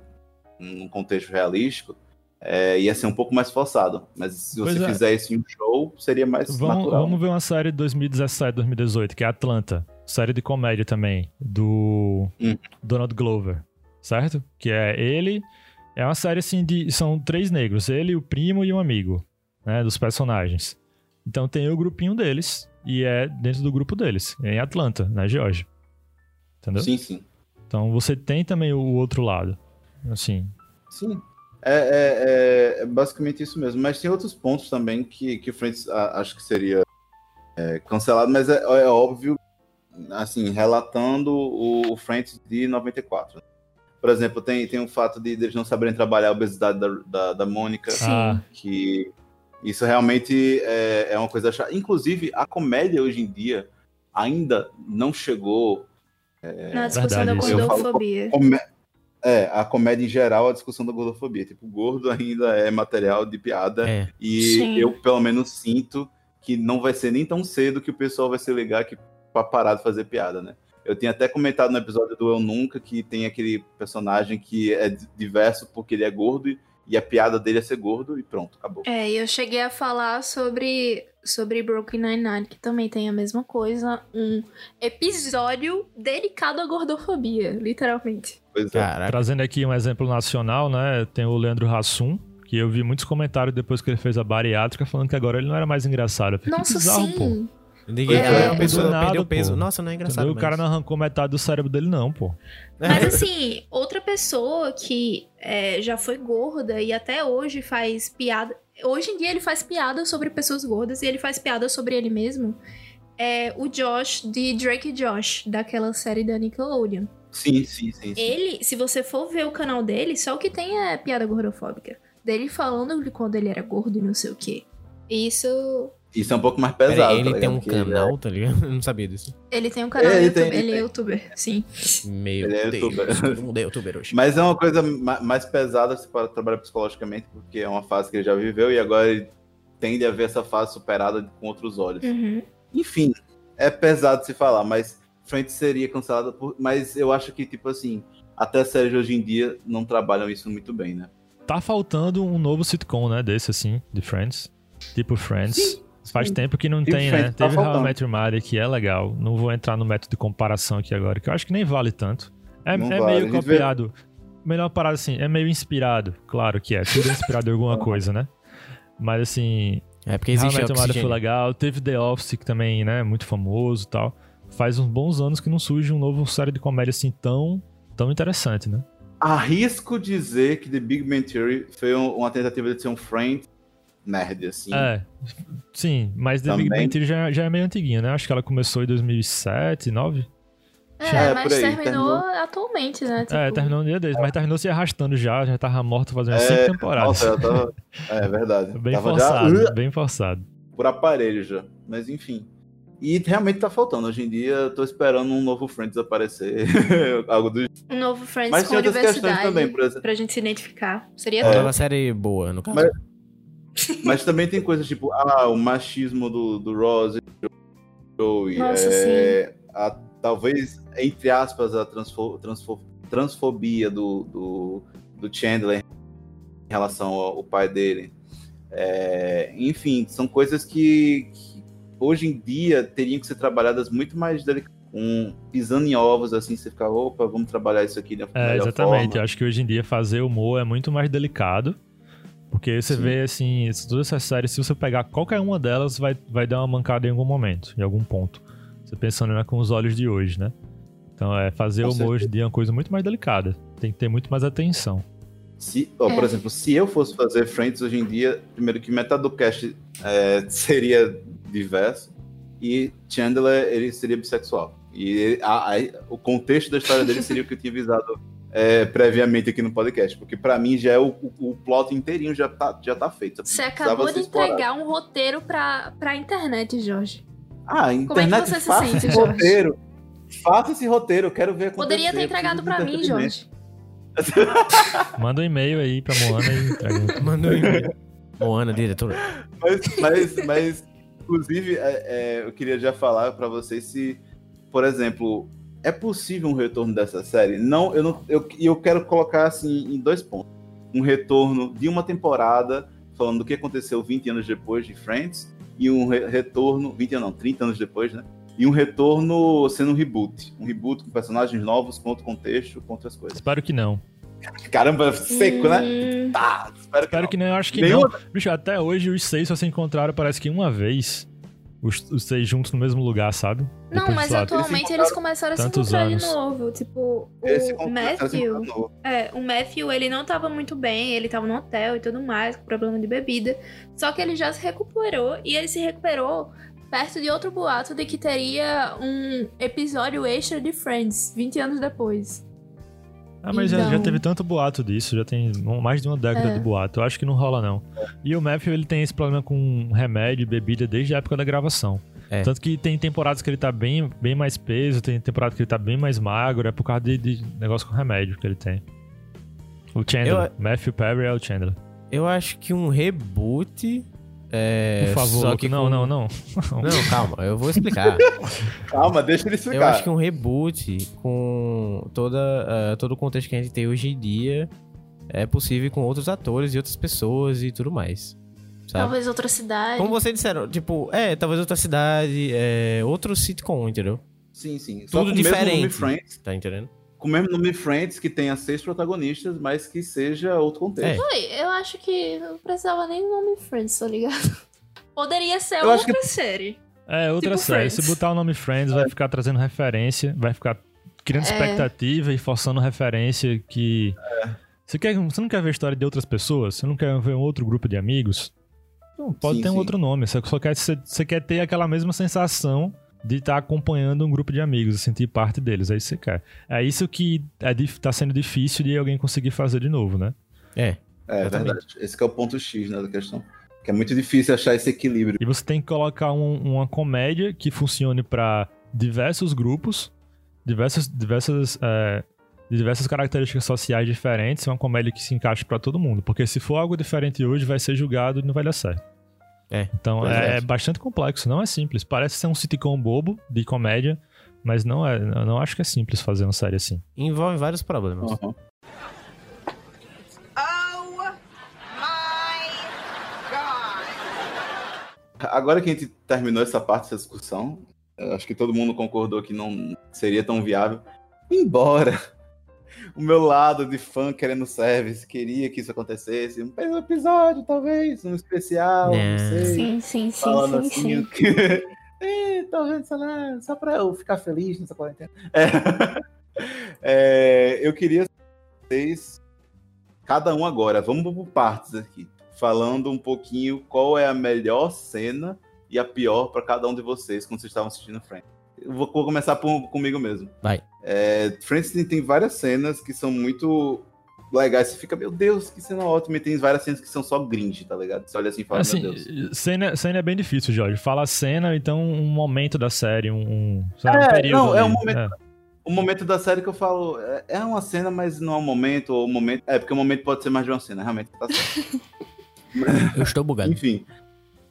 Speaker 1: num contexto realístico, é, ia ser um pouco mais forçado. Mas se você
Speaker 2: Pois é.
Speaker 1: fizer isso em um show, seria mais
Speaker 2: Vamos,
Speaker 1: natural.
Speaker 2: vamos ver uma série de 2017, 2018, que é Atlanta. Série de comédia também, do
Speaker 1: Hum.
Speaker 2: Donald Glover, certo? Que é ele. É uma série assim de. São três negros, ele, o primo e um amigo, né? Dos personagens. Então tem o grupinho deles, e é dentro do grupo deles, em Atlanta, na Geórgia. Entendeu?
Speaker 1: Sim, sim.
Speaker 2: Então você tem também o outro lado. Assim.
Speaker 1: Sim. É, é- é- é basicamente isso mesmo. Mas tem outros pontos também que, que Friends a- acho que seria é, cancelado, mas é, é óbvio, assim, relatando o, o Friends de 94. Por exemplo, tem, tem o fato de, de eles não saberem trabalhar a obesidade da, da, da Mônica,
Speaker 3: Sim.
Speaker 2: Ah,
Speaker 1: que isso realmente é, é uma coisa chata. Inclusive, a comédia hoje em dia ainda não chegou
Speaker 3: Na discussão
Speaker 2: verdade,
Speaker 3: da
Speaker 1: falo-
Speaker 3: gordofobia.
Speaker 1: Comé- É, a comédia em geral, a discussão da gordofobia. Tipo, gordo ainda é material de piada.
Speaker 4: É.
Speaker 1: E
Speaker 3: Sim.
Speaker 1: eu, pelo menos, sinto que não vai ser nem tão cedo que o pessoal vai se ligar que, pra parar de fazer piada, né? Eu tinha até comentado no episódio do Eu Nunca que tem aquele personagem que é di- diverso porque ele é gordo e, e a piada dele é ser gordo e pronto, acabou.
Speaker 3: É, e eu cheguei a falar sobre, sobre Brooklyn Nine-Nine, que também tem a mesma coisa. Um episódio dedicado à gordofobia, literalmente.
Speaker 1: Pois é.
Speaker 4: Caraca.
Speaker 2: Trazendo aqui um exemplo nacional, né? Tem o Leandro Hassum, que eu vi muitos comentários depois que ele fez a bariátrica falando que agora ele não era mais engraçado. Fiquei, que
Speaker 3: Nossa,
Speaker 2: bizarro, pô.
Speaker 3: sim.
Speaker 4: Ninguém
Speaker 1: É,
Speaker 4: é, pessoa
Speaker 2: nada,
Speaker 4: perdeu peso.
Speaker 2: pô.
Speaker 4: Nossa, não é engraçado.
Speaker 2: Entendeu? O cara
Speaker 4: mas-
Speaker 2: não arrancou metade do cérebro dele, não, pô.
Speaker 3: Mas assim, outra pessoa que é, já foi gorda e até hoje faz piada. Hoje em dia ele faz piada sobre pessoas gordas e ele faz piada sobre ele mesmo. É o Josh de Drake e Josh, daquela série da Nickelodeon.
Speaker 1: Sim, sim, sim. sim.
Speaker 3: Ele, se você for ver o canal dele, só o que tem é piada gordofóbica. Dele falando de quando ele era gordo e não sei o quê. Isso.
Speaker 1: Isso é um pouco mais pesado.
Speaker 4: aí, ele
Speaker 1: tá
Speaker 4: tem um
Speaker 1: Porque ele é-
Speaker 4: canal, tá ligado? (laughs) Eu não sabia disso.
Speaker 3: Ele tem um canal
Speaker 1: É, ele
Speaker 3: YouTube.
Speaker 1: tem, ele
Speaker 3: ele é youtuber, sim.
Speaker 4: Meu
Speaker 1: Ele é
Speaker 4: Deus.
Speaker 1: youtuber.
Speaker 4: Todo mundo é youtuber hoje.
Speaker 1: Mas é uma coisa ma- mais pesada se para trabalhar psicologicamente, porque é uma fase que ele já viveu e agora ele tende a ver essa fase superada com outros olhos.
Speaker 3: Uhum.
Speaker 1: Enfim, é pesado se falar, mas Friends seria cancelada por. Mas eu acho que, tipo assim, até séries de hoje em dia não trabalham isso muito bem, né?
Speaker 2: Tá faltando um novo sitcom, né? Desse assim, de Friends. Tipo Friends. Faz tempo que não tem, né?
Speaker 1: tá
Speaker 2: Teve How I
Speaker 1: faltando.
Speaker 2: Met Your Mother, que é legal. Não vou entrar no método de comparação aqui agora, que eu acho que nem vale tanto. É, é
Speaker 1: vale,
Speaker 2: meio
Speaker 1: gente vê-
Speaker 2: copiado. Melhor parada assim, é meio inspirado. Claro que é. Tudo é inspirado em alguma (laughs) coisa, né? Mas assim,
Speaker 4: É porque
Speaker 2: How I
Speaker 4: existe
Speaker 2: Met Your Mother foi legal. Teve The Office, que também, né? Muito famoso e tal. Faz uns bons anos que não surge um novo série de comédia assim tão, tão interessante, né?
Speaker 1: Arrisco dizer que The Big Bang Theory foi um- uma tentativa de ser um Friends nerd, assim.
Speaker 2: É, sim, mas The Big. Bang Theory já, já é meio antiguinha, né? Acho que ela começou em 2007, 2009.
Speaker 3: É,
Speaker 1: É,
Speaker 3: mas
Speaker 1: aí,
Speaker 3: terminou,
Speaker 1: terminou.
Speaker 3: atualmente, né? Tipo,
Speaker 2: É, terminou um dia desses, mas terminou se arrastando já, já tava morto fazendo
Speaker 1: É,
Speaker 2: cinco temporadas.
Speaker 1: Nossa, eu tava... (laughs) É verdade.
Speaker 2: bem
Speaker 1: tava
Speaker 2: forçado,
Speaker 1: já
Speaker 2: bem forçado.
Speaker 1: por aparelho já. Mas enfim. E realmente tá faltando. Hoje em dia eu tô esperando um novo Friends aparecer. (laughs) Algo do
Speaker 3: um novo Friends
Speaker 1: Mas
Speaker 3: com
Speaker 1: tem outras questões
Speaker 3: diversidade
Speaker 1: também, por exemplo.
Speaker 3: pra gente se identificar. Seria
Speaker 4: Uma
Speaker 1: É.
Speaker 4: nova série boa, no caso.
Speaker 1: Mas- Mas também tem coisas tipo, ah, o machismo do, do Ross. Joey,
Speaker 3: Nossa,
Speaker 1: é, a- talvez, entre aspas, a transfo- transfo- transfobia do, do, do Chandler em relação ao, ao pai dele. É, enfim, são coisas que, que hoje em dia teriam que ser trabalhadas muito mais delicadas, com, pisando em ovos, assim, você ficar, opa, vamos trabalhar isso aqui da
Speaker 2: É, exatamente.
Speaker 1: forma.
Speaker 2: Eu acho que hoje em dia fazer humor é muito mais delicado. Porque você
Speaker 1: Sim.
Speaker 2: vê, assim, todas essas séries, se você pegar qualquer uma delas, vai, vai dar uma mancada em algum momento, em algum ponto. Você pensando né, com os olhos de hoje, né? Então, é, fazer
Speaker 1: Com
Speaker 2: humor hoje em dia é uma coisa muito mais delicada. Tem que ter muito mais atenção.
Speaker 1: Se, ó, Por
Speaker 3: É.
Speaker 1: exemplo, se eu fosse fazer Friends hoje em dia, primeiro que metade do cast é, (laughs) seria diverso e Chandler ele seria bissexual. E a- a- o contexto da história dele seria o que eu tinha avisado é, previamente aqui no podcast, porque pra mim já é o, o, o plot inteirinho já tá, já tá feito.
Speaker 3: Você acabou de entregar um roteiro pra, pra internet, Jorge.
Speaker 1: Ah, a
Speaker 3: Como é que
Speaker 1: internet
Speaker 3: você se
Speaker 1: faça
Speaker 3: sente,
Speaker 1: esse
Speaker 3: Jorge?
Speaker 1: roteiro. Faça esse roteiro, eu quero ver acontecer.
Speaker 3: Poderia ter entregado
Speaker 1: de
Speaker 3: mim. Jorge. (laughs)
Speaker 2: Manda um e-mail aí pra Moana e entrega. (laughs)
Speaker 4: Mandou um e-mail. Moana, diretora.
Speaker 1: Mas, mas, mas, inclusive, é, é, eu queria já falar pra vocês se, por exemplo, é possível um retorno dessa série? Não, eu não, eu, e eu quero colocar assim em dois pontos. Um retorno de uma temporada, falando do que aconteceu 20 anos depois de Friends, e um re- retorno, 20 anos não, 30 anos depois, né? E um retorno sendo um reboot. Um reboot com personagens novos, com outro contexto, com outras coisas.
Speaker 2: Espero que não.
Speaker 1: Caramba, seco, né?
Speaker 3: Hum,
Speaker 1: Tá, espero que
Speaker 2: Espero
Speaker 1: não.
Speaker 2: que não, eu acho que
Speaker 1: Nenhum-
Speaker 2: não. Bicho, até hoje os seis só se encontraram, parece que uma vez. Os, os seis juntos no mesmo lugar, sabe?
Speaker 3: Não,
Speaker 2: Depois de,
Speaker 3: mas
Speaker 2: lá,
Speaker 3: atualmente eles começaram a se encontrar
Speaker 2: anos.
Speaker 3: de novo. Tipo, o Matthew.
Speaker 8: É, o Matthew, ele não tava muito bem, ele tava no hotel e tudo mais, com problema de bebida. Só que ele já se recuperou e ele se recuperou
Speaker 3: Perto de outro boato de que teria um episódio extra de Friends, 20 anos depois.
Speaker 2: Ah, mas já,
Speaker 3: Então-
Speaker 2: já teve tanto boato disso, já tem mais de uma década
Speaker 3: É.
Speaker 2: de boato. Eu acho que não rola, não. E o Matthew, ele tem esse problema com remédio e bebida desde a época da gravação.
Speaker 4: É.
Speaker 2: Tanto que tem temporadas que ele tá bem, bem mais peso, tem temporada que ele tá bem mais magro, é por causa de, de negócio com remédio que ele tem. O Chandler, Matthew Perry é o Chandler.
Speaker 4: Eu acho que um reboot. É,
Speaker 2: Por favor,
Speaker 4: só que
Speaker 2: não,
Speaker 4: com-
Speaker 2: não, não, (laughs)
Speaker 4: Não, calma, eu vou explicar. (laughs)
Speaker 1: Calma, deixa ele explicar.
Speaker 4: eu acho que um reboot com toda, eh, todo o contexto que a gente tem hoje em dia é possível com outros atores e outras pessoas e tudo mais. Sabe?
Speaker 3: Talvez outra cidade.
Speaker 4: Como vocês disseram, tipo, é, talvez outra cidade, é, outro sitcom, entendeu?
Speaker 1: Sim, sim. Só
Speaker 4: Tudo
Speaker 1: com o mesmo nome
Speaker 4: diferente.
Speaker 1: Friends,
Speaker 4: Tá entendendo?
Speaker 1: Com o mesmo nome Friends, que tenha seis protagonistas, mas que seja outro contexto.
Speaker 3: Oi, eu acho que não precisava nem do nome Friends, tá ligado? (laughs) Poderia ser
Speaker 1: Eu
Speaker 3: outra série.
Speaker 2: É, outra
Speaker 3: Tipo
Speaker 2: série.
Speaker 3: Friends.
Speaker 2: Se botar o nome Friends, vai ficar trazendo referência, vai ficar criando
Speaker 3: É.
Speaker 2: expectativa e forçando referência que. Você, quer, você não quer ver a história de outras pessoas? Você não quer ver um outro grupo de amigos? Não, pode
Speaker 1: Sim,
Speaker 2: ter um
Speaker 1: sim.
Speaker 2: outro nome. Você só quer, você, você quer ter aquela mesma sensação de estar acompanhando um grupo de amigos e sentir parte deles. É isso que você quer. É isso que é, dif- tá sendo difícil de alguém conseguir fazer de novo, né?
Speaker 4: É.
Speaker 1: É
Speaker 4: Exatamente.
Speaker 1: verdade. Esse que é o ponto X né, da questão. Que é muito difícil achar esse equilíbrio.
Speaker 2: E você tem que colocar um- uma comédia que funcione para diversos grupos, diversas, diversas, é, de diversas características sociais diferentes, uma comédia que se encaixe para todo mundo. Porque se for algo diferente hoje, vai ser julgado e não vai dar certo.
Speaker 4: É.
Speaker 2: Então
Speaker 1: Pois
Speaker 2: é,
Speaker 1: é.
Speaker 2: bastante complexo, não é simples. Parece ser um sitcom bobo de comédia, mas não é. Eu não acho que é simples fazer uma série assim.
Speaker 4: Envolve vários problemas.
Speaker 1: Uhum.
Speaker 7: Oh my god.
Speaker 1: Agora que a gente terminou essa parte dessa discussão, acho que todo mundo concordou que não seria tão viável. Embora o meu lado de fã querendo service queria que isso acontecesse. Um episódio, talvez, um especial, não
Speaker 4: Não.
Speaker 1: sei.
Speaker 3: Sim, sim, sim,
Speaker 1: falando
Speaker 3: sim,
Speaker 1: assim.
Speaker 3: sim.
Speaker 1: que- (laughs) é, talvez, sei lá, só pra eu ficar feliz nessa quarentena. É. (laughs) É, eu queria vocês, cada um agora, vamos por partes aqui, falando um pouquinho qual é a melhor cena e a pior pra cada um de vocês quando vocês estavam assistindo Friends. Eu vou, vou começar por- comigo mesmo.
Speaker 4: Vai.
Speaker 1: É, Friends tem, várias cenas que são muito legais. Você fica, meu Deus, que cena ótima. E tem várias cenas que são só gringe, tá ligado? Você olha assim e fala,
Speaker 2: Assim,
Speaker 1: meu Deus.
Speaker 2: cena, cena é bem difícil, Jorge. Fala cena, então um momento da série, um, um, sabe,
Speaker 1: É,
Speaker 2: um período.
Speaker 1: não, é
Speaker 2: ali.
Speaker 1: um momento- O momento da série que eu falo é, é uma cena, mas não é um momento, ou um momento. É, porque o momento pode ser mais de uma cena, realmente. Tá certo. (laughs)
Speaker 4: Eu estou bugado.
Speaker 1: Enfim,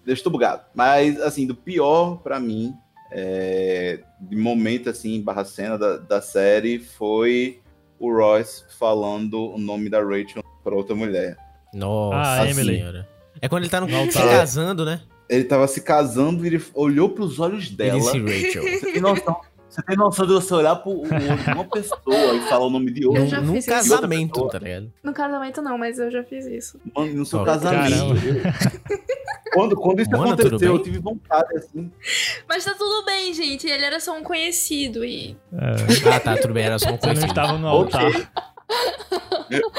Speaker 1: eu estou bugado. Mas, assim, do pior pra mim é, de momento assim, barra cena da, da série foi o Royce falando o nome da Rachel pra outra mulher.
Speaker 4: Nossa
Speaker 2: Ah, Emily.
Speaker 4: senhora. É quando ele tá no,
Speaker 2: No
Speaker 4: se casando, né?
Speaker 1: Ele tava se casando e ele olhou pros olhos dela.
Speaker 4: Ele disse Rachel.
Speaker 1: Você tem noção? Você tem noção de você olhar pro olho de uma (laughs) pessoa e falar o nome de
Speaker 8: Eu
Speaker 1: outra?
Speaker 8: já
Speaker 4: Num casamento, tá ligado?
Speaker 8: No casamento não, mas eu já fiz isso.
Speaker 1: Mano, no seu
Speaker 4: Oh,
Speaker 1: casamento. (laughs) Quando, quando isso
Speaker 4: Mano,
Speaker 1: aconteceu, eu tive vontade, assim.
Speaker 8: Mas tá tudo bem, gente. Ele era só um conhecido e.
Speaker 2: É,
Speaker 4: Ah, tá, tudo bem, era só um conhecido.
Speaker 2: estava no
Speaker 1: Ok.
Speaker 2: altar.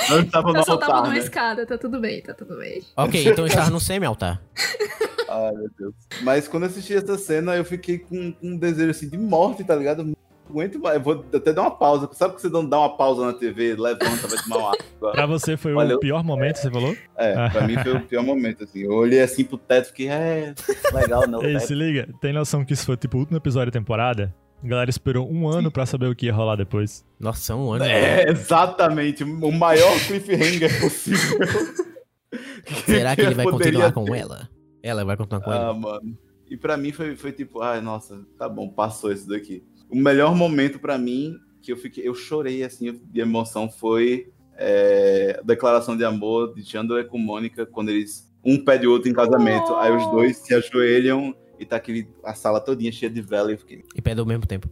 Speaker 1: Eu estava no
Speaker 8: Eu só tava
Speaker 1: altar,
Speaker 8: numa
Speaker 1: né?
Speaker 8: escada, tá tudo bem, tá tudo bem.
Speaker 4: Ok, então eu estava no semi-altar. (laughs)
Speaker 1: Ai, meu Deus. Mas quando eu assisti essa cena, eu fiquei com, com um desejo, assim, de morte, tá ligado? Eu Não aguento mais. Eu vou até dar uma pausa. Sabe que você não dá uma pausa na TV, levanta, vai tomar uma água? (laughs)
Speaker 2: Pra você foi
Speaker 1: Olha,
Speaker 2: o pior momento, você falou?
Speaker 1: É, pra mim foi o pior momento, assim. Eu olhei assim pro teto e fiquei, é, legal, né? o
Speaker 2: Ei, se liga, tem noção que isso foi tipo o último episódio da temporada? A galera esperou um ano pra saber o que ia rolar depois.
Speaker 4: Nossa, um ano. né?
Speaker 1: É, exatamente. O maior cliffhanger possível. (laughs)
Speaker 4: Será que ele vai continuar com
Speaker 1: ter.
Speaker 4: ela? Ela vai continuar com
Speaker 1: Ah,
Speaker 4: ela?
Speaker 1: mano. E pra mim foi, foi tipo, ai, nossa, tá bom, passou isso daqui. O melhor momento pra mim, que eu fiquei, eu chorei assim de emoção, foi é, a declaração de amor de Chandler com Mônica, quando eles um pede o outro em casamento. Aí os dois se ajoelham e tá aquele, a sala todinha cheia de vela e eu fiquei,
Speaker 4: E pede ao mesmo tempo.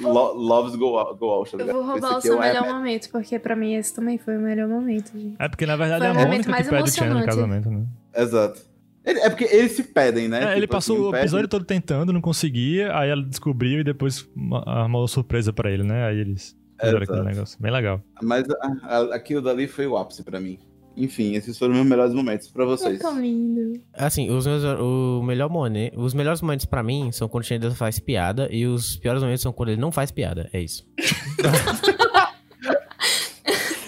Speaker 1: "Lo- loves go out, go out, tá
Speaker 8: Eu vou roubar
Speaker 1: Esse
Speaker 8: o
Speaker 1: aqui
Speaker 8: seu
Speaker 1: é
Speaker 8: melhor momento, porque pra mim esse também foi o melhor momento, gente.
Speaker 2: É porque na verdade
Speaker 8: Foi
Speaker 2: é a Mônica
Speaker 8: mais
Speaker 2: que pede o Chandler no
Speaker 8: emocionante.
Speaker 2: casamento, né?
Speaker 1: Exato. Ele- é porque eles se pedem, né?
Speaker 2: É, ele
Speaker 1: Tipo
Speaker 2: passou
Speaker 1: assim,
Speaker 2: o
Speaker 1: pede-
Speaker 2: episódio todo tentando, não conseguia, aí ela descobriu e depois armou surpresa pra ele, né? Aí eles fizeram
Speaker 1: Exato.
Speaker 2: aquele negócio. Bem legal.
Speaker 1: Mas a- a- aquilo dali foi o ápice pra mim. Enfim, esses foram meus melhores momentos pra
Speaker 8: É
Speaker 1: vocês.
Speaker 8: tão lindo.
Speaker 4: Assim, os, meus, o melhor momen- os melhores momentos pra mim são quando o Chandler faz piada e os piores momentos são quando ele não faz piada. É isso. (laughs)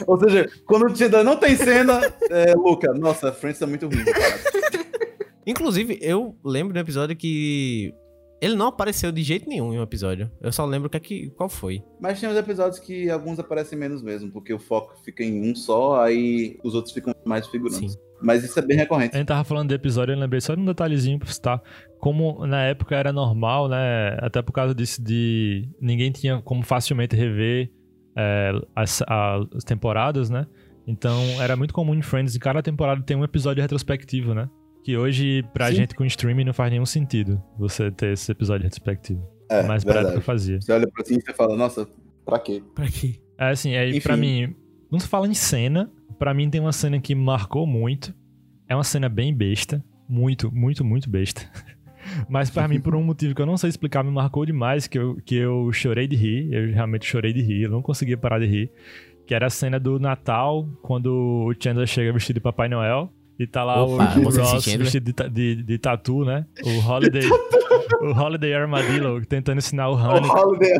Speaker 1: Ou seja, quando o Chandler não tem cena, é, Luca, nossa, Friends tá muito ruim. cara.
Speaker 4: Inclusive, eu lembro do episódio que ele não apareceu de jeito nenhum em um episódio. Eu só lembro que, é que qual foi.
Speaker 1: Mas tem uns episódios que alguns aparecem menos mesmo, porque o foco fica em um só, aí os outros ficam mais figurantes.
Speaker 4: Sim.
Speaker 1: Mas isso é bem recorrente.
Speaker 2: A gente tava falando do episódio, eu lembrei só de um detalhezinho pra citar. Como na época era normal, né? Até por causa disso de ninguém tinha como facilmente rever é, as, as temporadas, né? Então era muito comum em Friends, em cada temporada tem um episódio retrospectivo, né? Que hoje, pra
Speaker 1: Sim.
Speaker 2: gente com streaming, não faz nenhum sentido você ter esse episódio retrospectivo.
Speaker 1: É,
Speaker 2: Mas pra época fazia.
Speaker 1: Você olha pra cima e você fala, nossa, pra quê?
Speaker 4: Pra quê?
Speaker 2: É assim, aí pra
Speaker 1: Enfim.
Speaker 2: mim, não se fala em cena, pra mim tem uma cena que me marcou muito. É uma cena bem besta, muito, muito, muito besta. (laughs) Mas pra mim, por um motivo que eu não sei explicar, me marcou demais, que eu, que eu chorei de rir, eu realmente chorei de rir, eu não conseguia parar de rir. Que era a cena do Natal, quando o Chandler chega vestido de Papai Noel. E tá lá
Speaker 4: Opa,
Speaker 2: o Ross
Speaker 4: Chandler?
Speaker 2: vestido de, de, de tatu, né? O Holiday, o Holiday Armadillo tentando ensinar o
Speaker 1: O
Speaker 2: Hanukkah
Speaker 1: Holiday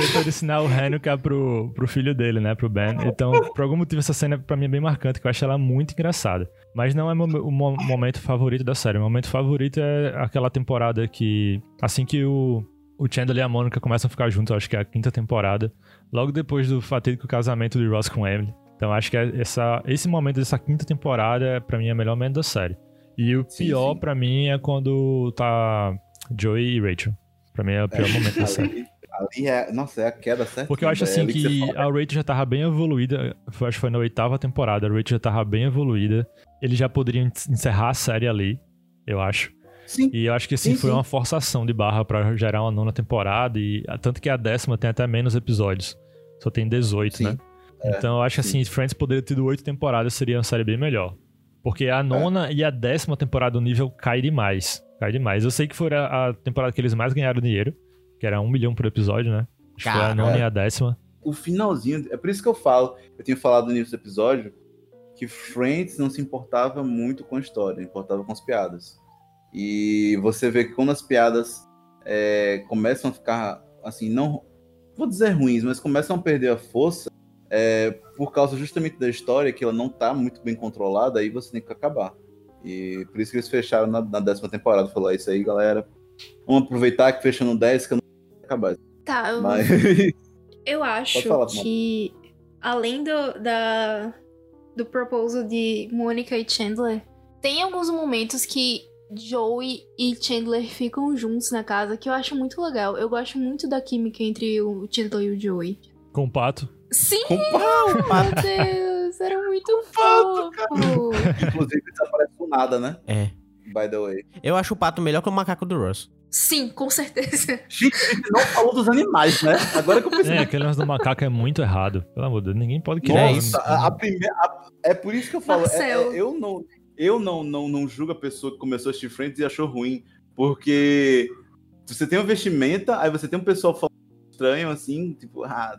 Speaker 2: tentando ensinar o Hanukkah pro, pro filho dele, né? Pro Ben. Então, por algum motivo, essa cena pra mim é bem marcante, que eu acho ela muito engraçada. Mas não é o mo- momento favorito da série. O momento favorito é aquela temporada que, assim que o, o Chandler e a Mônica começam a ficar juntos, acho que é a quinta temporada, logo depois do fatídico casamento de Ross com Emily. Então, acho que é essa, esse momento dessa quinta temporada, pra mim, é o melhor momento da série. E o
Speaker 1: Sim,
Speaker 2: pior, pra mim, é quando tá Joey e Rachel. Pra mim, é o pior momento da (laughs) série.
Speaker 1: ali, é, nossa, é a queda certa.
Speaker 2: Porque eu acho assim que a Rachel já tava bem evoluída. Foi, acho que foi na oitava temporada. A Rachel já tava bem evoluída. Eles já poderiam encerrar a série ali, eu acho.
Speaker 1: Sim.
Speaker 2: E eu acho que assim
Speaker 1: Sim,
Speaker 2: foi
Speaker 1: sim.
Speaker 2: uma forçação de barra pra gerar uma nona temporada. E tanto que a décima tem até menos episódios. Só tem 18,
Speaker 1: Sim.
Speaker 2: Né? Então eu acho assim, Friends poderia ter tido oito temporadas, seria uma série bem melhor. Porque a nona e a décima temporada o nível cai demais. Cai demais. Eu sei que foi a, a temporada que eles mais ganharam dinheiro, que era um milhão por episódio, né? Acho que foi a
Speaker 4: Cara.
Speaker 2: nona e a décima.
Speaker 1: o finalzinho, é por isso que eu falo, eu tinha falado no início do episódio, que Friends não se importava muito com a história, importava com as piadas. E você vê que quando as piadas é, começam a ficar, assim, não vou dizer ruins, mas começam a perder a força, é, por causa justamente da história, que ela não tá muito bem controlada, aí você tem que acabar. E por isso que eles fecharam na, na décima temporada, falou, é isso aí, galera, vamos aproveitar que fechou no 10, que eu não vou acabar.
Speaker 8: Tá, eu,
Speaker 1: Mas, (laughs)
Speaker 8: eu acho
Speaker 1: falar,
Speaker 8: que além do, da, do proposal de Mônica e Chandler, tem alguns momentos que
Speaker 3: Joey e Chandler ficam juntos na casa, que eu acho muito legal. Eu gosto muito da química entre o Chandler e o Joey.
Speaker 2: Com o pato.
Speaker 3: Sim!
Speaker 1: Com
Speaker 3: Meu Deus, era muito fofo.
Speaker 1: Inclusive, desaparece do nada, né?
Speaker 4: É.
Speaker 1: By the way.
Speaker 4: Eu acho o pato melhor que o macaco do Ross.
Speaker 3: Sim, com certeza.
Speaker 1: Gente, não falou dos animais, né? Agora que eu pensei.
Speaker 2: É, aquele lance do macaco é muito errado. Pelo amor de Deus, ninguém pode criar
Speaker 4: É
Speaker 1: Nossa,
Speaker 2: isso.
Speaker 1: a, a primeira. a- é por isso que eu falo. é- é- eu não, eu não, não, não julgo a pessoa que começou a assistir Friends e achou ruim. Porque você tem uma vestimenta, aí você tem um pessoal falando estranho, assim, tipo, ah,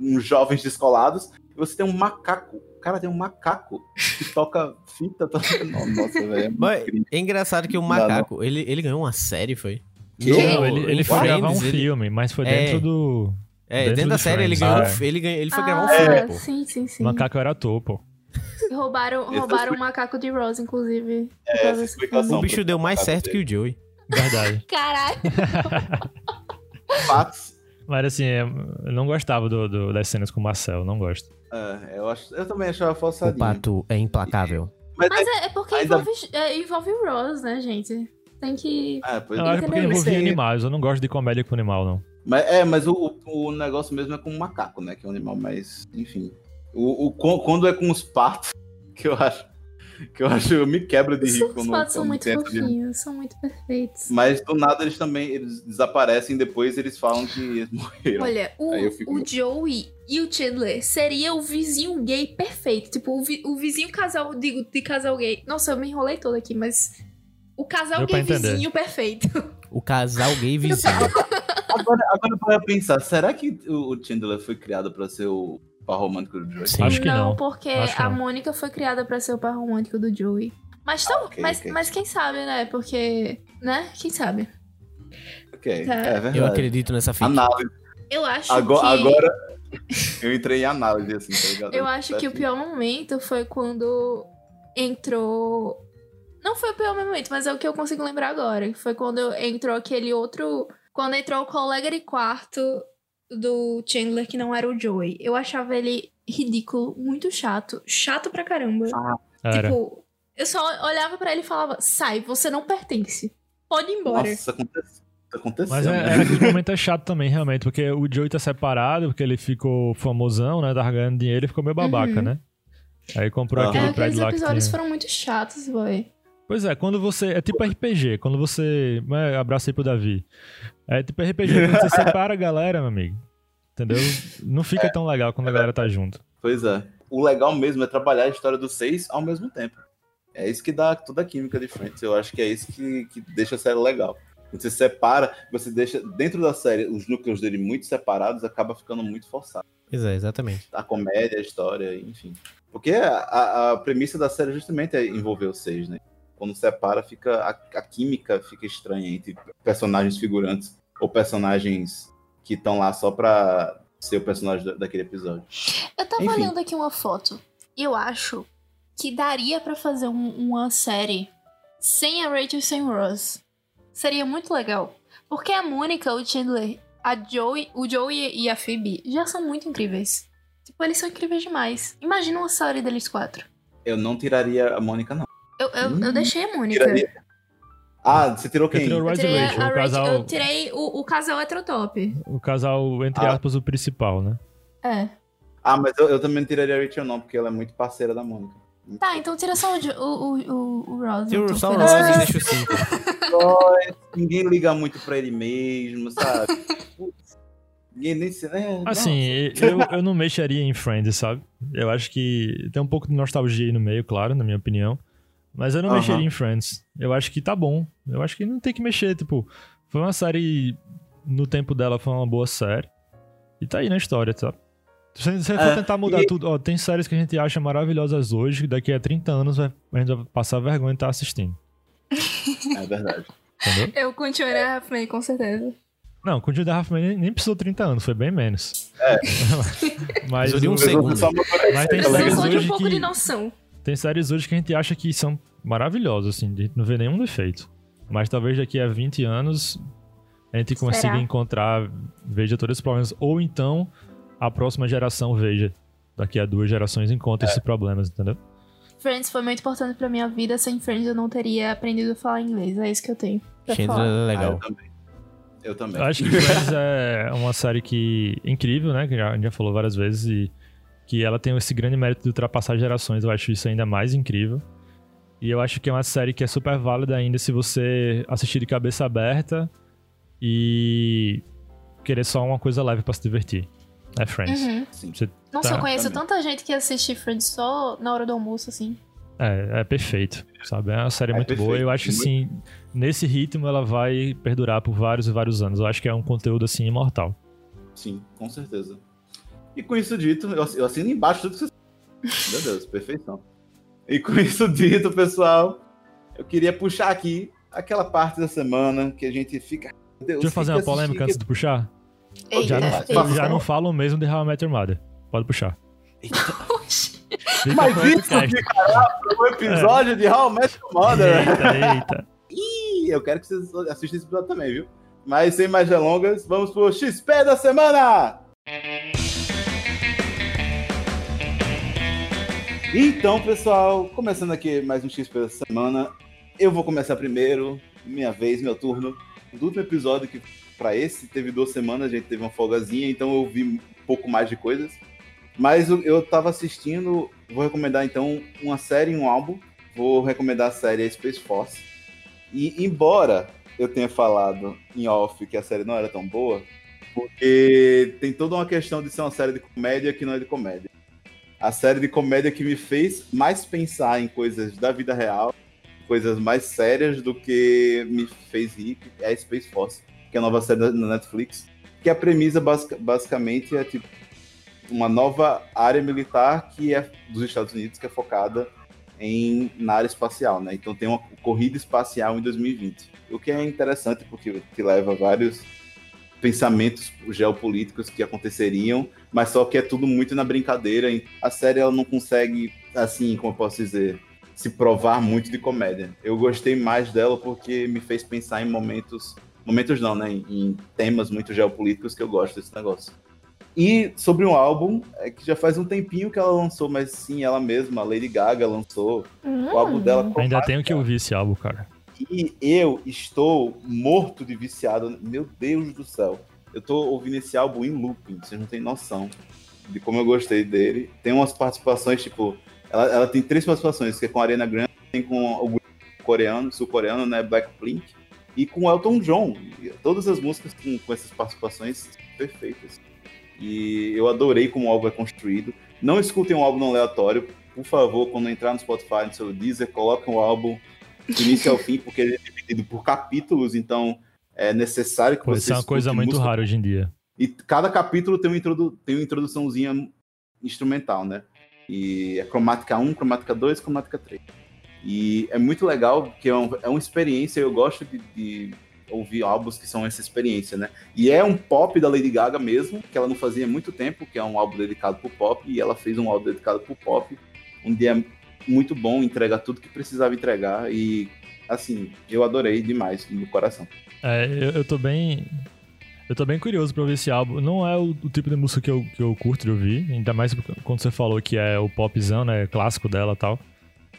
Speaker 1: uns jovens descolados, e você tem um macaco. Cara, tem um macaco que toca fita. Toca... (laughs) Nossa, velho. é
Speaker 4: é engraçado que o
Speaker 1: Não,
Speaker 4: macaco, ele, ele ganhou uma série, foi?
Speaker 2: Não, ele, ele
Speaker 4: Em
Speaker 2: foi gravar um
Speaker 4: ele-
Speaker 2: filme, mas foi
Speaker 4: É.
Speaker 2: dentro do.
Speaker 4: É,
Speaker 2: Dentro
Speaker 4: dentro da série ele
Speaker 2: Friends,
Speaker 4: ganhou,
Speaker 2: ah, é.
Speaker 4: ele, ganhou- ele foi gravar um
Speaker 3: Ah,
Speaker 4: filme, pô.
Speaker 3: sim, sim, sim.
Speaker 2: O macaco era ator, pô.
Speaker 3: Roubaram, roubaram
Speaker 1: foi-
Speaker 3: o macaco de Rose, inclusive.
Speaker 1: É.
Speaker 4: O bicho deu mais certo que o Joey.
Speaker 2: Verdade.
Speaker 3: Caralho.
Speaker 1: Fatos.
Speaker 2: Mas assim, é, eu não gostava do, do- das cenas com o Marcel, não gosto.
Speaker 1: É, eu, acho, eu também achava
Speaker 4: O
Speaker 1: forçadinho.
Speaker 4: pato é implacável.
Speaker 1: Mas,
Speaker 3: Mas é, é porque
Speaker 1: Ainda-
Speaker 3: envolve, é, envolve o Rose, né, gente? Tem que.
Speaker 1: é, pois
Speaker 2: Eu acho porque
Speaker 1: Sim.
Speaker 2: animais, eu não gosto de comédia com animal, não.
Speaker 1: Mas, é, mas o, o, o negócio mesmo é com o macaco, né? Que é um animal mais. Enfim. O, o, quan- quando é com os patos, (laughs) que eu acho. Que eu acho. Eu me quebro de rir
Speaker 3: Os
Speaker 1: quando.
Speaker 3: patos são
Speaker 1: quando
Speaker 3: muito
Speaker 1: essa de-
Speaker 3: fofinhos, são muito perfeitos.
Speaker 1: Mas do nada eles também eles desaparecem depois eles falam que eles morreram.
Speaker 3: Olha, o,
Speaker 1: fico-
Speaker 3: o Joey e o Chandler seria o vizinho gay perfeito. Tipo, o, vi- o vizinho casal, digo, de casal gay. Nossa, eu me enrolei todo aqui, mas. O casal
Speaker 2: Deu
Speaker 3: gay vizinho perfeito. (laughs)
Speaker 4: O casal gay vizinho.
Speaker 1: Agora, agora para pensar, será que o o Chandler foi criado pra ser o par romântico do Joey?
Speaker 4: Sim.
Speaker 2: Acho que não.
Speaker 3: porque
Speaker 2: Acho que
Speaker 3: a
Speaker 2: não.
Speaker 3: Mônica foi criada pra ser o par romântico do Joey. Mas, tão,
Speaker 1: ok,
Speaker 3: mas,
Speaker 1: ok.
Speaker 3: mas quem sabe, né? Porque. Né? Quem sabe?
Speaker 1: Ok,
Speaker 3: Tá.
Speaker 1: é verdade.
Speaker 4: Eu acredito nessa fic.
Speaker 1: Análise.
Speaker 3: Eu acho
Speaker 1: Agora,
Speaker 3: que.
Speaker 1: agora eu entrei em análise, assim, tá ligado?
Speaker 3: Eu acho que o pior momento foi quando entrou. Não foi o pior momento, mas é o que eu consigo lembrar agora. Foi quando entrou aquele outro. Quando entrou o colega de quarto do Chandler, que não era o Joey. Eu achava ele ridículo, muito chato. Chato pra caramba.
Speaker 2: Era.
Speaker 3: Tipo, eu só olhava pra ele e falava: sai, você não pertence. Pode ir embora.
Speaker 1: Nossa. Isso aconteceu.
Speaker 2: Mas é,
Speaker 1: né?
Speaker 2: era aquele momento é chato também, realmente, porque o Joey tá separado, porque ele ficou famosão, né? Tava ganhando dinheiro e ficou meio babaca,
Speaker 3: Uhum.
Speaker 2: né? Aí comprou
Speaker 1: Ah.
Speaker 2: aquele
Speaker 3: É, aqueles
Speaker 2: prédio lá
Speaker 3: episódios
Speaker 2: tinha...
Speaker 3: foram muito chatos, boy.
Speaker 2: Pois é, quando você. É tipo RPG, quando você. É, abraço aí pro Davi. É tipo RPG, quando você (laughs) separa a galera, meu amigo. Entendeu? Não fica tão legal quando a galera tá junto.
Speaker 1: Pois é. O legal mesmo é trabalhar a história dos seis ao mesmo tempo. É isso que dá toda a química de Friends. Eu acho que é isso que, que deixa a série legal. Quando você separa, você deixa dentro da série os núcleos dele muito separados, acaba ficando muito forçado.
Speaker 4: Pois é, exatamente.
Speaker 1: A comédia, a história, enfim. Porque a, a- a premissa da série justamente é envolver os seis, né? Quando separa, fica a, a química fica estranha entre personagens figurantes ou personagens que estão lá só pra ser o personagem da- daquele episódio.
Speaker 3: Eu tava
Speaker 1: Enfim.
Speaker 3: olhando aqui uma foto. E eu acho que daria pra fazer um- uma série sem a Rachel e sem o Ross. Seria muito legal. Porque a Mônica, o Chandler, a Joey, o Joey e a Phoebe já são muito incríveis. Tipo, eles são incríveis demais. Imagina uma série deles quatro.
Speaker 1: Eu não tiraria a Mônica, não.
Speaker 3: Eu, eu, eu
Speaker 1: Hum,
Speaker 3: deixei a Mônica.
Speaker 1: Ah, você tirou quem?
Speaker 2: tirou o
Speaker 3: Eu
Speaker 2: e
Speaker 3: tirei,
Speaker 2: Rachel, o
Speaker 3: Rachel,
Speaker 2: casal,
Speaker 3: eu tirei o, o casal heterotop.
Speaker 2: o casal, entre
Speaker 1: Ah.
Speaker 2: aspas, o principal, né?
Speaker 3: É.
Speaker 1: Ah, mas eu, eu também não tiraria a Rachel, não, porque ela é muito parceira da Mônica.
Speaker 3: Tá, então tira só o, o, o, o, o Ross.
Speaker 4: Tira só o Ross e deixa o 5.
Speaker 1: Nós, ninguém liga muito pra ele mesmo, sabe? (laughs) Putz, ninguém nem se. Né?
Speaker 2: Assim, eu, eu não mexeria em Friends, sabe? Eu acho que tem um pouco de nostalgia aí no meio, claro, na minha opinião. Mas eu não
Speaker 1: Aham.
Speaker 2: mexeria em Friends. Eu acho que tá bom. Eu acho que não tem que mexer, tipo... Foi uma série... No tempo dela foi uma boa série. E tá aí na história, sabe? Se você for
Speaker 1: É,
Speaker 2: tentar mudar
Speaker 1: e-
Speaker 2: tudo... Ó, tem séries que a gente acha maravilhosas hoje, que daqui a 30 anos vai- a gente vai passar vergonha de estar assistindo.
Speaker 1: não. É verdade.
Speaker 2: Entendeu?
Speaker 3: Eu continuei a Halfman, com certeza.
Speaker 2: Não, com o Judah Hoffman nem, nem precisou 30 anos, foi bem menos.
Speaker 1: É. (laughs)
Speaker 2: Mas,
Speaker 4: Precisou de um
Speaker 2: o-
Speaker 4: segundo.
Speaker 2: Mas tem
Speaker 1: Tá
Speaker 2: séries
Speaker 3: de um
Speaker 2: hoje
Speaker 3: pouco
Speaker 2: que-
Speaker 3: de noção.
Speaker 2: Tem séries hoje que a gente acha que são maravilhosas, assim, a gente não vê nenhum defeito. Mas talvez daqui a 20 anos a gente consiga
Speaker 3: Será?
Speaker 2: encontrar, veja todos esses problemas. Ou então a próxima geração veja. Daqui a duas gerações encontra esses problemas, entendeu?
Speaker 3: Friends foi muito importante pra minha vida. Sem Friends eu não teria aprendido a falar inglês. É isso que eu tenho.
Speaker 4: Chandler é
Speaker 1: Ah,
Speaker 4: legal.
Speaker 1: eu também. Eu também.
Speaker 2: Eu acho que (laughs) Friends é uma série que incrível, né? Que a gente já falou várias vezes e que ela tem esse grande mérito de ultrapassar gerações. Eu acho isso ainda mais incrível. E eu acho que é uma série que é super válida ainda se você assistir de cabeça aberta e querer só uma coisa leve pra se divertir. É Friends.
Speaker 3: Uhum. Nossa,
Speaker 2: Tá,
Speaker 3: eu conheço
Speaker 1: também.
Speaker 3: tanta gente que assiste Friends só na hora do almoço, assim.
Speaker 2: É, é perfeito, sabe? É uma série
Speaker 1: É
Speaker 2: muito boa.
Speaker 1: perfeito,
Speaker 2: Eu acho que, assim, nesse ritmo ela vai perdurar por vários e vários anos. Eu acho que é um conteúdo, assim, imortal.
Speaker 1: Sim, com certeza. E com isso dito, eu ass- eu assino embaixo tudo que vocês. Meu Deus, perfeição. E com isso dito, pessoal, eu queria puxar aqui aquela parte da semana que a gente fica. Meu Deus,
Speaker 2: Deixa eu fazer uma polêmica antes
Speaker 1: assistindo-
Speaker 2: de puxar.
Speaker 3: Eita,
Speaker 2: Já não,
Speaker 1: Eita.
Speaker 2: eu já não falo mesmo de How I Met Your Mother. Pode puxar.
Speaker 1: Mas isso ficará para um episódio de How I Met Your Mother.
Speaker 2: Eita, eita.
Speaker 1: Ih, eu quero que vocês assistam esse episódio também, viu? Mas sem mais delongas, vamos pro XP da semana! Então, pessoal, começando aqui mais um XP da semana, eu vou começar primeiro, minha vez, meu turno. Do último episódio que para esse teve duas semanas, a gente teve uma folgazinha, então eu vi um pouco mais de coisas. Mas eu- tava assistindo, vou recomendar então uma série e um álbum. Vou recomendar a série Space Force. E embora eu tenha falado em off que a série não era tão boa, porque tem toda uma questão de ser uma série de comédia que não é de comédia. A série de comédia que me fez mais pensar em coisas da vida real, coisas mais sérias do que me fez rir, é a Space Force, que é a nova série da Netflix. Que a premissa basic- basicamente é tipo uma nova área militar que é dos Estados Unidos que é focada em, na área espacial, né? Então tem uma corrida espacial em 2020. O que é interessante porque que leva a vários pensamentos geopolíticos que aconteceriam, mas só que é tudo muito na brincadeira. A série ela não consegue, assim, como eu posso dizer, se provar muito de comédia. Eu gostei mais dela porque me fez pensar em momentos, momentos não, né? Em, em temas muito geopolíticos que eu gosto desse negócio. E sobre um álbum, é que já faz um tempinho que ela lançou, mas sim, ela mesma, a Lady Gaga lançou o álbum dela.
Speaker 2: Ainda tenho que ouvir esse álbum, cara.
Speaker 1: E eu estou morto de viciado. Meu Deus do céu. Eu tô ouvindo esse álbum em looping, vocês não têm noção de como eu gostei dele. Tem umas participações, tipo, ela, ela tem três participações, que é com a Arena Grande, tem com o grupo coreano, sul-coreano, né, Blackpink, e com Elton John. Todas as músicas com, com essas participações perfeitas. E eu adorei como o álbum é construído. Não escutem um álbum aleatório. Por favor, quando entrar no Spotify, no seu Deezer, coloquem o álbum do início ao fim, porque ele é dividido por capítulos, então é necessário que
Speaker 2: Pô,
Speaker 1: você
Speaker 2: isso é uma coisa muito
Speaker 1: música
Speaker 2: rara hoje em dia.
Speaker 1: e cada capítulo tem, um introdu tem uma introduçãozinha instrumental, né? E é cromática 1, cromática 2, cromática 3. E é muito legal, porque é, um- é uma experiência, eu gosto de, de ouvir álbuns que são essa experiência, né? E é um pop da Lady Gaga mesmo, que ela não fazia há muito tempo, que é um álbum dedicado pro pop, e ela fez um álbum dedicado pro pop, onde é muito bom, entrega tudo que precisava entregar, e assim, eu adorei demais, no coração.
Speaker 2: É, eu, eu tô bem. Eu tô bem curioso pra ouvir esse álbum. Não é o, o tipo de música que eu, que eu curto de ouvir, ainda mais quando você falou que é o popzão, né? Clássico dela e tal.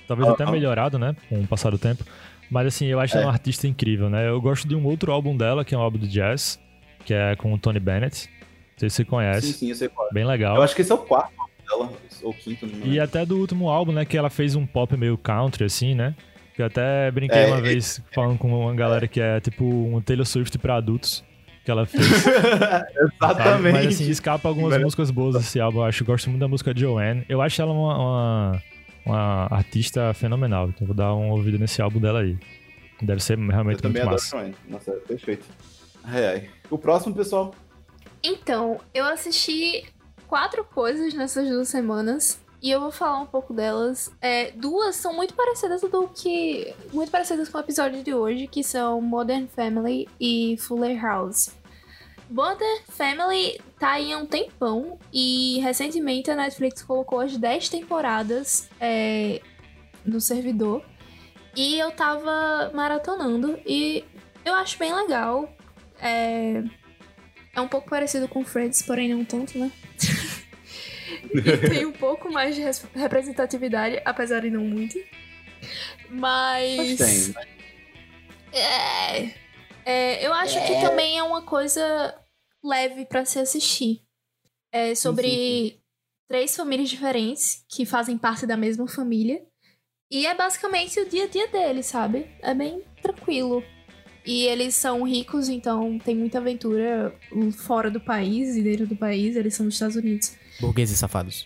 Speaker 2: Talvez até
Speaker 1: Aham.
Speaker 2: melhorado, né? Com o passar do tempo. Mas assim, eu acho ela
Speaker 1: É.
Speaker 2: uma artista incrível, né? Eu gosto de um outro álbum dela, que é um álbum de jazz, que é com o Tony Bennett. Não sei se você conhece.
Speaker 1: Sim, sim, eu sei qual é.
Speaker 2: Bem legal.
Speaker 1: Eu acho que esse é o quarto álbum dela, ou quinto, não
Speaker 2: E
Speaker 1: lembro.
Speaker 2: até do último álbum, né? Que ela fez um pop meio country, assim, né? Que eu até brinquei
Speaker 1: É,
Speaker 2: uma
Speaker 1: e-
Speaker 2: vez falando com uma galera que é tipo um Taylor Swift pra adultos. Que ela fez. sabe? (laughs) (laughs)
Speaker 1: Exatamente.
Speaker 2: Mas assim, escapa algumas músicas boas desse álbum. Eu acho, gosto muito da música Joanne. Eu acho ela uma, uma, uma artista fenomenal. Então vou dar uma ouvida nesse álbum dela aí. Deve ser
Speaker 1: eu
Speaker 2: realmente
Speaker 1: também
Speaker 2: muito
Speaker 1: adoro
Speaker 2: massa.
Speaker 1: Joanne. Nossa, é perfeito. Ai, ai. O próximo, pessoal.
Speaker 3: Então, eu assisti quatro coisas nessas duas semanas. E eu vou falar um pouco delas. É, duas são muito parecidas do que. Muito parecidas com o episódio de hoje, que são Modern Family e Fuller House. Modern Family tá aí há um tempão. E recentemente a Netflix colocou as 10 temporadas é, no servidor. E eu tava maratonando. E eu acho bem legal. É, é um pouco parecido com Friends, porém não tanto, né? E tem um pouco mais de res- representatividade, apesar de não muito. Mas.
Speaker 1: Mas tem.
Speaker 3: É, é, eu acho que também é uma coisa leve pra se assistir. É sobre
Speaker 1: sim,
Speaker 3: três famílias diferentes que fazem parte da mesma família. E é basicamente o dia a dia deles, sabe? É bem tranquilo. E eles são ricos, então tem muita aventura fora do país e dentro do país. Eles são dos Estados Unidos.
Speaker 4: Burgueses safados.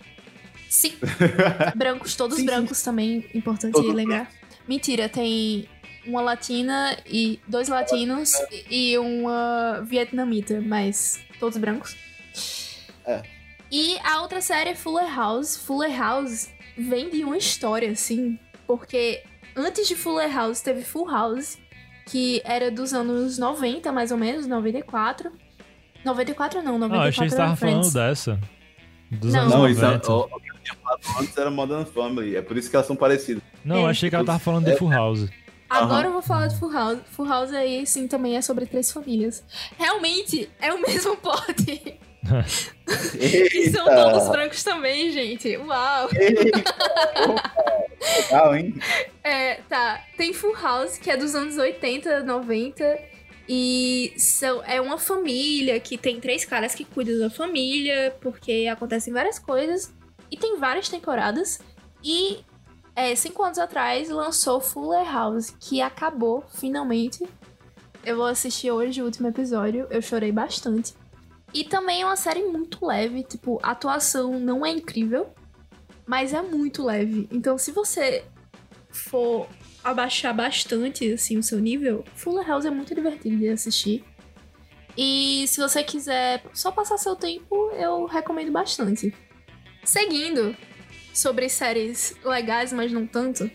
Speaker 3: Sim. (laughs) brancos, todos
Speaker 1: Sim, sim.
Speaker 3: brancos também, importante
Speaker 1: Todos
Speaker 3: lembrar. Mentira, tem uma latina e dois latinos e uma vietnamita, mas todos brancos.
Speaker 1: É.
Speaker 3: E a outra série é Fuller House. Fuller House vem de uma história, assim, porque antes de Fuller House teve Full House, que era dos anos 90, mais ou menos, 94. 94 não, 94
Speaker 2: Ah, achei que você
Speaker 3: era
Speaker 2: tava
Speaker 3: Friends.
Speaker 2: falando dessa. Dos
Speaker 3: Não.
Speaker 2: anos
Speaker 1: Não, isso é,
Speaker 2: 90.
Speaker 1: o, o que eu tinha falado antes era Modern Family. É por isso que elas são parecidas.
Speaker 2: Não,
Speaker 3: É.
Speaker 2: achei que ela tava falando de Full House.
Speaker 3: Agora
Speaker 1: Aham.
Speaker 3: eu vou falar de Full House. Full House aí, sim, também é sobre três famílias. Realmente, é o mesmo (laughs) pote. E são todos brancos também, gente. Uau!
Speaker 1: Legal, hein?
Speaker 3: É, tá. Tem Full House, que é dos anos 80, 90. E são, é uma família que tem três caras que cuidam da família, porque acontecem várias coisas. E tem várias temporadas. E é, cinco anos atrás lançou Fuller House, que acabou finalmente. Eu vou assistir hoje o último episódio. Eu chorei bastante. E também é uma série muito leve. Tipo, a atuação não é incrível, mas é muito leve. Então, se você for abaixar bastante assim o seu nível, Fuller House é muito divertido de assistir. E se você quiser só passar seu tempo, eu recomendo bastante. Seguindo sobre séries legais, mas não tanto,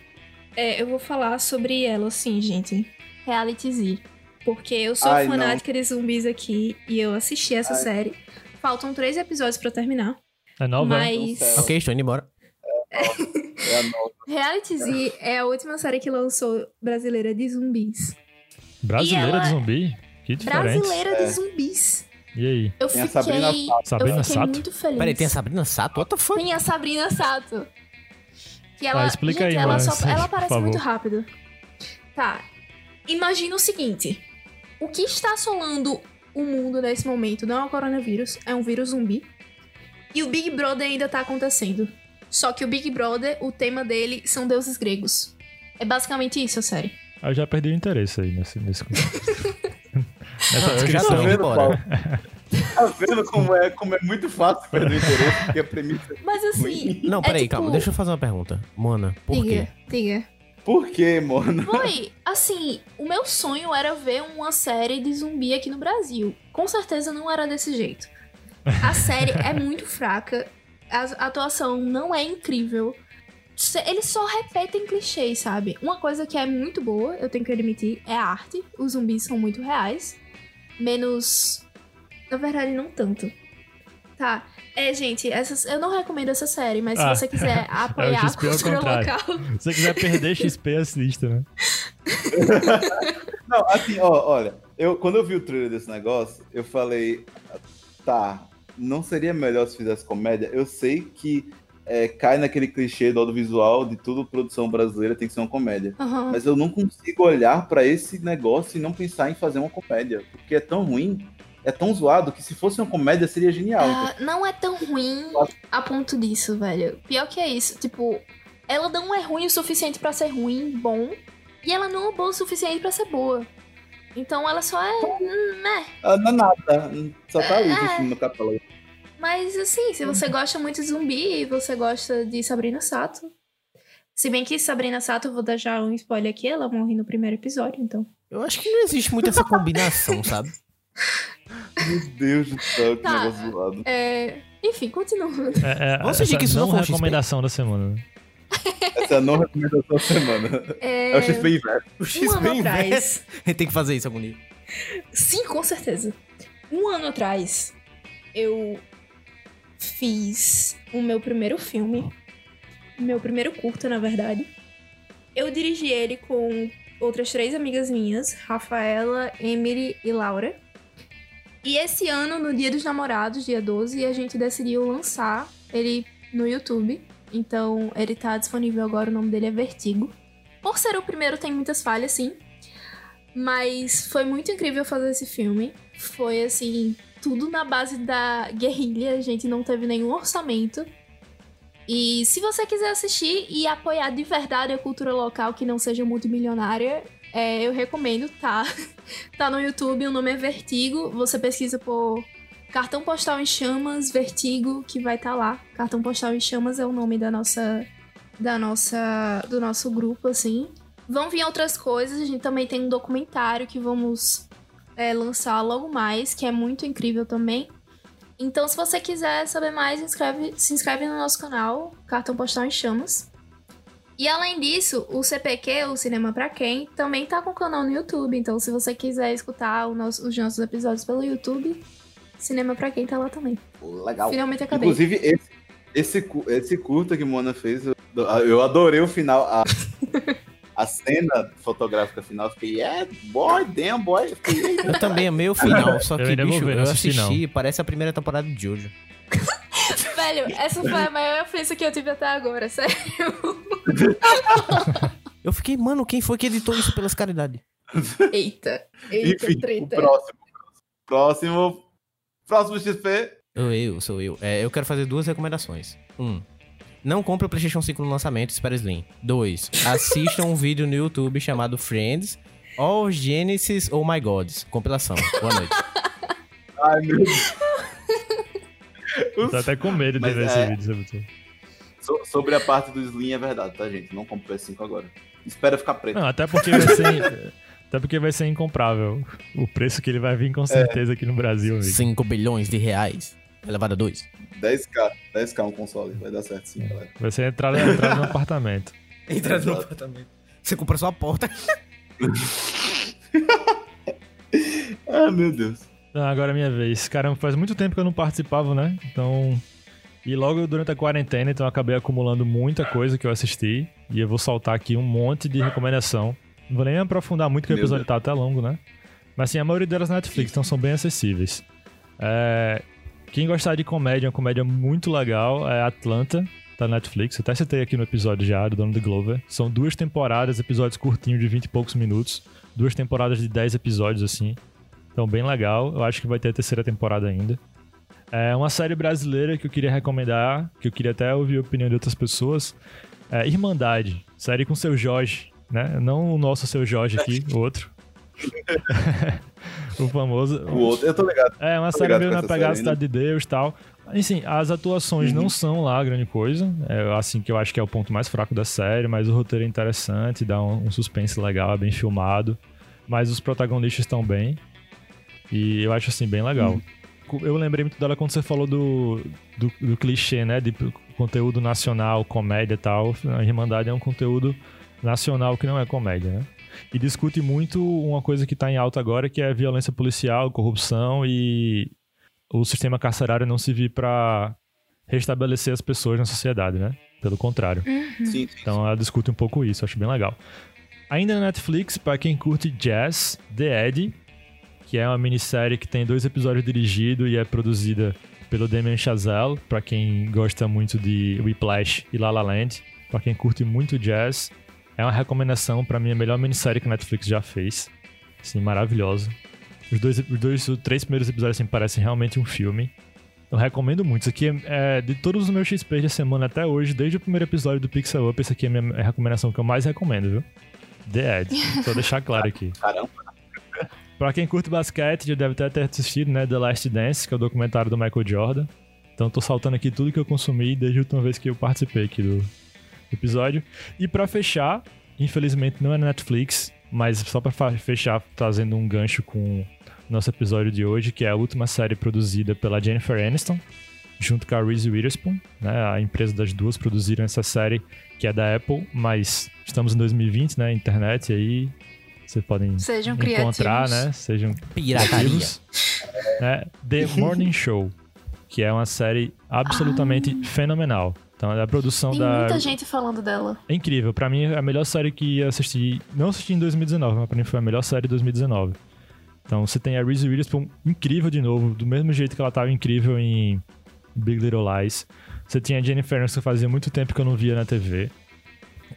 Speaker 3: é, eu vou falar sobre ela, assim, gente. Reality Z. Porque eu sou
Speaker 1: Ai,
Speaker 3: fanática de zumbis aqui e eu assisti essa série. Faltam três episódios pra terminar.
Speaker 2: É nova?
Speaker 3: Mas.
Speaker 1: Não sei.
Speaker 4: Ok, estou indo embora. (laughs)
Speaker 1: É a nova.
Speaker 3: Reality Z é a última série que lançou brasileira de zumbis.
Speaker 2: Brasileira
Speaker 3: ela-
Speaker 2: de zumbi? Que diferente.
Speaker 3: Brasileira
Speaker 1: É.
Speaker 3: de zumbis.
Speaker 2: E aí?
Speaker 3: Eu
Speaker 1: Tem a
Speaker 3: fiquei,
Speaker 1: Sabrina Sato.
Speaker 2: Sabrina
Speaker 3: eu fiquei
Speaker 2: Sato?
Speaker 3: muito feliz.
Speaker 4: Peraí, tem a Sabrina Sato? What the fuck?
Speaker 3: Tem a Sabrina Sato. Que ela,
Speaker 2: Ah, explica
Speaker 3: gente,
Speaker 2: aí,
Speaker 3: ela,
Speaker 2: mano,
Speaker 3: só, ela aparece muito rápido. Tá. Imagina o seguinte. O que está assolando o mundo nesse momento não é o coronavírus, é um vírus zumbi. E o Big Brother ainda tá acontecendo. Só que o Big Brother, o tema dele são deuses gregos. É basicamente isso a série.
Speaker 2: Eu já perdi o interesse aí nesse, nesse contexto. (laughs) Nessa
Speaker 4: já
Speaker 2: descrição.
Speaker 4: tô
Speaker 1: Tá vendo. Paulo? Tá vendo como é, como é muito fácil perder o interesse? Porque a premissa.
Speaker 3: Mas assim.
Speaker 4: Não,
Speaker 3: é
Speaker 4: peraí,
Speaker 3: tipo-
Speaker 4: calma. Deixa eu fazer uma pergunta. Mona, por
Speaker 3: diga,
Speaker 4: quê?
Speaker 3: diga.
Speaker 1: Por quê, mano?
Speaker 3: Foi, assim, o meu sonho era ver uma série de zumbi aqui no Brasil. Com certeza não era desse jeito. A série é muito fraca, a atuação não é incrível. Se- Eles só repetem clichês, sabe? Uma coisa que é muito boa, eu tenho que admitir, é a arte. Os zumbis são muito reais. Menos. Na verdade, não tanto. Tá. É, gente, essas, eu não recomendo essa série, mas
Speaker 2: Ah,
Speaker 3: se você quiser apoiar (laughs)
Speaker 2: é o
Speaker 3: a
Speaker 2: XP ao
Speaker 3: cultura
Speaker 2: contrário.
Speaker 3: local.
Speaker 2: Se você quiser perder XP, assista, né?
Speaker 1: Não, assim, ó, olha, eu, quando eu vi o trailer desse negócio, eu falei, tá, não seria melhor se fizesse comédia? Eu sei que é, cai naquele clichê do audiovisual de tudo produção brasileira tem que ser uma comédia.
Speaker 3: Aham.
Speaker 1: Mas eu não consigo olhar pra esse negócio e não pensar em fazer uma comédia. Porque é tão ruim, é tão zoado, que se fosse uma comédia seria genial.
Speaker 3: Ah, não é tão ruim a ponto disso, velho. Pior que é isso. Tipo, ela não é ruim o suficiente pra ser ruim, bom. E ela não é boa o suficiente pra ser boa. Então ela só é. né?
Speaker 1: Ah, não é nada, só tá ali
Speaker 3: É.
Speaker 1: no catálogo.
Speaker 3: Mas assim, se você gosta muito de zumbi e você gosta de Sabrina Sato. Se bem que Sabrina Sato, eu vou dar já um spoiler aqui, ela morre no primeiro episódio, então.
Speaker 4: Eu acho que não existe muito essa combinação, (laughs) sabe?
Speaker 1: Meu Deus do céu, que
Speaker 3: Tá.
Speaker 1: negócio zoado.
Speaker 3: É. Enfim, continuando.
Speaker 2: É, é,
Speaker 4: Vamos fingir que isso não foi XP.
Speaker 2: recomendação da semana.
Speaker 1: Essa é a não recomendação da semana.
Speaker 3: É.
Speaker 1: É o XP inverso.
Speaker 4: O
Speaker 3: Um ano atrás.
Speaker 4: Ele tem que fazer isso algum dia.
Speaker 3: Sim, com certeza. Um ano atrás, eu fiz o meu primeiro filme. Meu primeiro curta, na verdade. Eu dirigi ele com outras três amigas minhas, Rafaela, Emily e Laura. E esse ano, no Dia dos Namorados, dia 12, a gente decidiu lançar ele no YouTube. Então, ele tá disponível agora, o nome dele é Vertigo. Por ser o primeiro, tem muitas falhas, sim. Mas foi muito incrível fazer esse filme. Foi assim, tudo na base da guerrilha. A gente não teve nenhum orçamento. E se você quiser assistir e apoiar de verdade a cultura local que não seja multimilionária, é, eu recomendo, tá? (laughs) tá no YouTube, o nome é Vertigo. Você pesquisa por Cartão Postal em Chamas, Vertigo, que vai estar lá. Cartão Postal em Chamas é o nome da nossa da nossa do nosso grupo assim. Vão vir outras coisas, a gente também tem um documentário que vamos é, lançar logo mais, que é muito incrível também. Então, se você quiser saber mais, inscreve- se inscreve no nosso canal, Cartão Postal em Chamas. E além disso, o CPQ, o Cinema Pra Quem, também tá com canal no YouTube. Então, se você quiser escutar nosso- os nossos episódios pelo YouTube, Cinema Pra Quem tá lá também.
Speaker 1: Legal.
Speaker 3: Finalmente acabei.
Speaker 1: Inclusive, esse, esse, esse curta que Mona fez, eu, eu adorei o final. A, (laughs) a cena fotográfica final, eu fiquei, yeah, boy, damn, boy. Eu fiquei, "Eita,
Speaker 4: Eu também amei o final, só
Speaker 2: Eu
Speaker 4: que,
Speaker 2: vou
Speaker 4: bicho,
Speaker 2: ver, não
Speaker 4: eu
Speaker 2: assisti,
Speaker 4: assisti, parece a primeira temporada de Jojo. (laughs)
Speaker 3: Velho, essa foi a maior ofensa que eu tive até agora, sério.
Speaker 4: Eu fiquei, mano, quem foi que editou isso pelas caridades?
Speaker 3: Eita, eita,
Speaker 1: Enfim, o
Speaker 3: treta.
Speaker 1: próximo. Próximo. Próximo XP.
Speaker 4: Eu, eu, sou eu. É, eu quero fazer duas recomendações. Um, não compre o PlayStation 5 no lançamento, espera Slim. Dois, assista um (laughs) vídeo no YouTube chamado Friends, All Genesis Oh My Gods. Compilação. Boa noite. (laughs)
Speaker 1: Ai, meu Deus.
Speaker 2: Tô até com medo de
Speaker 1: Mas
Speaker 2: ver
Speaker 1: é-
Speaker 2: esse vídeo.
Speaker 1: So- sobre a parte do Slim é verdade, tá, gente? Não compre o PS5 agora. Espera ficar preto.
Speaker 2: Não, até porque vai ser. (laughs) até porque vai ser incomprável. O preço que ele vai vir com certeza aqui no Brasil, amigo.
Speaker 4: 5 bilhões de reais. Elevado a 2.
Speaker 1: 10k. 10k um console. Vai dar certo sim, galera.
Speaker 2: Vai ser entrada, entrada no (laughs) apartamento.
Speaker 4: Entra
Speaker 1: no
Speaker 4: apartamento. Você compra sua porta. (laughs)
Speaker 1: Ah, meu Deus.
Speaker 2: Ah, agora é minha vez. Caramba, faz muito tempo que eu não participava, né? Então. E logo durante a quarentena, então eu acabei acumulando muita coisa que eu assisti. E eu vou soltar aqui um monte de recomendação. Não vou nem aprofundar muito, porque o episódio tá até longo, né? Mas assim, a maioria delas na Netflix, então são bem acessíveis. É, Quem gostar de comédia, uma comédia muito legal, é Atlanta, tá na Netflix. Eu até citei aqui no episódio já, do Dono Glover. São duas temporadas, episódios curtinhos de 20 e poucos minutos. Duas temporadas de 10 episódios, assim. Então, bem legal. Eu acho que vai ter a terceira temporada ainda. É uma série brasileira que eu queria recomendar, que eu queria até ouvir a opinião de outras pessoas. É Irmandade, série com o seu Jorge, né? Não o nosso seu Jorge aqui, o outro. (laughs) o famoso.
Speaker 1: O outro, eu tô ligado.
Speaker 2: É, uma série meio na pegada
Speaker 1: ainda.
Speaker 2: Cidade de Deus e tal. Enfim, as atuações
Speaker 1: Uhum.
Speaker 2: não são lá grande coisa. É assim que eu acho que é o ponto mais fraco da série, mas o roteiro é interessante, dá um, um suspense legal, é bem filmado. Mas os protagonistas estão bem. E eu acho assim, bem legal.
Speaker 1: Uhum.
Speaker 2: Eu lembrei muito dela quando você falou do, do, do clichê, né? De conteúdo nacional, comédia e tal. A Irmandade é um conteúdo nacional que não é comédia, né? E discute muito uma coisa que tá em alta agora, que é violência policial, corrupção e o sistema carcerário não se vir pra restabelecer as pessoas na sociedade, né? Pelo contrário.
Speaker 1: Sim, sim.
Speaker 2: Então ela discute um pouco isso, acho bem legal. Ainda na Netflix, pra quem curte jazz, The Eddy, que é uma minissérie que tem dois episódios dirigidos e é produzida pelo Damien Chazelle, pra quem gosta muito de Whiplash e La La Land, pra quem curte muito jazz, é uma recomendação pra mim a melhor minissérie que a Netflix já fez. Assim, maravilhosa. Os dois, os dois, os três primeiros episódios assim, parecem realmente um filme. Eu recomendo muito. Isso aqui é, é de todos os meus XPs da semana até hoje, desde o primeiro episódio do Pixel Up, essa aqui é a minha recomendação que eu mais recomendo, viu? The Ed. Só deixar claro aqui. (laughs)
Speaker 1: Caramba.
Speaker 2: Pra quem curte basquete, já deve até ter assistido, né? The Last Dance, que é o documentário do Michael Jordan. Então tô saltando aqui tudo que eu consumi desde a última vez que eu participei aqui do episódio. E pra fechar, infelizmente não é na Netflix, mas só pra fa- fechar, trazendo um gancho com o nosso episódio de hoje, que é a última série produzida pela Jennifer Aniston, junto com a Reese Witherspoon, né? A empresa das duas produziram essa série que é da Apple, mas estamos em 2020, né? Internet aí vocês podem
Speaker 3: Sejam
Speaker 2: encontrar,
Speaker 3: criativos.
Speaker 2: né? Sejam
Speaker 4: Pirataria.
Speaker 2: criativos. É, The Morning Show, que é uma série absolutamente (laughs) fenomenal. Então, é a produção
Speaker 3: Tem
Speaker 2: da.
Speaker 3: muita gente falando dela.
Speaker 2: É incrível. Pra mim, é a melhor série que eu assisti. Não assisti em 2019, mas pra mim foi a melhor série de 2019. Então, você tem a Reese Witherspoon incrível de novo, do mesmo jeito que ela tava incrível em Big Little Lies. Você tinha a Jennifer Aniston que fazia muito tempo que eu não via na TV.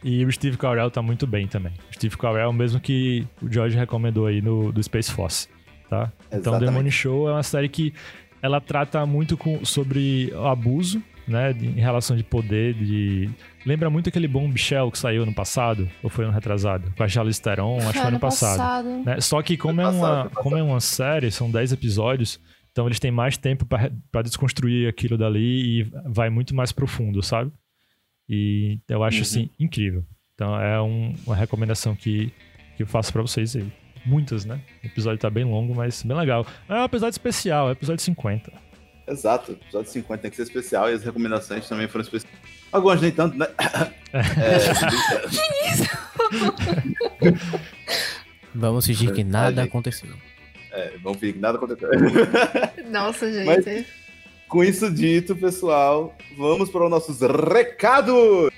Speaker 2: E o Steve Carell tá muito bem também. O Steve Carell é o mesmo que o George recomendou aí no do Space Force, tá? Então The
Speaker 1: Exatamente.
Speaker 2: Money Show é uma série que ela trata muito com, sobre o abuso, né, de- em relação de poder, de... Lembra muito aquele bom Michel que saiu no passado, ou foi ano retrasado? Com a Charlize Theron, acho que foi ano passado. né? Só que como é,
Speaker 1: passado,
Speaker 2: uma,
Speaker 1: foi passado.
Speaker 2: como é uma série, são 10 episódios, então eles têm mais tempo pra pra desconstruir aquilo dali e vai muito mais profundo, sabe? E eu acho,
Speaker 1: Uhum.
Speaker 2: assim, incrível. Então é um- uma recomendação que, que eu faço pra vocês aí. Muitas, né? O episódio tá bem longo, mas bem legal. É um episódio especial, é o episódio 50.
Speaker 1: Exato, o episódio 50 tem que ser especial e as recomendações também foram especiais. Algumas nem tanto, né? (laughs)
Speaker 4: Vamos fingir que nada
Speaker 1: gente.
Speaker 4: aconteceu.
Speaker 1: É, vamos fingir que nada aconteceu. (laughs)
Speaker 3: Nossa, gente.
Speaker 1: Mas- Com isso dito, pessoal, vamos para os nossos recados!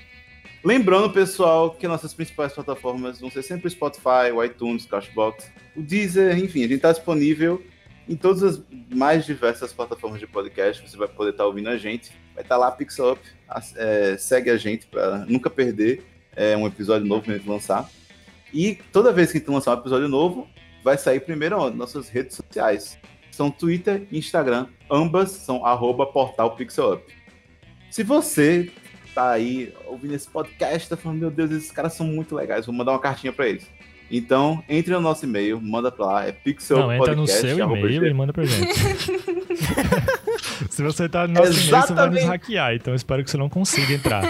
Speaker 1: Lembrando, pessoal, que nossas principais plataformas vão ser sempre o Spotify, o iTunes, o Cashbox, o Deezer, enfim, a gente está disponível em todas as mais diversas plataformas de podcast. Você vai poder estar ouvindo a gente. Vai estar lá, Pixel Up. É, segue a gente para nunca perder é, um episódio novo que a gente lançar. E toda vez que a gente lançar um episódio novo, vai sair primeiro onde? Nossas redes sociais. São Twitter e Instagram. Ambas são arroba portal Pixel. Se você tá aí ouvindo esse podcast, tá falando, meu Deus, esses caras são muito legais, vou mandar uma cartinha para eles. Então, entre no nosso e-mail, manda pra lá, é pixel
Speaker 2: Não, entra no seu e-mail e manda pra gente. (laughs) Se você tá no nosso e-mail, você vai nos
Speaker 1: Exatamente.
Speaker 2: hackear. Então espero que você não consiga entrar.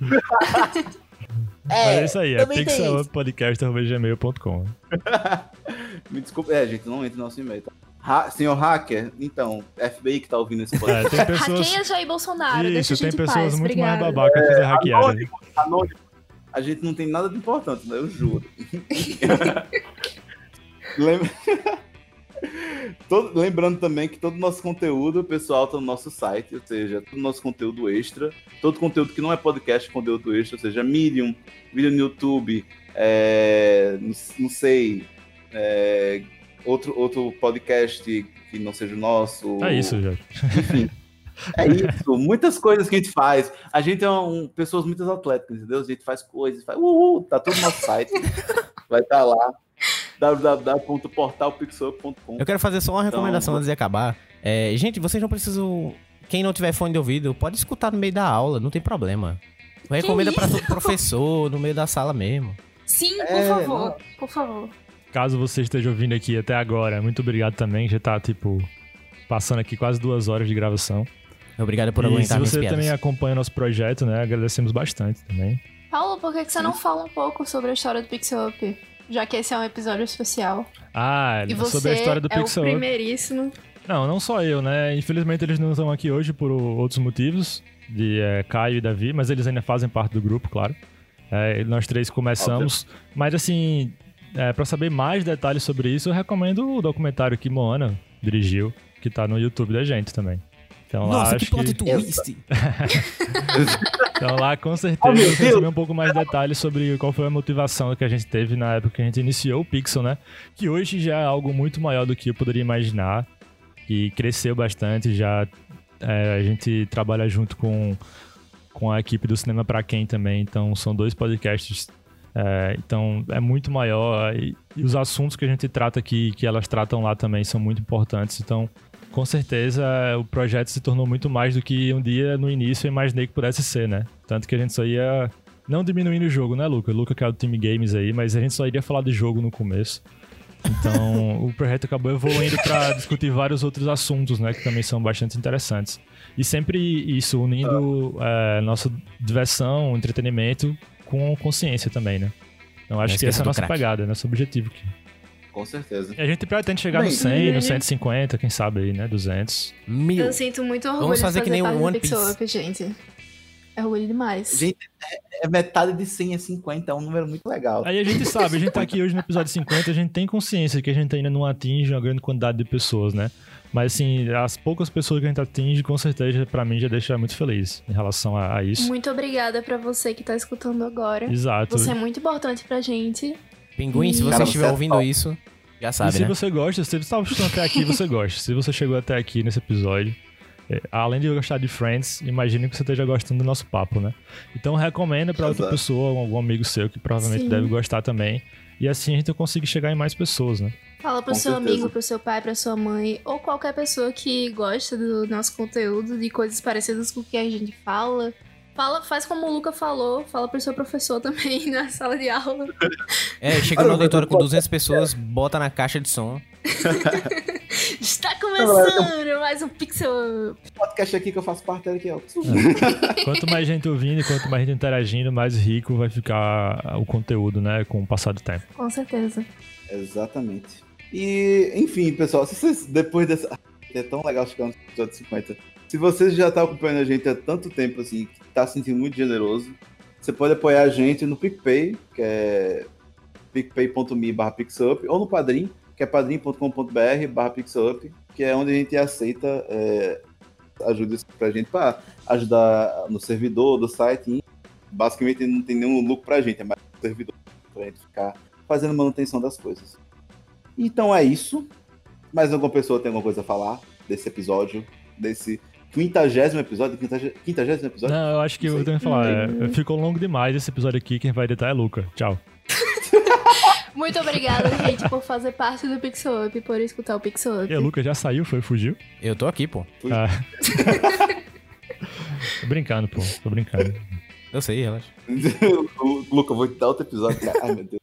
Speaker 2: (laughs) Mas é isso aí, é pixeluppodcast.gmail.com. (laughs)
Speaker 1: Me desculpa, é, gente, não entra no nosso e-mail. Tá? Ha- senhor hacker, então, FBI que tá ouvindo esse podcast.
Speaker 2: É, tem pessoas...
Speaker 3: Hackeia Jair Bolsonaro, deixa a
Speaker 2: Isso, tem pessoas
Speaker 3: paz.
Speaker 2: muito mais
Speaker 3: Obrigada.
Speaker 2: babacas que fazer hackeada.
Speaker 1: anônimo, anônimo. A gente não tem nada de importante, né? Eu juro. (laughs) Lembra- (laughs) Todo- lembrando também que todo o nosso conteúdo, pessoal, tá no nosso site, ou seja, todo o nosso conteúdo extra, todo conteúdo que não é podcast, conteúdo extra, ou seja, Medium, vídeo no YouTube, é, não, não sei, é, outro, outro podcast que não seja o nosso.
Speaker 2: É isso, Jorge.
Speaker 1: Enfim. (laughs) É isso, muitas coisas que a gente faz. A gente é um, pessoas muito atléticas, entendeu? A gente faz coisas, faz, uhul, tá tudo no nosso site. Vai estar lá. www.portalpixel.com
Speaker 4: Eu quero fazer só uma recomendação
Speaker 1: Então,
Speaker 4: antes de acabar. É, gente, vocês não precisam. Quem não tiver fone de ouvido, pode escutar no meio da aula, não tem problema. Recomenda pra todo professor, no meio da sala mesmo.
Speaker 3: Sim, por
Speaker 1: É,
Speaker 3: favor.
Speaker 1: não.
Speaker 3: Por favor.
Speaker 2: Caso você esteja ouvindo aqui até agora, muito obrigado também. Já tá, tipo, passando aqui quase duas horas de gravação.
Speaker 4: Obrigado por
Speaker 2: e se
Speaker 4: aguentar minhas
Speaker 2: você também acompanha nosso projeto, né? Agradecemos bastante também.
Speaker 3: Paulo, por que, que você não fala um pouco sobre a história do Pixel Up? Já que esse é um episódio especial.
Speaker 2: Ah,
Speaker 3: E você
Speaker 2: sobre a história do
Speaker 3: é
Speaker 2: Pixel
Speaker 3: o
Speaker 2: Up.
Speaker 3: primeiríssimo.
Speaker 2: Não, não só eu, né? Infelizmente eles não estão aqui hoje por outros motivos, de é, Caio e Davi, mas eles ainda fazem parte do grupo, claro. É, nós três começamos, mas assim, é, para saber mais detalhes sobre isso, eu recomendo o documentário que Moana dirigiu, que tá no YouTube da gente também. Então lá
Speaker 4: Nossa, que
Speaker 2: acho
Speaker 4: plot
Speaker 2: que...
Speaker 4: twist! (laughs)
Speaker 2: Então lá com
Speaker 1: Oh,
Speaker 2: certeza
Speaker 1: Deus!
Speaker 2: saber um pouco mais de detalhes sobre qual foi a motivação que a gente teve na época que a gente iniciou o Pixel, né? Que hoje já é algo muito maior do que eu poderia imaginar. E cresceu bastante, já é, a gente trabalha junto com, com a equipe do Cinema Pra Quem também, então são dois podcasts. é, então é muito maior e, e os assuntos que a gente trata aqui, que elas tratam lá também, são muito importantes. Então, com certeza, o projeto se tornou muito mais do que um dia no início eu imaginei que pudesse ser, né? Tanto que a gente só ia. Não diminuindo o jogo, né, Luca? O Luca que é do time games aí, mas a gente só iria falar de jogo no começo. Então, (laughs) o projeto acabou evoluindo para discutir vários outros assuntos, né, que também são bastante interessantes. E sempre isso, unindo é, nossa diversão, entretenimento com consciência também, né? Então, acho que essa é a nossa
Speaker 4: crack.
Speaker 2: pegada, nosso objetivo aqui.
Speaker 1: Com certeza.
Speaker 2: E a gente pretende chegar
Speaker 1: Bem,
Speaker 2: no 100,
Speaker 3: uhum.
Speaker 2: no 150, quem sabe aí, né? 200.
Speaker 4: Mil.
Speaker 3: Eu sinto muito orgulho
Speaker 4: Vamos
Speaker 3: de
Speaker 4: fazer que nem
Speaker 3: do
Speaker 4: One Piece.
Speaker 3: Up, gente. É orgulho demais.
Speaker 1: Gente, é, é metade de 100 a 50, é um número muito legal.
Speaker 2: Aí a gente sabe, a gente tá aqui hoje no episódio 50, a gente tem consciência que a gente ainda não atinge uma grande quantidade de pessoas, né? Mas assim, as poucas pessoas que a gente atinge, com certeza, pra mim, já deixa muito feliz em relação a, a isso.
Speaker 3: Muito obrigada pra você que tá escutando agora.
Speaker 2: Exato.
Speaker 3: Você é muito importante pra gente.
Speaker 4: Pinguim, se você
Speaker 1: Cara,
Speaker 4: estiver
Speaker 1: você é
Speaker 4: ouvindo
Speaker 1: top.
Speaker 4: isso, já
Speaker 2: E
Speaker 4: sabe,
Speaker 2: se
Speaker 4: né?
Speaker 2: você gosta, se você está assistindo até aqui, você (laughs) gosta. Se você chegou até aqui nesse episódio, é, além de eu gostar de Friends, imagino que você esteja gostando do nosso papo, né? Então recomenda pra outra pessoa, algum amigo seu que provavelmente
Speaker 3: Sim.
Speaker 2: deve gostar também. E assim a gente consegue chegar em mais pessoas, né?
Speaker 3: Fala pro
Speaker 1: Com
Speaker 3: seu
Speaker 1: certeza.
Speaker 3: amigo, pro seu pai, pra sua mãe, ou qualquer pessoa que gosta do nosso conteúdo, de coisas parecidas com o que a gente fala. Fala, faz como o Luca falou, fala pro seu professor (laughs) também na sala de aula.
Speaker 4: É, chega
Speaker 1: Olha,
Speaker 4: no auditório com
Speaker 1: eu-
Speaker 4: 200 pessoas, bota na caixa de som. (laughs)
Speaker 3: Está começando mais um Pixel Up.
Speaker 1: podcast aqui que eu faço parte aqui, ó. (laughs)
Speaker 2: Quanto mais gente ouvindo e quanto mais gente interagindo, mais rico vai ficar o conteúdo, né? Com o passar do tempo.
Speaker 3: Com certeza.
Speaker 1: Exatamente. E, enfim, pessoal, se vocês, depois dessa. É tão legal chegar no episódio 50. Se você já tá acompanhando a gente há tanto tempo, assim, que tá se sentindo muito generoso, você pode apoiar a gente no PicPay, que é picpay.me barra pixup, ou no Padrim, que é padrim.com.br barra pixup, que é onde a gente aceita é, ajuda pra gente para ajudar no servidor do site. Basicamente não tem nenhum lucro pra gente, é mais um servidor pra gente ficar fazendo manutenção das coisas. Então é isso. Mais alguma pessoa tem alguma coisa a falar desse episódio, desse quintagésimo episódio? Quintagé- Quintagésimo episódio?
Speaker 2: Não, eu acho que eu tenho que falar. é, ficou longo demais esse episódio aqui. Quem vai editar é Luca. Tchau. (laughs)
Speaker 3: Muito obrigada, gente, por fazer parte do Pixel Up, por escutar o Pixel Up.
Speaker 2: E o Luca já saiu, foi, fugiu?
Speaker 4: Eu tô aqui, pô.
Speaker 2: Ah. (laughs) tô brincando, pô. Tô brincando.
Speaker 4: Eu sei, relaxa. (laughs)
Speaker 1: Luca, eu vou te dar outro episódio. Ai, meu Deus.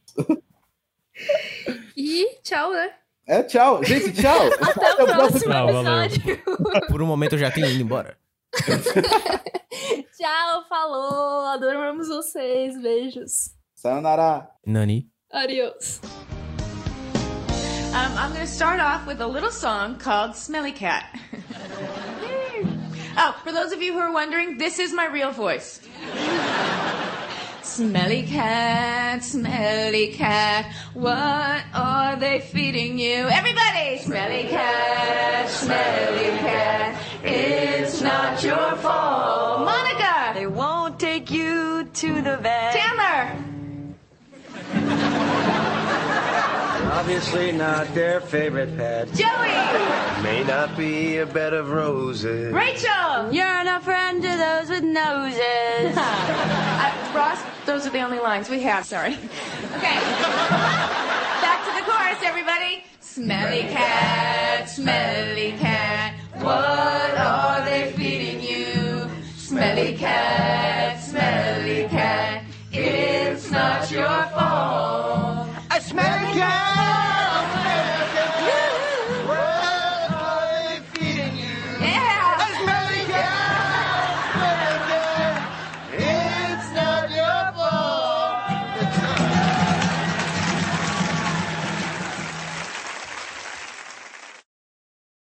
Speaker 3: E tchau, né?
Speaker 1: É, tchau. Gente, tchau. (laughs)
Speaker 3: Até o próximo
Speaker 2: valeu.
Speaker 3: episódio.
Speaker 4: Por um momento eu já tinha ido embora. (laughs)
Speaker 3: Tchau, falou. Adoramos vocês. Beijos.
Speaker 1: Sayonara.
Speaker 4: Nani.
Speaker 3: Adiós.
Speaker 7: Um, I'm going to start off with a little song called Smelly Cat. (laughs) oh, for those of you who are wondering, this is my real voice. Smelly cat, smelly cat, what are they feeding you? Everybody! Smelly cat, smelly cat, it's not your fault. Monica!
Speaker 10: They won't take you to the vet.
Speaker 7: Chandler! (laughs)
Speaker 5: Obviously not their favorite pet.
Speaker 7: Joey!
Speaker 5: May not be a bed of roses.
Speaker 7: Rachel!
Speaker 10: You're not friend to those with noses. (laughs)
Speaker 7: Uh, Ross, those are the only lines we have, sorry. Okay. Back to the chorus, everybody. Smelly cat, smelly cat, what are they feeding you? Smelly cat,